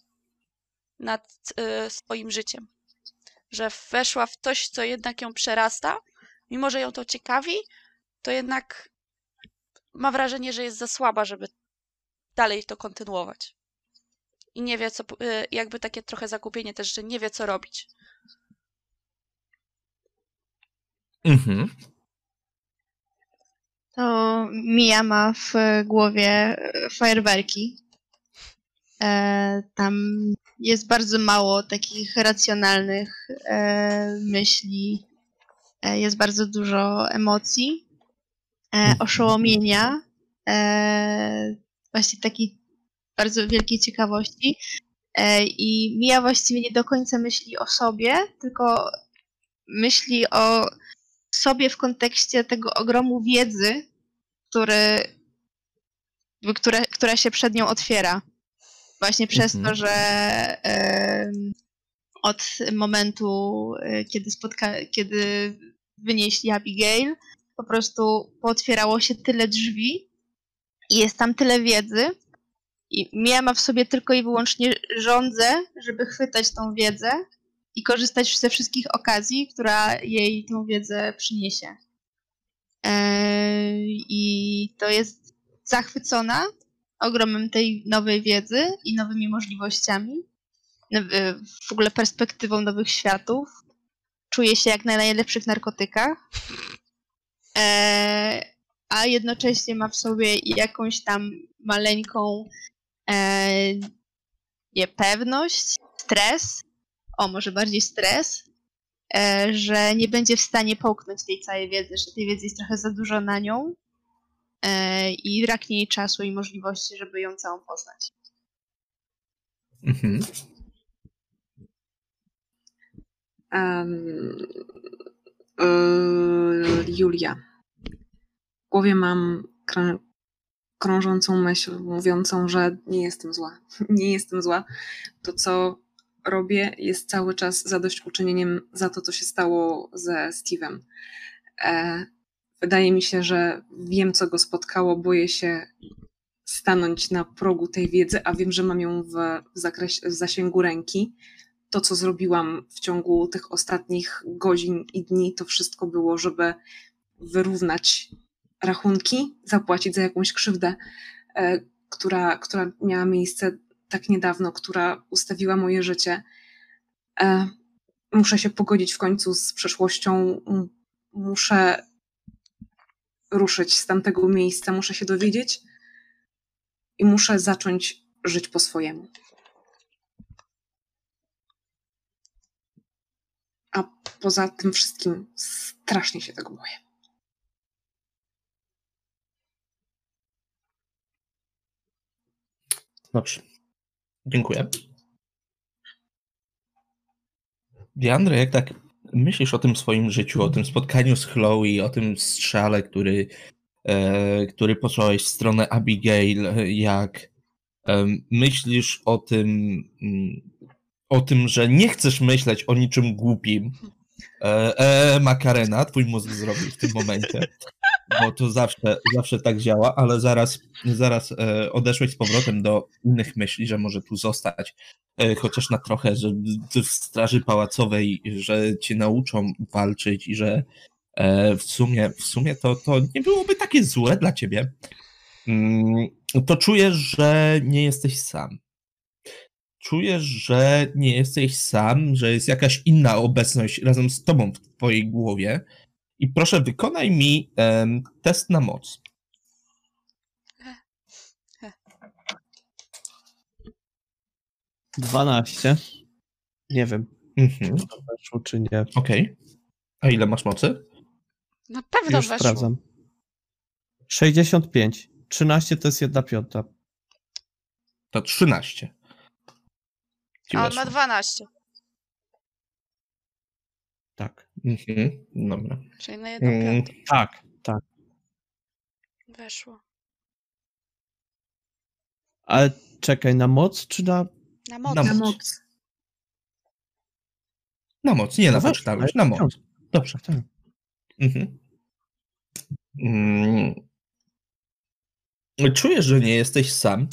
nad e, swoim życiem. Że weszła w coś, co jednak ją przerasta, mimo że ją to ciekawi, to jednak ma wrażenie, że jest za słaba, żeby dalej to kontynuować. I nie wie, co, e, jakby takie trochę zagubienie też, że nie wie, co robić. Mhm. To Mia ma w głowie e, fajerwerki. E, tam jest bardzo mało takich racjonalnych e, myśli. E, jest bardzo dużo emocji, e, oszołomienia, właśnie takiej bardzo wielkiej ciekawości. I Mia właściwie nie do końca myśli o sobie, tylko myśli o sobie w kontekście tego ogromu wiedzy, który, które, która się przed nią otwiera. Właśnie przez Mhm. to, że od momentu, e, kiedy, spotka, kiedy wynieśli Abigail, po prostu pootwierało się tyle drzwi i jest tam tyle wiedzy. I Mia ma w sobie tylko i wyłącznie żądzę, żeby chwytać tą wiedzę i korzystać ze wszystkich okazji, która jej tą wiedzę przyniesie. Eee, I to jest zachwycona ogromem tej nowej wiedzy i nowymi możliwościami, e, w ogóle perspektywą nowych światów. Czuje się jak na najlepszych narkotykach. Eee, a jednocześnie ma w sobie jakąś tam maleńką e, niepewność, stres, o może bardziej stres, e, że nie będzie w stanie połknąć tej całej wiedzy, że tej wiedzy jest trochę za dużo na nią e, i braknie jej czasu i możliwości, żeby ją całą poznać. Mhm. Y, Julia. W głowie mam krą- krążącą myśl mówiącą, że nie jestem zła. Nie jestem zła. To, co robię, jest cały czas zadośćuczynieniem za to, co się stało ze Steve'em. E, wydaje mi się, że wiem, co go spotkało. Boję się stanąć na progu tej wiedzy, a wiem, że mam ją w, w zasięgu ręki to, co zrobiłam w ciągu tych ostatnich godzin i dni, to wszystko było, żeby wyrównać rachunki, zapłacić za jakąś krzywdę, e, która, która miała miejsce tak niedawno, która ustawiła moje życie. E, muszę się pogodzić w końcu z przeszłością. Muszę ruszyć z tamtego miejsca, muszę się dowiedzieć i muszę zacząć żyć po swojemu. A poza tym wszystkim strasznie się tego boję. Dobrze. Dziękuję. Diandra, jak tak myślisz o tym swoim życiu, o tym spotkaniu z Chloe, o tym strzale, który, e, który posłałeś w stronę Abigail, jak e, myślisz o tym, mm, o tym, że nie chcesz myśleć o niczym głupim, e, e, Makarena, twój mózg zrobił w tym momencie, bo to zawsze, zawsze tak działa, ale zaraz, zaraz e, odeszłeś z powrotem do innych myśli, że może tu zostać e, chociaż na trochę, że w straży pałacowej, że cię nauczą walczyć i że e, w sumie, w sumie to, to nie byłoby takie złe dla ciebie. Mm, To czujesz, że nie jesteś sam. Czujesz, że nie jesteś sam, że jest jakaś inna obecność razem z tobą w twojej głowie. I proszę, wykonaj mi em, test na moc. Dwanaście. Nie wiem, Mhm. czy to weszło, czy nie. Okej. A ile masz mocy? Na pewno Już weszło. sprawdzam. 65. 13 to jest jedna piąta. To 13. Ci A on weszło. ma 12, Tak. Mhm. Dobra. czyli na jedną Mm, piątą Tak, tak. weszło. Ale czekaj, na moc czy na... Na moc. Na Na moc. Na moc, nie na No na na moc. Dobrze. Tak. Mhm. Mm. Czujesz, że nie jesteś sam,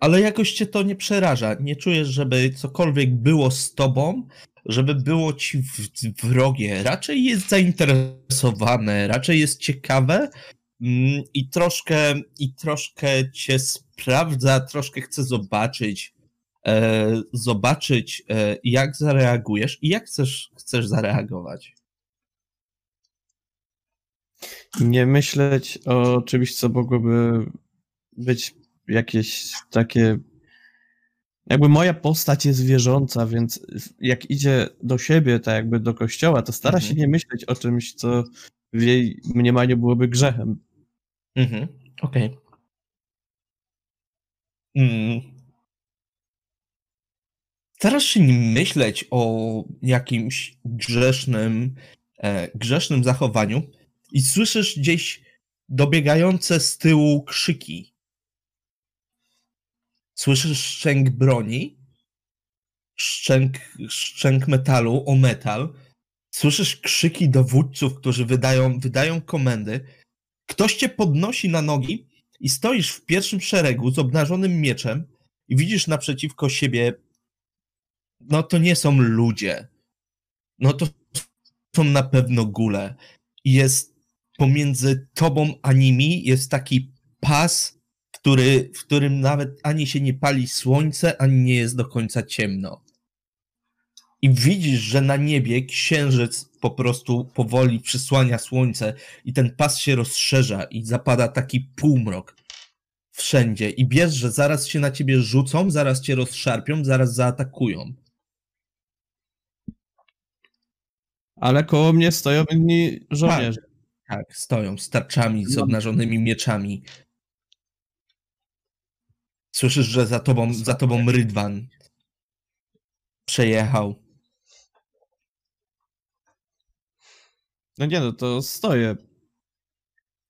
ale jakoś cię to nie przeraża. Nie czujesz, żeby cokolwiek było z tobą, żeby było ci wrogie. Raczej jest zainteresowane, raczej jest ciekawe mm, i troszkę, i troszkę cię sprawdza, troszkę chce zobaczyć, e, zobaczyć, e, jak zareagujesz i jak chcesz, chcesz zareagować. Nie myśleć o czymś, co mogłoby być jakieś takie... Jakby moja postać jest wierząca, więc jak idzie do siebie, tak jakby do kościoła, to stara się Mhm. nie myśleć o czymś, co w jej mniemaniu byłoby grzechem. Mhm, okej. Mm. Starasz się nie myśleć o jakimś grzesznym, e, grzesznym zachowaniu i słyszysz gdzieś dobiegające z tyłu krzyki. Słyszysz szczęk broni, szczęk, szczęk metalu o metal. Słyszysz krzyki dowódców, którzy wydają, wydają komendy. Ktoś cię podnosi na nogi i stoisz w pierwszym szeregu z obnażonym mieczem i widzisz naprzeciwko siebie, no to nie są ludzie. No to są na pewno gule. I jest pomiędzy tobą a nimi jest taki pas, który, w którym nawet ani się nie pali słońce, ani nie jest do końca ciemno. I widzisz, że na niebie księżyc po prostu powoli przysłania słońce i ten pas się rozszerza i zapada taki półmrok wszędzie. I wiesz, że zaraz się na ciebie rzucą, zaraz cię rozszarpią, zaraz zaatakują. Ale koło mnie stoją inni żołnierze. Tak, stoją z tarczami, z No. obnażonymi mieczami. Słyszysz, że za tobą, za tobą Rydwan przejechał. No nie no, to stoję.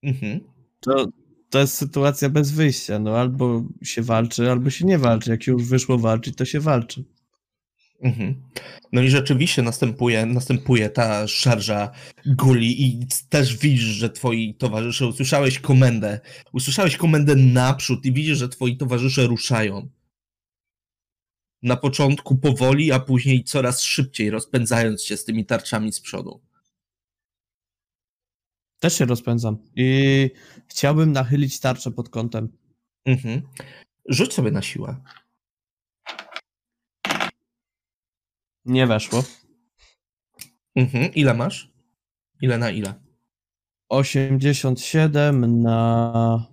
Mhm. To, to jest sytuacja bez wyjścia. No albo się walczy, albo się nie walczy. Jak się już wyszło walczyć, to się walczy. Mhm. No i rzeczywiście następuje, następuje ta szarża guli i też widzisz, że twoi towarzysze, usłyszałeś komendę, usłyszałeś komendę naprzód i widzisz, że twoi towarzysze ruszają. Na początku powoli, a później coraz szybciej, rozpędzając się z tymi tarczami z przodu. Też się rozpędzam. I chciałbym nachylić tarczę pod kątem. Mhm. Rzuć sobie na siłę. Nie weszło. Mhm. Ile masz? Ile na ile? 87 na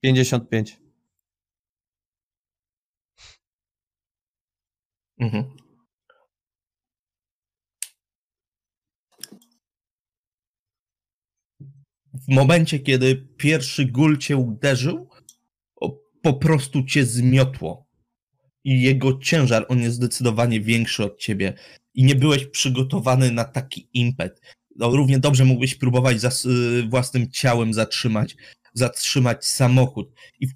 55. Mhm. W momencie, kiedy pierwszy gól cię uderzył, po prostu cię zmiotło. I jego ciężar, on jest zdecydowanie większy od ciebie. I nie byłeś przygotowany na taki impet. No, równie dobrze mógłbyś próbować y, własnym ciałem zatrzymać, zatrzymać samochód. I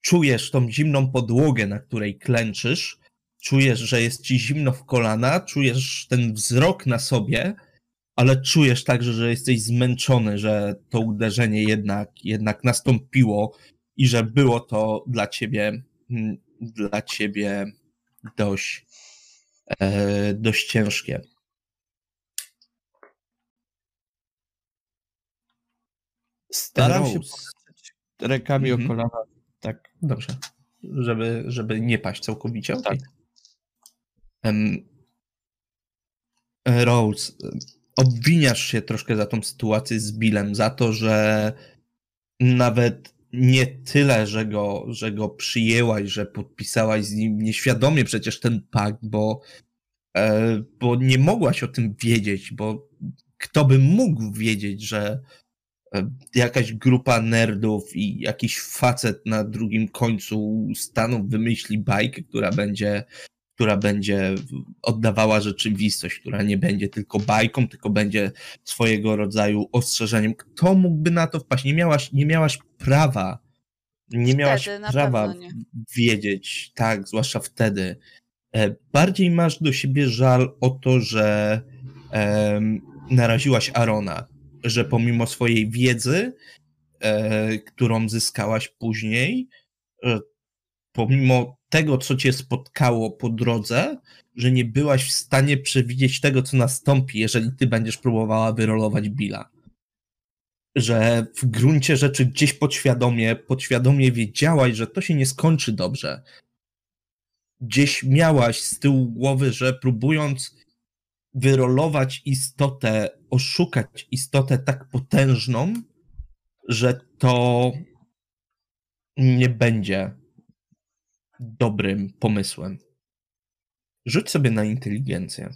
czujesz tą zimną podłogę, na której klęczysz, czujesz, że jest ci zimno w kolana, czujesz ten wzrok na sobie, ale czujesz także, że jesteś zmęczony, że to uderzenie jednak, jednak nastąpiło i że było to dla ciebie, mm, dla ciebie dość, e, dość ciężkie. Staram się Rose. patrzeć rękami Mhm. o kolana. Tak. Dobrze. Żeby, żeby nie paść całkowicie. Tak. Em, Rose, obwiniasz się troszkę za tą sytuację z Billem, za to, że nawet nie tyle, że go, że go przyjęłaś, że podpisałaś z nim nieświadomie przecież ten pakt, bo, e, bo nie mogłaś o tym wiedzieć, bo kto by mógł wiedzieć, że e, jakaś grupa nerdów i jakiś facet na drugim końcu Stanów wymyśli bajkę, która będzie, która będzie oddawała rzeczywistość, która nie będzie tylko bajką, tylko będzie swojego rodzaju ostrzeżeniem. Kto mógłby na to wpaść? Nie miałaś, nie miałaś prawa, nie miałaś Wtedy prawa nie. wiedzieć, tak, zwłaszcza wtedy. E, Bardziej masz do siebie żal o to, że em, naraziłaś Arona, że pomimo swojej wiedzy, e, którą zyskałaś później, e, pomimo tego, co cię spotkało po drodze, że nie byłaś w stanie przewidzieć tego, co nastąpi, jeżeli ty będziesz próbowała wyrolować Billa. Że w gruncie rzeczy gdzieś podświadomie, podświadomie wiedziałaś, że to się nie skończy dobrze. Gdzieś miałaś z tyłu głowy, że próbując wyrolować istotę, oszukać istotę tak potężną, że to nie będzie dobrym pomysłem. Rzuć sobie na inteligencję.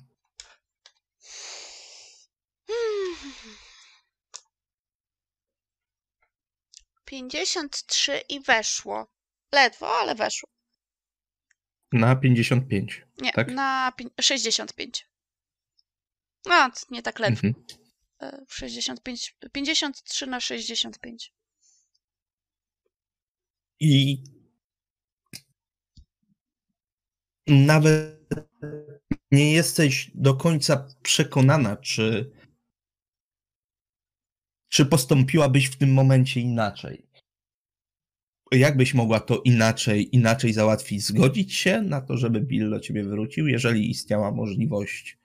Pięćdziesiąt trzy i weszło. Ledwo, ale weszło. Na 55. Nie, Tak? na pię- 65. No, nie tak ledwo. Mhm. E, 65, 53 na 65. I nawet nie jesteś do końca przekonana, czy, czy postąpiłabyś w tym momencie inaczej. Jak byś mogła to inaczej, inaczej załatwić? Zgodzić się na to, żeby Bill do ciebie wrócił, jeżeli istniała możliwość,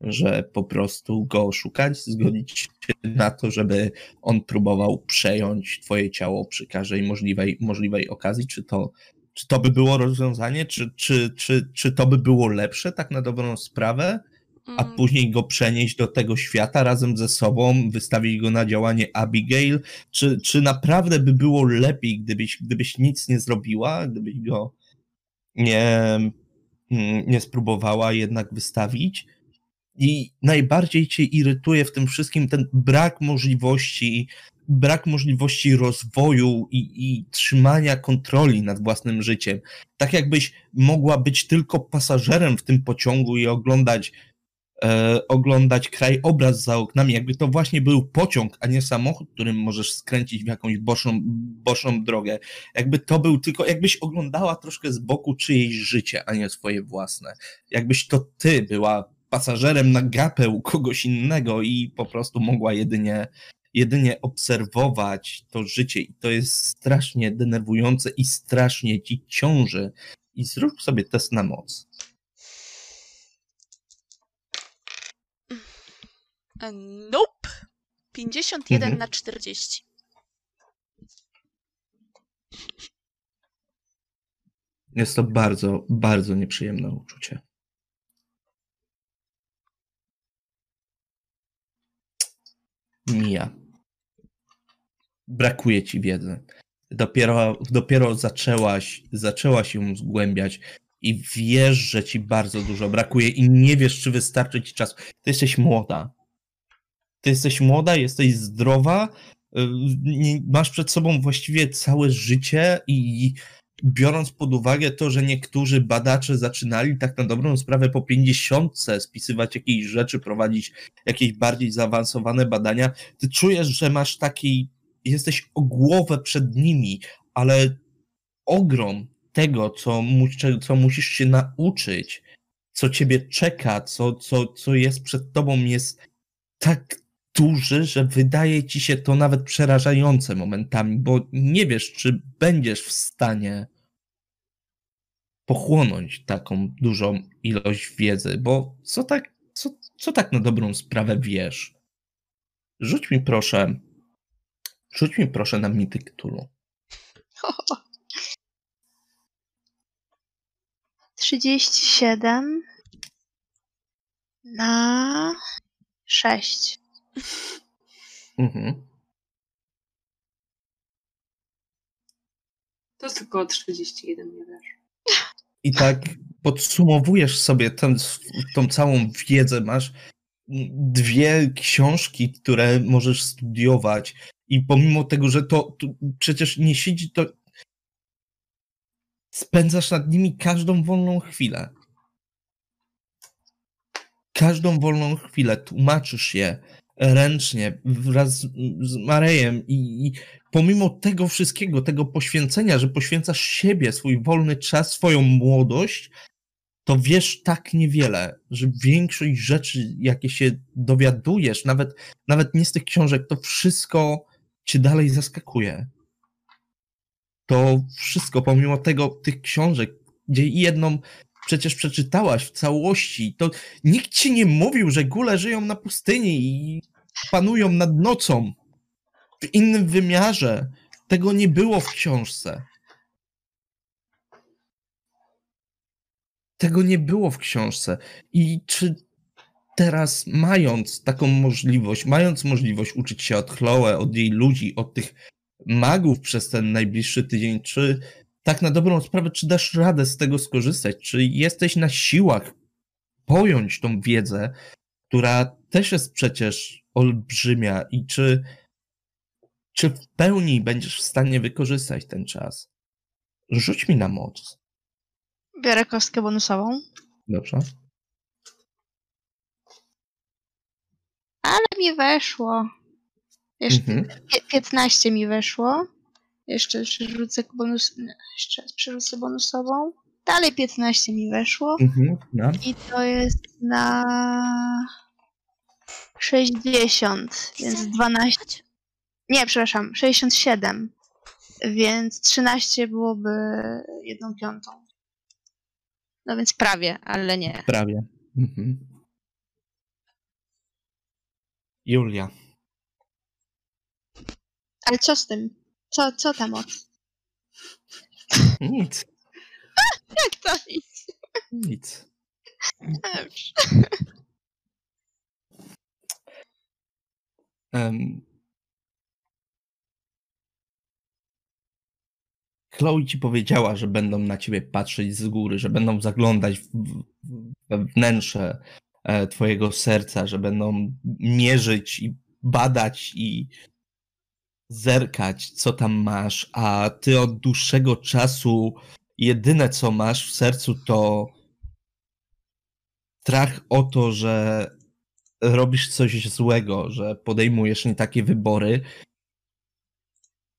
że po prostu go oszukać? Zgodzić się na to, żeby on próbował przejąć twoje ciało przy każdej możliwej, możliwej okazji? Czy to, czy to by było rozwiązanie? Czy, czy, czy, czy to by było lepsze, tak na dobrą sprawę? A Mm, później go przenieść do tego świata razem ze sobą, wystawić go na działanie Abigail? Czy, czy naprawdę by było lepiej, gdybyś, gdybyś nic nie zrobiła, gdybyś go nie, mm, nie spróbowała jednak wystawić? I najbardziej cię irytuje w tym wszystkim ten brak możliwości, brak możliwości rozwoju i, i trzymania kontroli nad własnym życiem. Tak jakbyś mogła być tylko pasażerem w tym pociągu i oglądać, e, oglądać krajobraz za oknami, jakby to właśnie był pociąg, a nie samochód, którym możesz skręcić w jakąś boczną, boczną drogę. Jakby to był tylko, jakbyś oglądała troszkę z boku czyjeś życie, a nie swoje własne. Jakbyś to ty była pasażerem na gapę u kogoś innego i po prostu mogła jedynie, jedynie obserwować to życie i to jest strasznie denerwujące i strasznie ci ciąży. I zrób sobie test na moc. e, Nope. 51 Mhm. na 40. Jest to bardzo, bardzo nieprzyjemne uczucie. Mija. Brakuje ci wiedzy. Dopiero, dopiero zaczęłaś, zaczęłaś ją zgłębiać i wiesz, że ci bardzo dużo brakuje i nie wiesz, czy wystarczy ci czasu. Ty jesteś młoda. Ty jesteś młoda, jesteś zdrowa, y, masz przed sobą właściwie całe życie i biorąc pod uwagę to, że niektórzy badacze zaczynali tak na dobrą sprawę po 50 spisywać jakieś rzeczy, prowadzić jakieś bardziej zaawansowane badania, ty czujesz, że masz taki, jesteś o głowę przed nimi, ale ogrom tego, co, mus, co musisz się nauczyć, co ciebie czeka, co, co, co jest przed tobą, jest tak duży, że wydaje ci się to nawet przerażające momentami, bo nie wiesz, czy będziesz w stanie pochłonąć taką dużą ilość wiedzy, bo co tak, co, co tak na dobrą sprawę wiesz? Rzuć mi proszę, rzuć mi proszę na mity Cthulhu. 37 na 6. Mhm. To jest tylko 31, nie wiesz. I tak podsumowujesz sobie tę, tą całą wiedzę, masz dwie książki, które możesz studiować i pomimo tego, że to, to przecież nie siedzi, to spędzasz nad nimi każdą wolną chwilę. Każdą wolną chwilę tłumaczysz je ręcznie wraz z, Marejem i, i pomimo tego wszystkiego, tego poświęcenia, że poświęcasz siebie, swój wolny czas, swoją młodość, to wiesz tak niewiele, że większość rzeczy, jakie się dowiadujesz, nawet, nawet nie z tych książek, to wszystko cię dalej zaskakuje. To wszystko, pomimo tego, tych książek, gdzie jedną przecież przeczytałaś w całości, to nikt ci nie mówił, że góle żyją na pustyni i panują nad nocą w innym wymiarze. Tego nie było w książce. Tego nie było w książce. I czy teraz, mając taką możliwość, mając możliwość uczyć się od Chloe, od jej ludzi, od tych magów przez ten najbliższy tydzień, czy tak na dobrą sprawę, czy dasz radę z tego skorzystać? Czy jesteś na siłach pojąć tą wiedzę, która też jest przecież olbrzymia i czy, czy w pełni będziesz w stanie wykorzystać ten czas? Rzuć mi na moc. Biorę kostkę bonusową. Dobrze? Ale mi weszło. Jeszcze Mhm. pie- 15 mi weszło. Jeszcze przerzucę bonus. Jeszcze raz przerzucę bonusową. Dalej 15 mi weszło. Mhm. No. I to jest na 60, więc 12. Nie, przepraszam, 67. Więc 13 byłoby jedną piątą. No więc prawie, ale nie. Prawie. Mhm. Julia. Ale co z tym? Co, co ta moc? Nic. Jak to nic? Nic. Dobrze. Em, Chloe ci powiedziała, że będą na ciebie patrzeć z góry, że będą zaglądać we wnętrze e, twojego serca, że będą mierzyć i badać i zerkać, co tam masz, a ty od dłuższego czasu jedyne, co masz w sercu, to strach o to, że robisz coś złego, że podejmujesz nie takie wybory.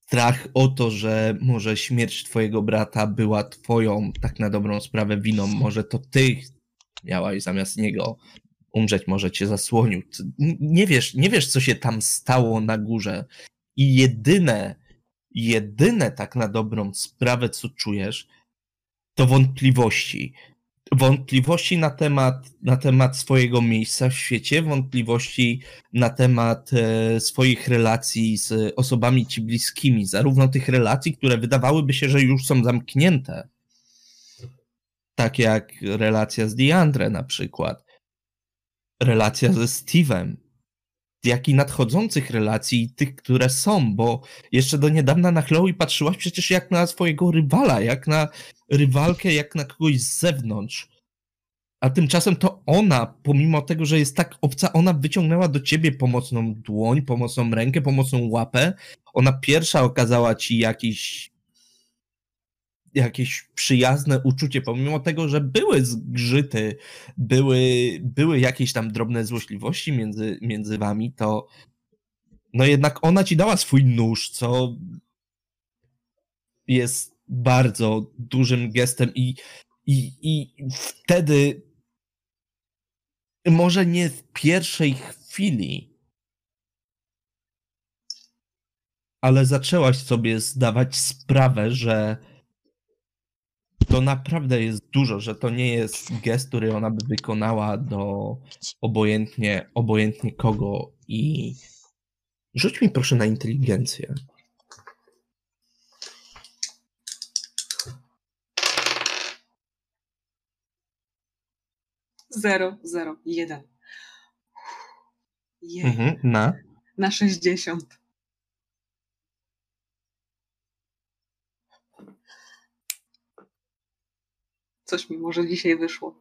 Strach o to, że może śmierć twojego brata była twoją, tak na dobrą sprawę, winą. Może to ty miałaś zamiast niego umrzeć, może cię zasłonił. Nie wiesz, nie wiesz, co się tam stało na górze. I jedyne, jedyne tak na dobrą sprawę, co czujesz, to wątpliwości. Wątpliwości na temat, na temat swojego miejsca w świecie, wątpliwości na temat e, swoich relacji z osobami ci bliskimi, zarówno tych relacji, które wydawałyby się, że już są zamknięte, tak jak relacja z Diandre na przykład, relacja ze Steve'em, jak i nadchodzących relacji, tych, które są, bo jeszcze do niedawna na Chloe patrzyłaś przecież jak na swojego rywala, jak na rywalkę, jak na kogoś z zewnątrz. A tymczasem to ona, pomimo tego, że jest tak obca, ona wyciągnęła do ciebie pomocną dłoń, pomocną rękę, pomocną łapę. Ona pierwsza okazała ci jakiś jakieś przyjazne uczucie, pomimo tego, że były zgrzyty, były, były jakieś tam drobne złośliwości między, między wami, to no jednak ona ci dała swój nóż, co jest bardzo dużym gestem i, i, i wtedy może nie w pierwszej chwili, ale zaczęłaś sobie zdawać sprawę, że to naprawdę jest dużo, że to nie jest gest, który ona by wykonała do obojętnie, obojętnie kogo i rzuć mi proszę na inteligencję. Zero, zero, jeden. Jej, Mhm, na? na 60. Coś mi może dzisiaj wyszło.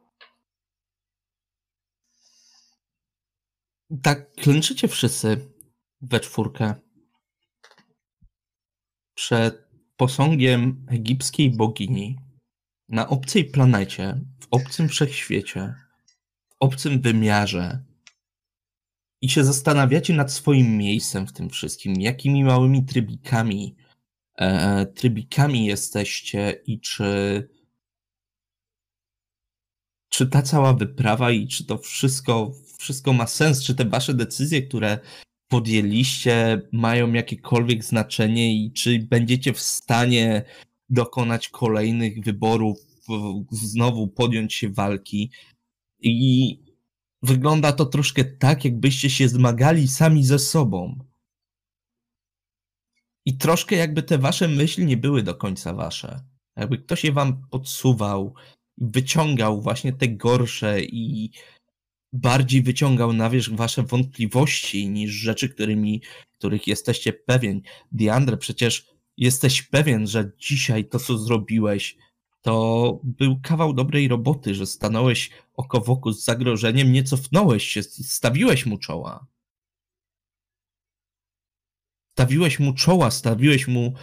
Tak, klęczycie wszyscy we czwórkę przed posągiem egipskiej bogini na obcej planecie, w obcym wszechświecie, w obcym wymiarze i się zastanawiacie nad swoim miejscem w tym wszystkim, jakimi małymi trybikami, e, trybikami jesteście i czy czy ta cała wyprawa i czy to wszystko, wszystko ma sens, czy te wasze decyzje, które podjęliście, mają jakiekolwiek znaczenie i czy będziecie w stanie dokonać kolejnych wyborów, znowu podjąć się walki. I wygląda to troszkę tak, jakbyście się zmagali sami ze sobą. I troszkę jakby te wasze myśli nie były do końca wasze. Jakby ktoś je wam podsuwał, wyciągał właśnie te gorsze i bardziej wyciągał na wierzch wasze wątpliwości niż rzeczy, którymi, których jesteście pewien. Diandre, przecież jesteś pewien, że dzisiaj to, co zrobiłeś, to był kawał dobrej roboty, że stanąłeś oko w oko z zagrożeniem, nie cofnąłeś się, stawiłeś mu czoła. Stawiłeś mu czoła, stawiłeś mu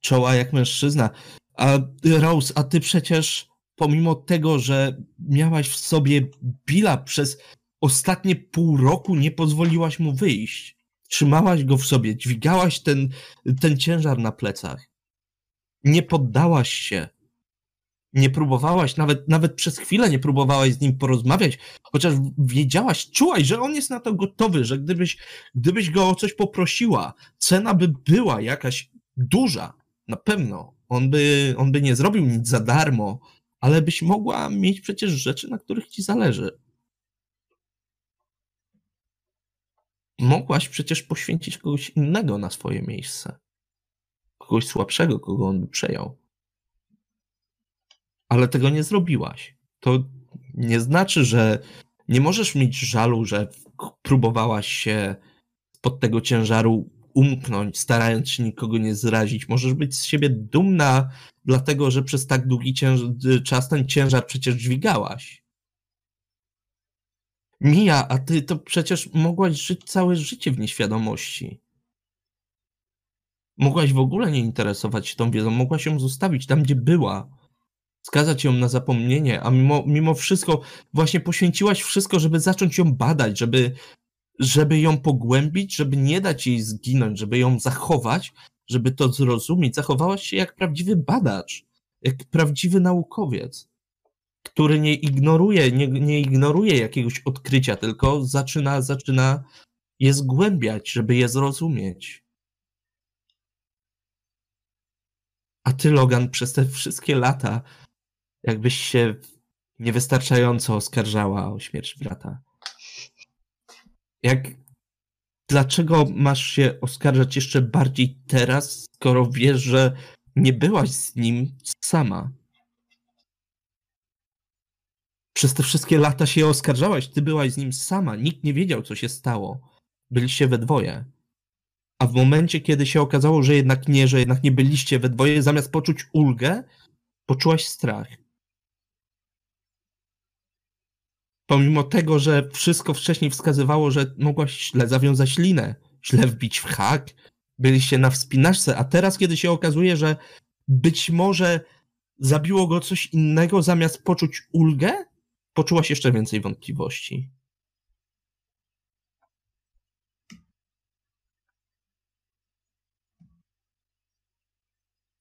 czoła jak mężczyzna. A Rose, a ty przecież pomimo tego, że miałaś w sobie Billa przez ostatnie pół roku, nie pozwoliłaś mu wyjść. Trzymałaś go w sobie, dźwigałaś ten, ten ciężar na plecach. Nie poddałaś się. Nie próbowałaś, nawet, nawet przez chwilę nie próbowałaś z nim porozmawiać, chociaż wiedziałaś, czułaś, że on jest na to gotowy, że gdybyś, gdybyś go o coś poprosiła, cena by była jakaś duża, na pewno. On by, on by nie zrobił nic za darmo, ale byś mogła mieć przecież rzeczy, na których ci zależy. Mogłaś przecież poświęcić kogoś innego na swoje miejsce. Kogoś słabszego, kogo on by przejął. Ale tego nie zrobiłaś. To nie znaczy, że nie możesz mieć żalu, że próbowałaś się pod tego ciężaru umknąć, starając się nikogo nie zrazić. Możesz być z siebie dumna, dlatego że przez tak długi czas ten ciężar przecież dźwigałaś. Mija, a ty to przecież mogłaś żyć całe życie w nieświadomości. Mogłaś w ogóle nie interesować się tą wiedzą, mogłaś ją zostawić tam, gdzie była. Skazać ją na zapomnienie, a mimo, mimo wszystko właśnie poświęciłaś wszystko, żeby zacząć ją badać, żeby żeby ją pogłębić, żeby nie dać jej zginąć, żeby ją zachować, żeby to zrozumieć. Zachowałaś się jak prawdziwy badacz, jak prawdziwy naukowiec, który nie ignoruje, nie, nie ignoruje jakiegoś odkrycia, tylko zaczyna, zaczyna je zgłębiać, żeby je zrozumieć. A ty, Logan, przez te wszystkie lata, jakbyś się niewystarczająco oskarżała o śmierć brata. Jak dlaczego masz się oskarżać jeszcze bardziej teraz, skoro wiesz, że nie byłaś z nim sama? Przez te wszystkie lata się oskarżałaś, ty byłaś z nim sama, nikt nie wiedział, co się stało. byliście we dwoje. A w momencie, kiedy się okazało, że jednak nie, że jednak nie byliście we dwoje, zamiast poczuć ulgę, poczułaś strach. Pomimo tego, że wszystko wcześniej wskazywało, że mogłaś źle zawiązać linę, źle wbić w hak, byliście na wspinaczce, a teraz, kiedy się okazuje, że być może zabiło go coś innego, zamiast poczuć ulgę, poczułaś jeszcze więcej wątpliwości.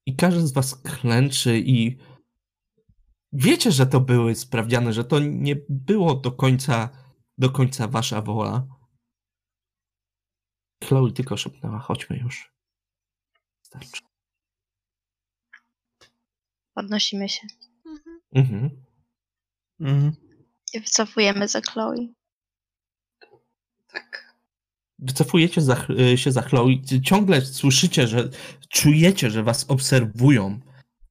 I każdy z was klęczy i wiecie, że to były sprawdziane, że to nie było do końca, do końca wasza wola. Chloe tylko szepnęła, chodźmy już. Starczy. Podnosimy się Mhm. Mhm. Mhm. i wycofujemy za Chloe. Tak. Wycofujecie za, y, się za Chloe. Ciągle słyszycie, że czujecie, że was obserwują.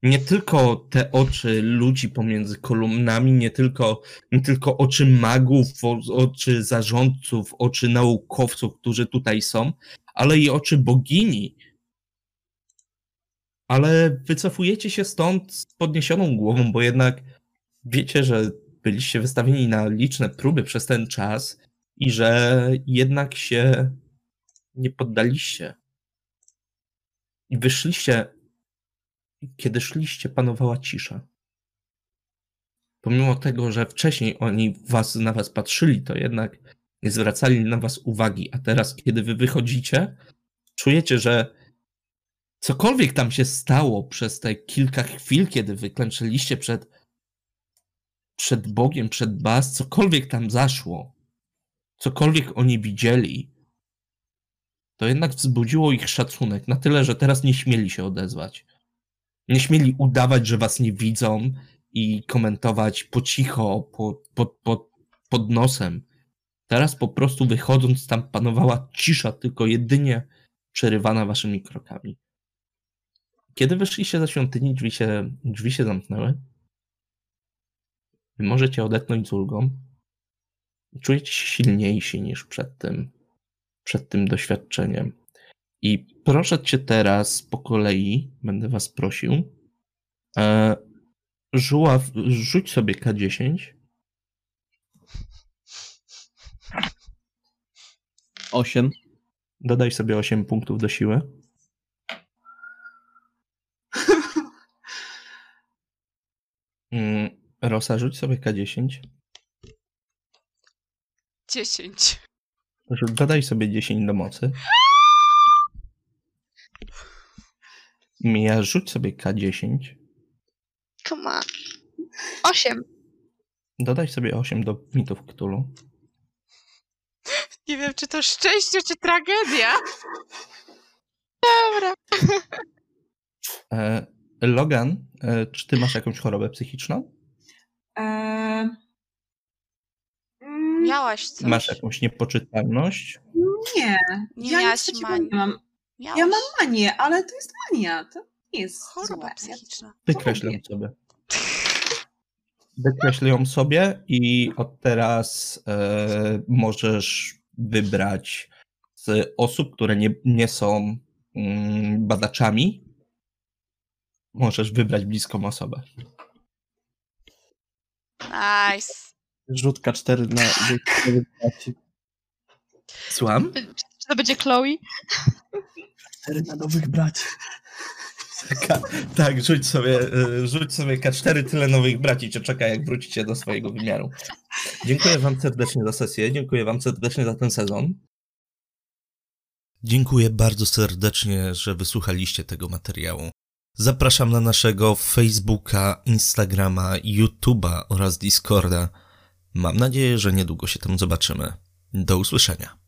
Nie tylko te oczy ludzi pomiędzy kolumnami, nie tylko, nie tylko oczy magów, oczy zarządców, oczy naukowców, którzy tutaj są, ale i oczy bogini. Ale wycofujecie się stąd z podniesioną głową, bo jednak wiecie, że byliście wystawieni na liczne próby przez ten czas i że jednak się nie poddaliście. I wyszliście, kiedy szliście, panowała cisza. Pomimo tego, że wcześniej oni was, na was patrzyli, to jednak nie zwracali na was uwagi, a teraz, kiedy wy wychodzicie, czujecie, że cokolwiek tam się stało przez te kilka chwil, kiedy wyklęczyliście przed, przed Bogiem, przed Bas, cokolwiek tam zaszło, cokolwiek oni widzieli, to jednak wzbudziło ich szacunek na tyle, że teraz nie śmieli się odezwać. Nie śmieli udawać, że was nie widzą i komentować po cicho, po, po, po, pod nosem. Teraz po prostu wychodząc tam panowała cisza, tylko jedynie przerywana waszymi krokami. Kiedy wyszliście za świątyni, drzwi się, drzwi się zamknęły. Wy możecie odetchnąć z ulgą. Czujecie się silniejsi niż przed tym, przed tym doświadczeniem. I proszę cię teraz po kolei, będę was prosił. E, Żuław, rzuć sobie K10. Osiem. Dodaj sobie 8 punktów do siły. Mm, Rosa, rzuć sobie K10. 10. Proszę, Dodaj sobie 10 do mocy. Mija, rzuć sobie K10. Come on. Osiem. Dodaj sobie 8 do mitów Cthulhu. Nie wiem, czy to szczęście, czy tragedia. Dobra. E, Logan, e, czy ty masz jakąś chorobę psychiczną? Eee... mm, Miałaś coś. Masz jakąś niepoczytalność? Nie, Nie ja miałaś nic takiego manii. nie mam. Miałaś Ja mam manię, ale to jest mania, to nie jest choroba złe. Ja psychiczna. Ją sobie. Wykreślę ją sobie i od teraz e, możesz wybrać z osób, które nie, nie są mm, badaczami. Możesz wybrać bliską osobę. Nice. Rzut K4 na Słucham? Czy to będzie Chloe? 4 na nowych braci. Ka- tak, rzuć sobie, y, rzuć sobie K4, tyle nowych braci cię czeka, jak wrócicie do swojego wymiaru. Dziękuję wam serdecznie za sesję, dziękuję wam serdecznie za ten sezon. Dziękuję bardzo serdecznie, że wysłuchaliście tego materiału. Zapraszam na naszego Facebooka, Instagrama, YouTube'a oraz Discorda. Mam nadzieję, że niedługo się tam zobaczymy. Do usłyszenia.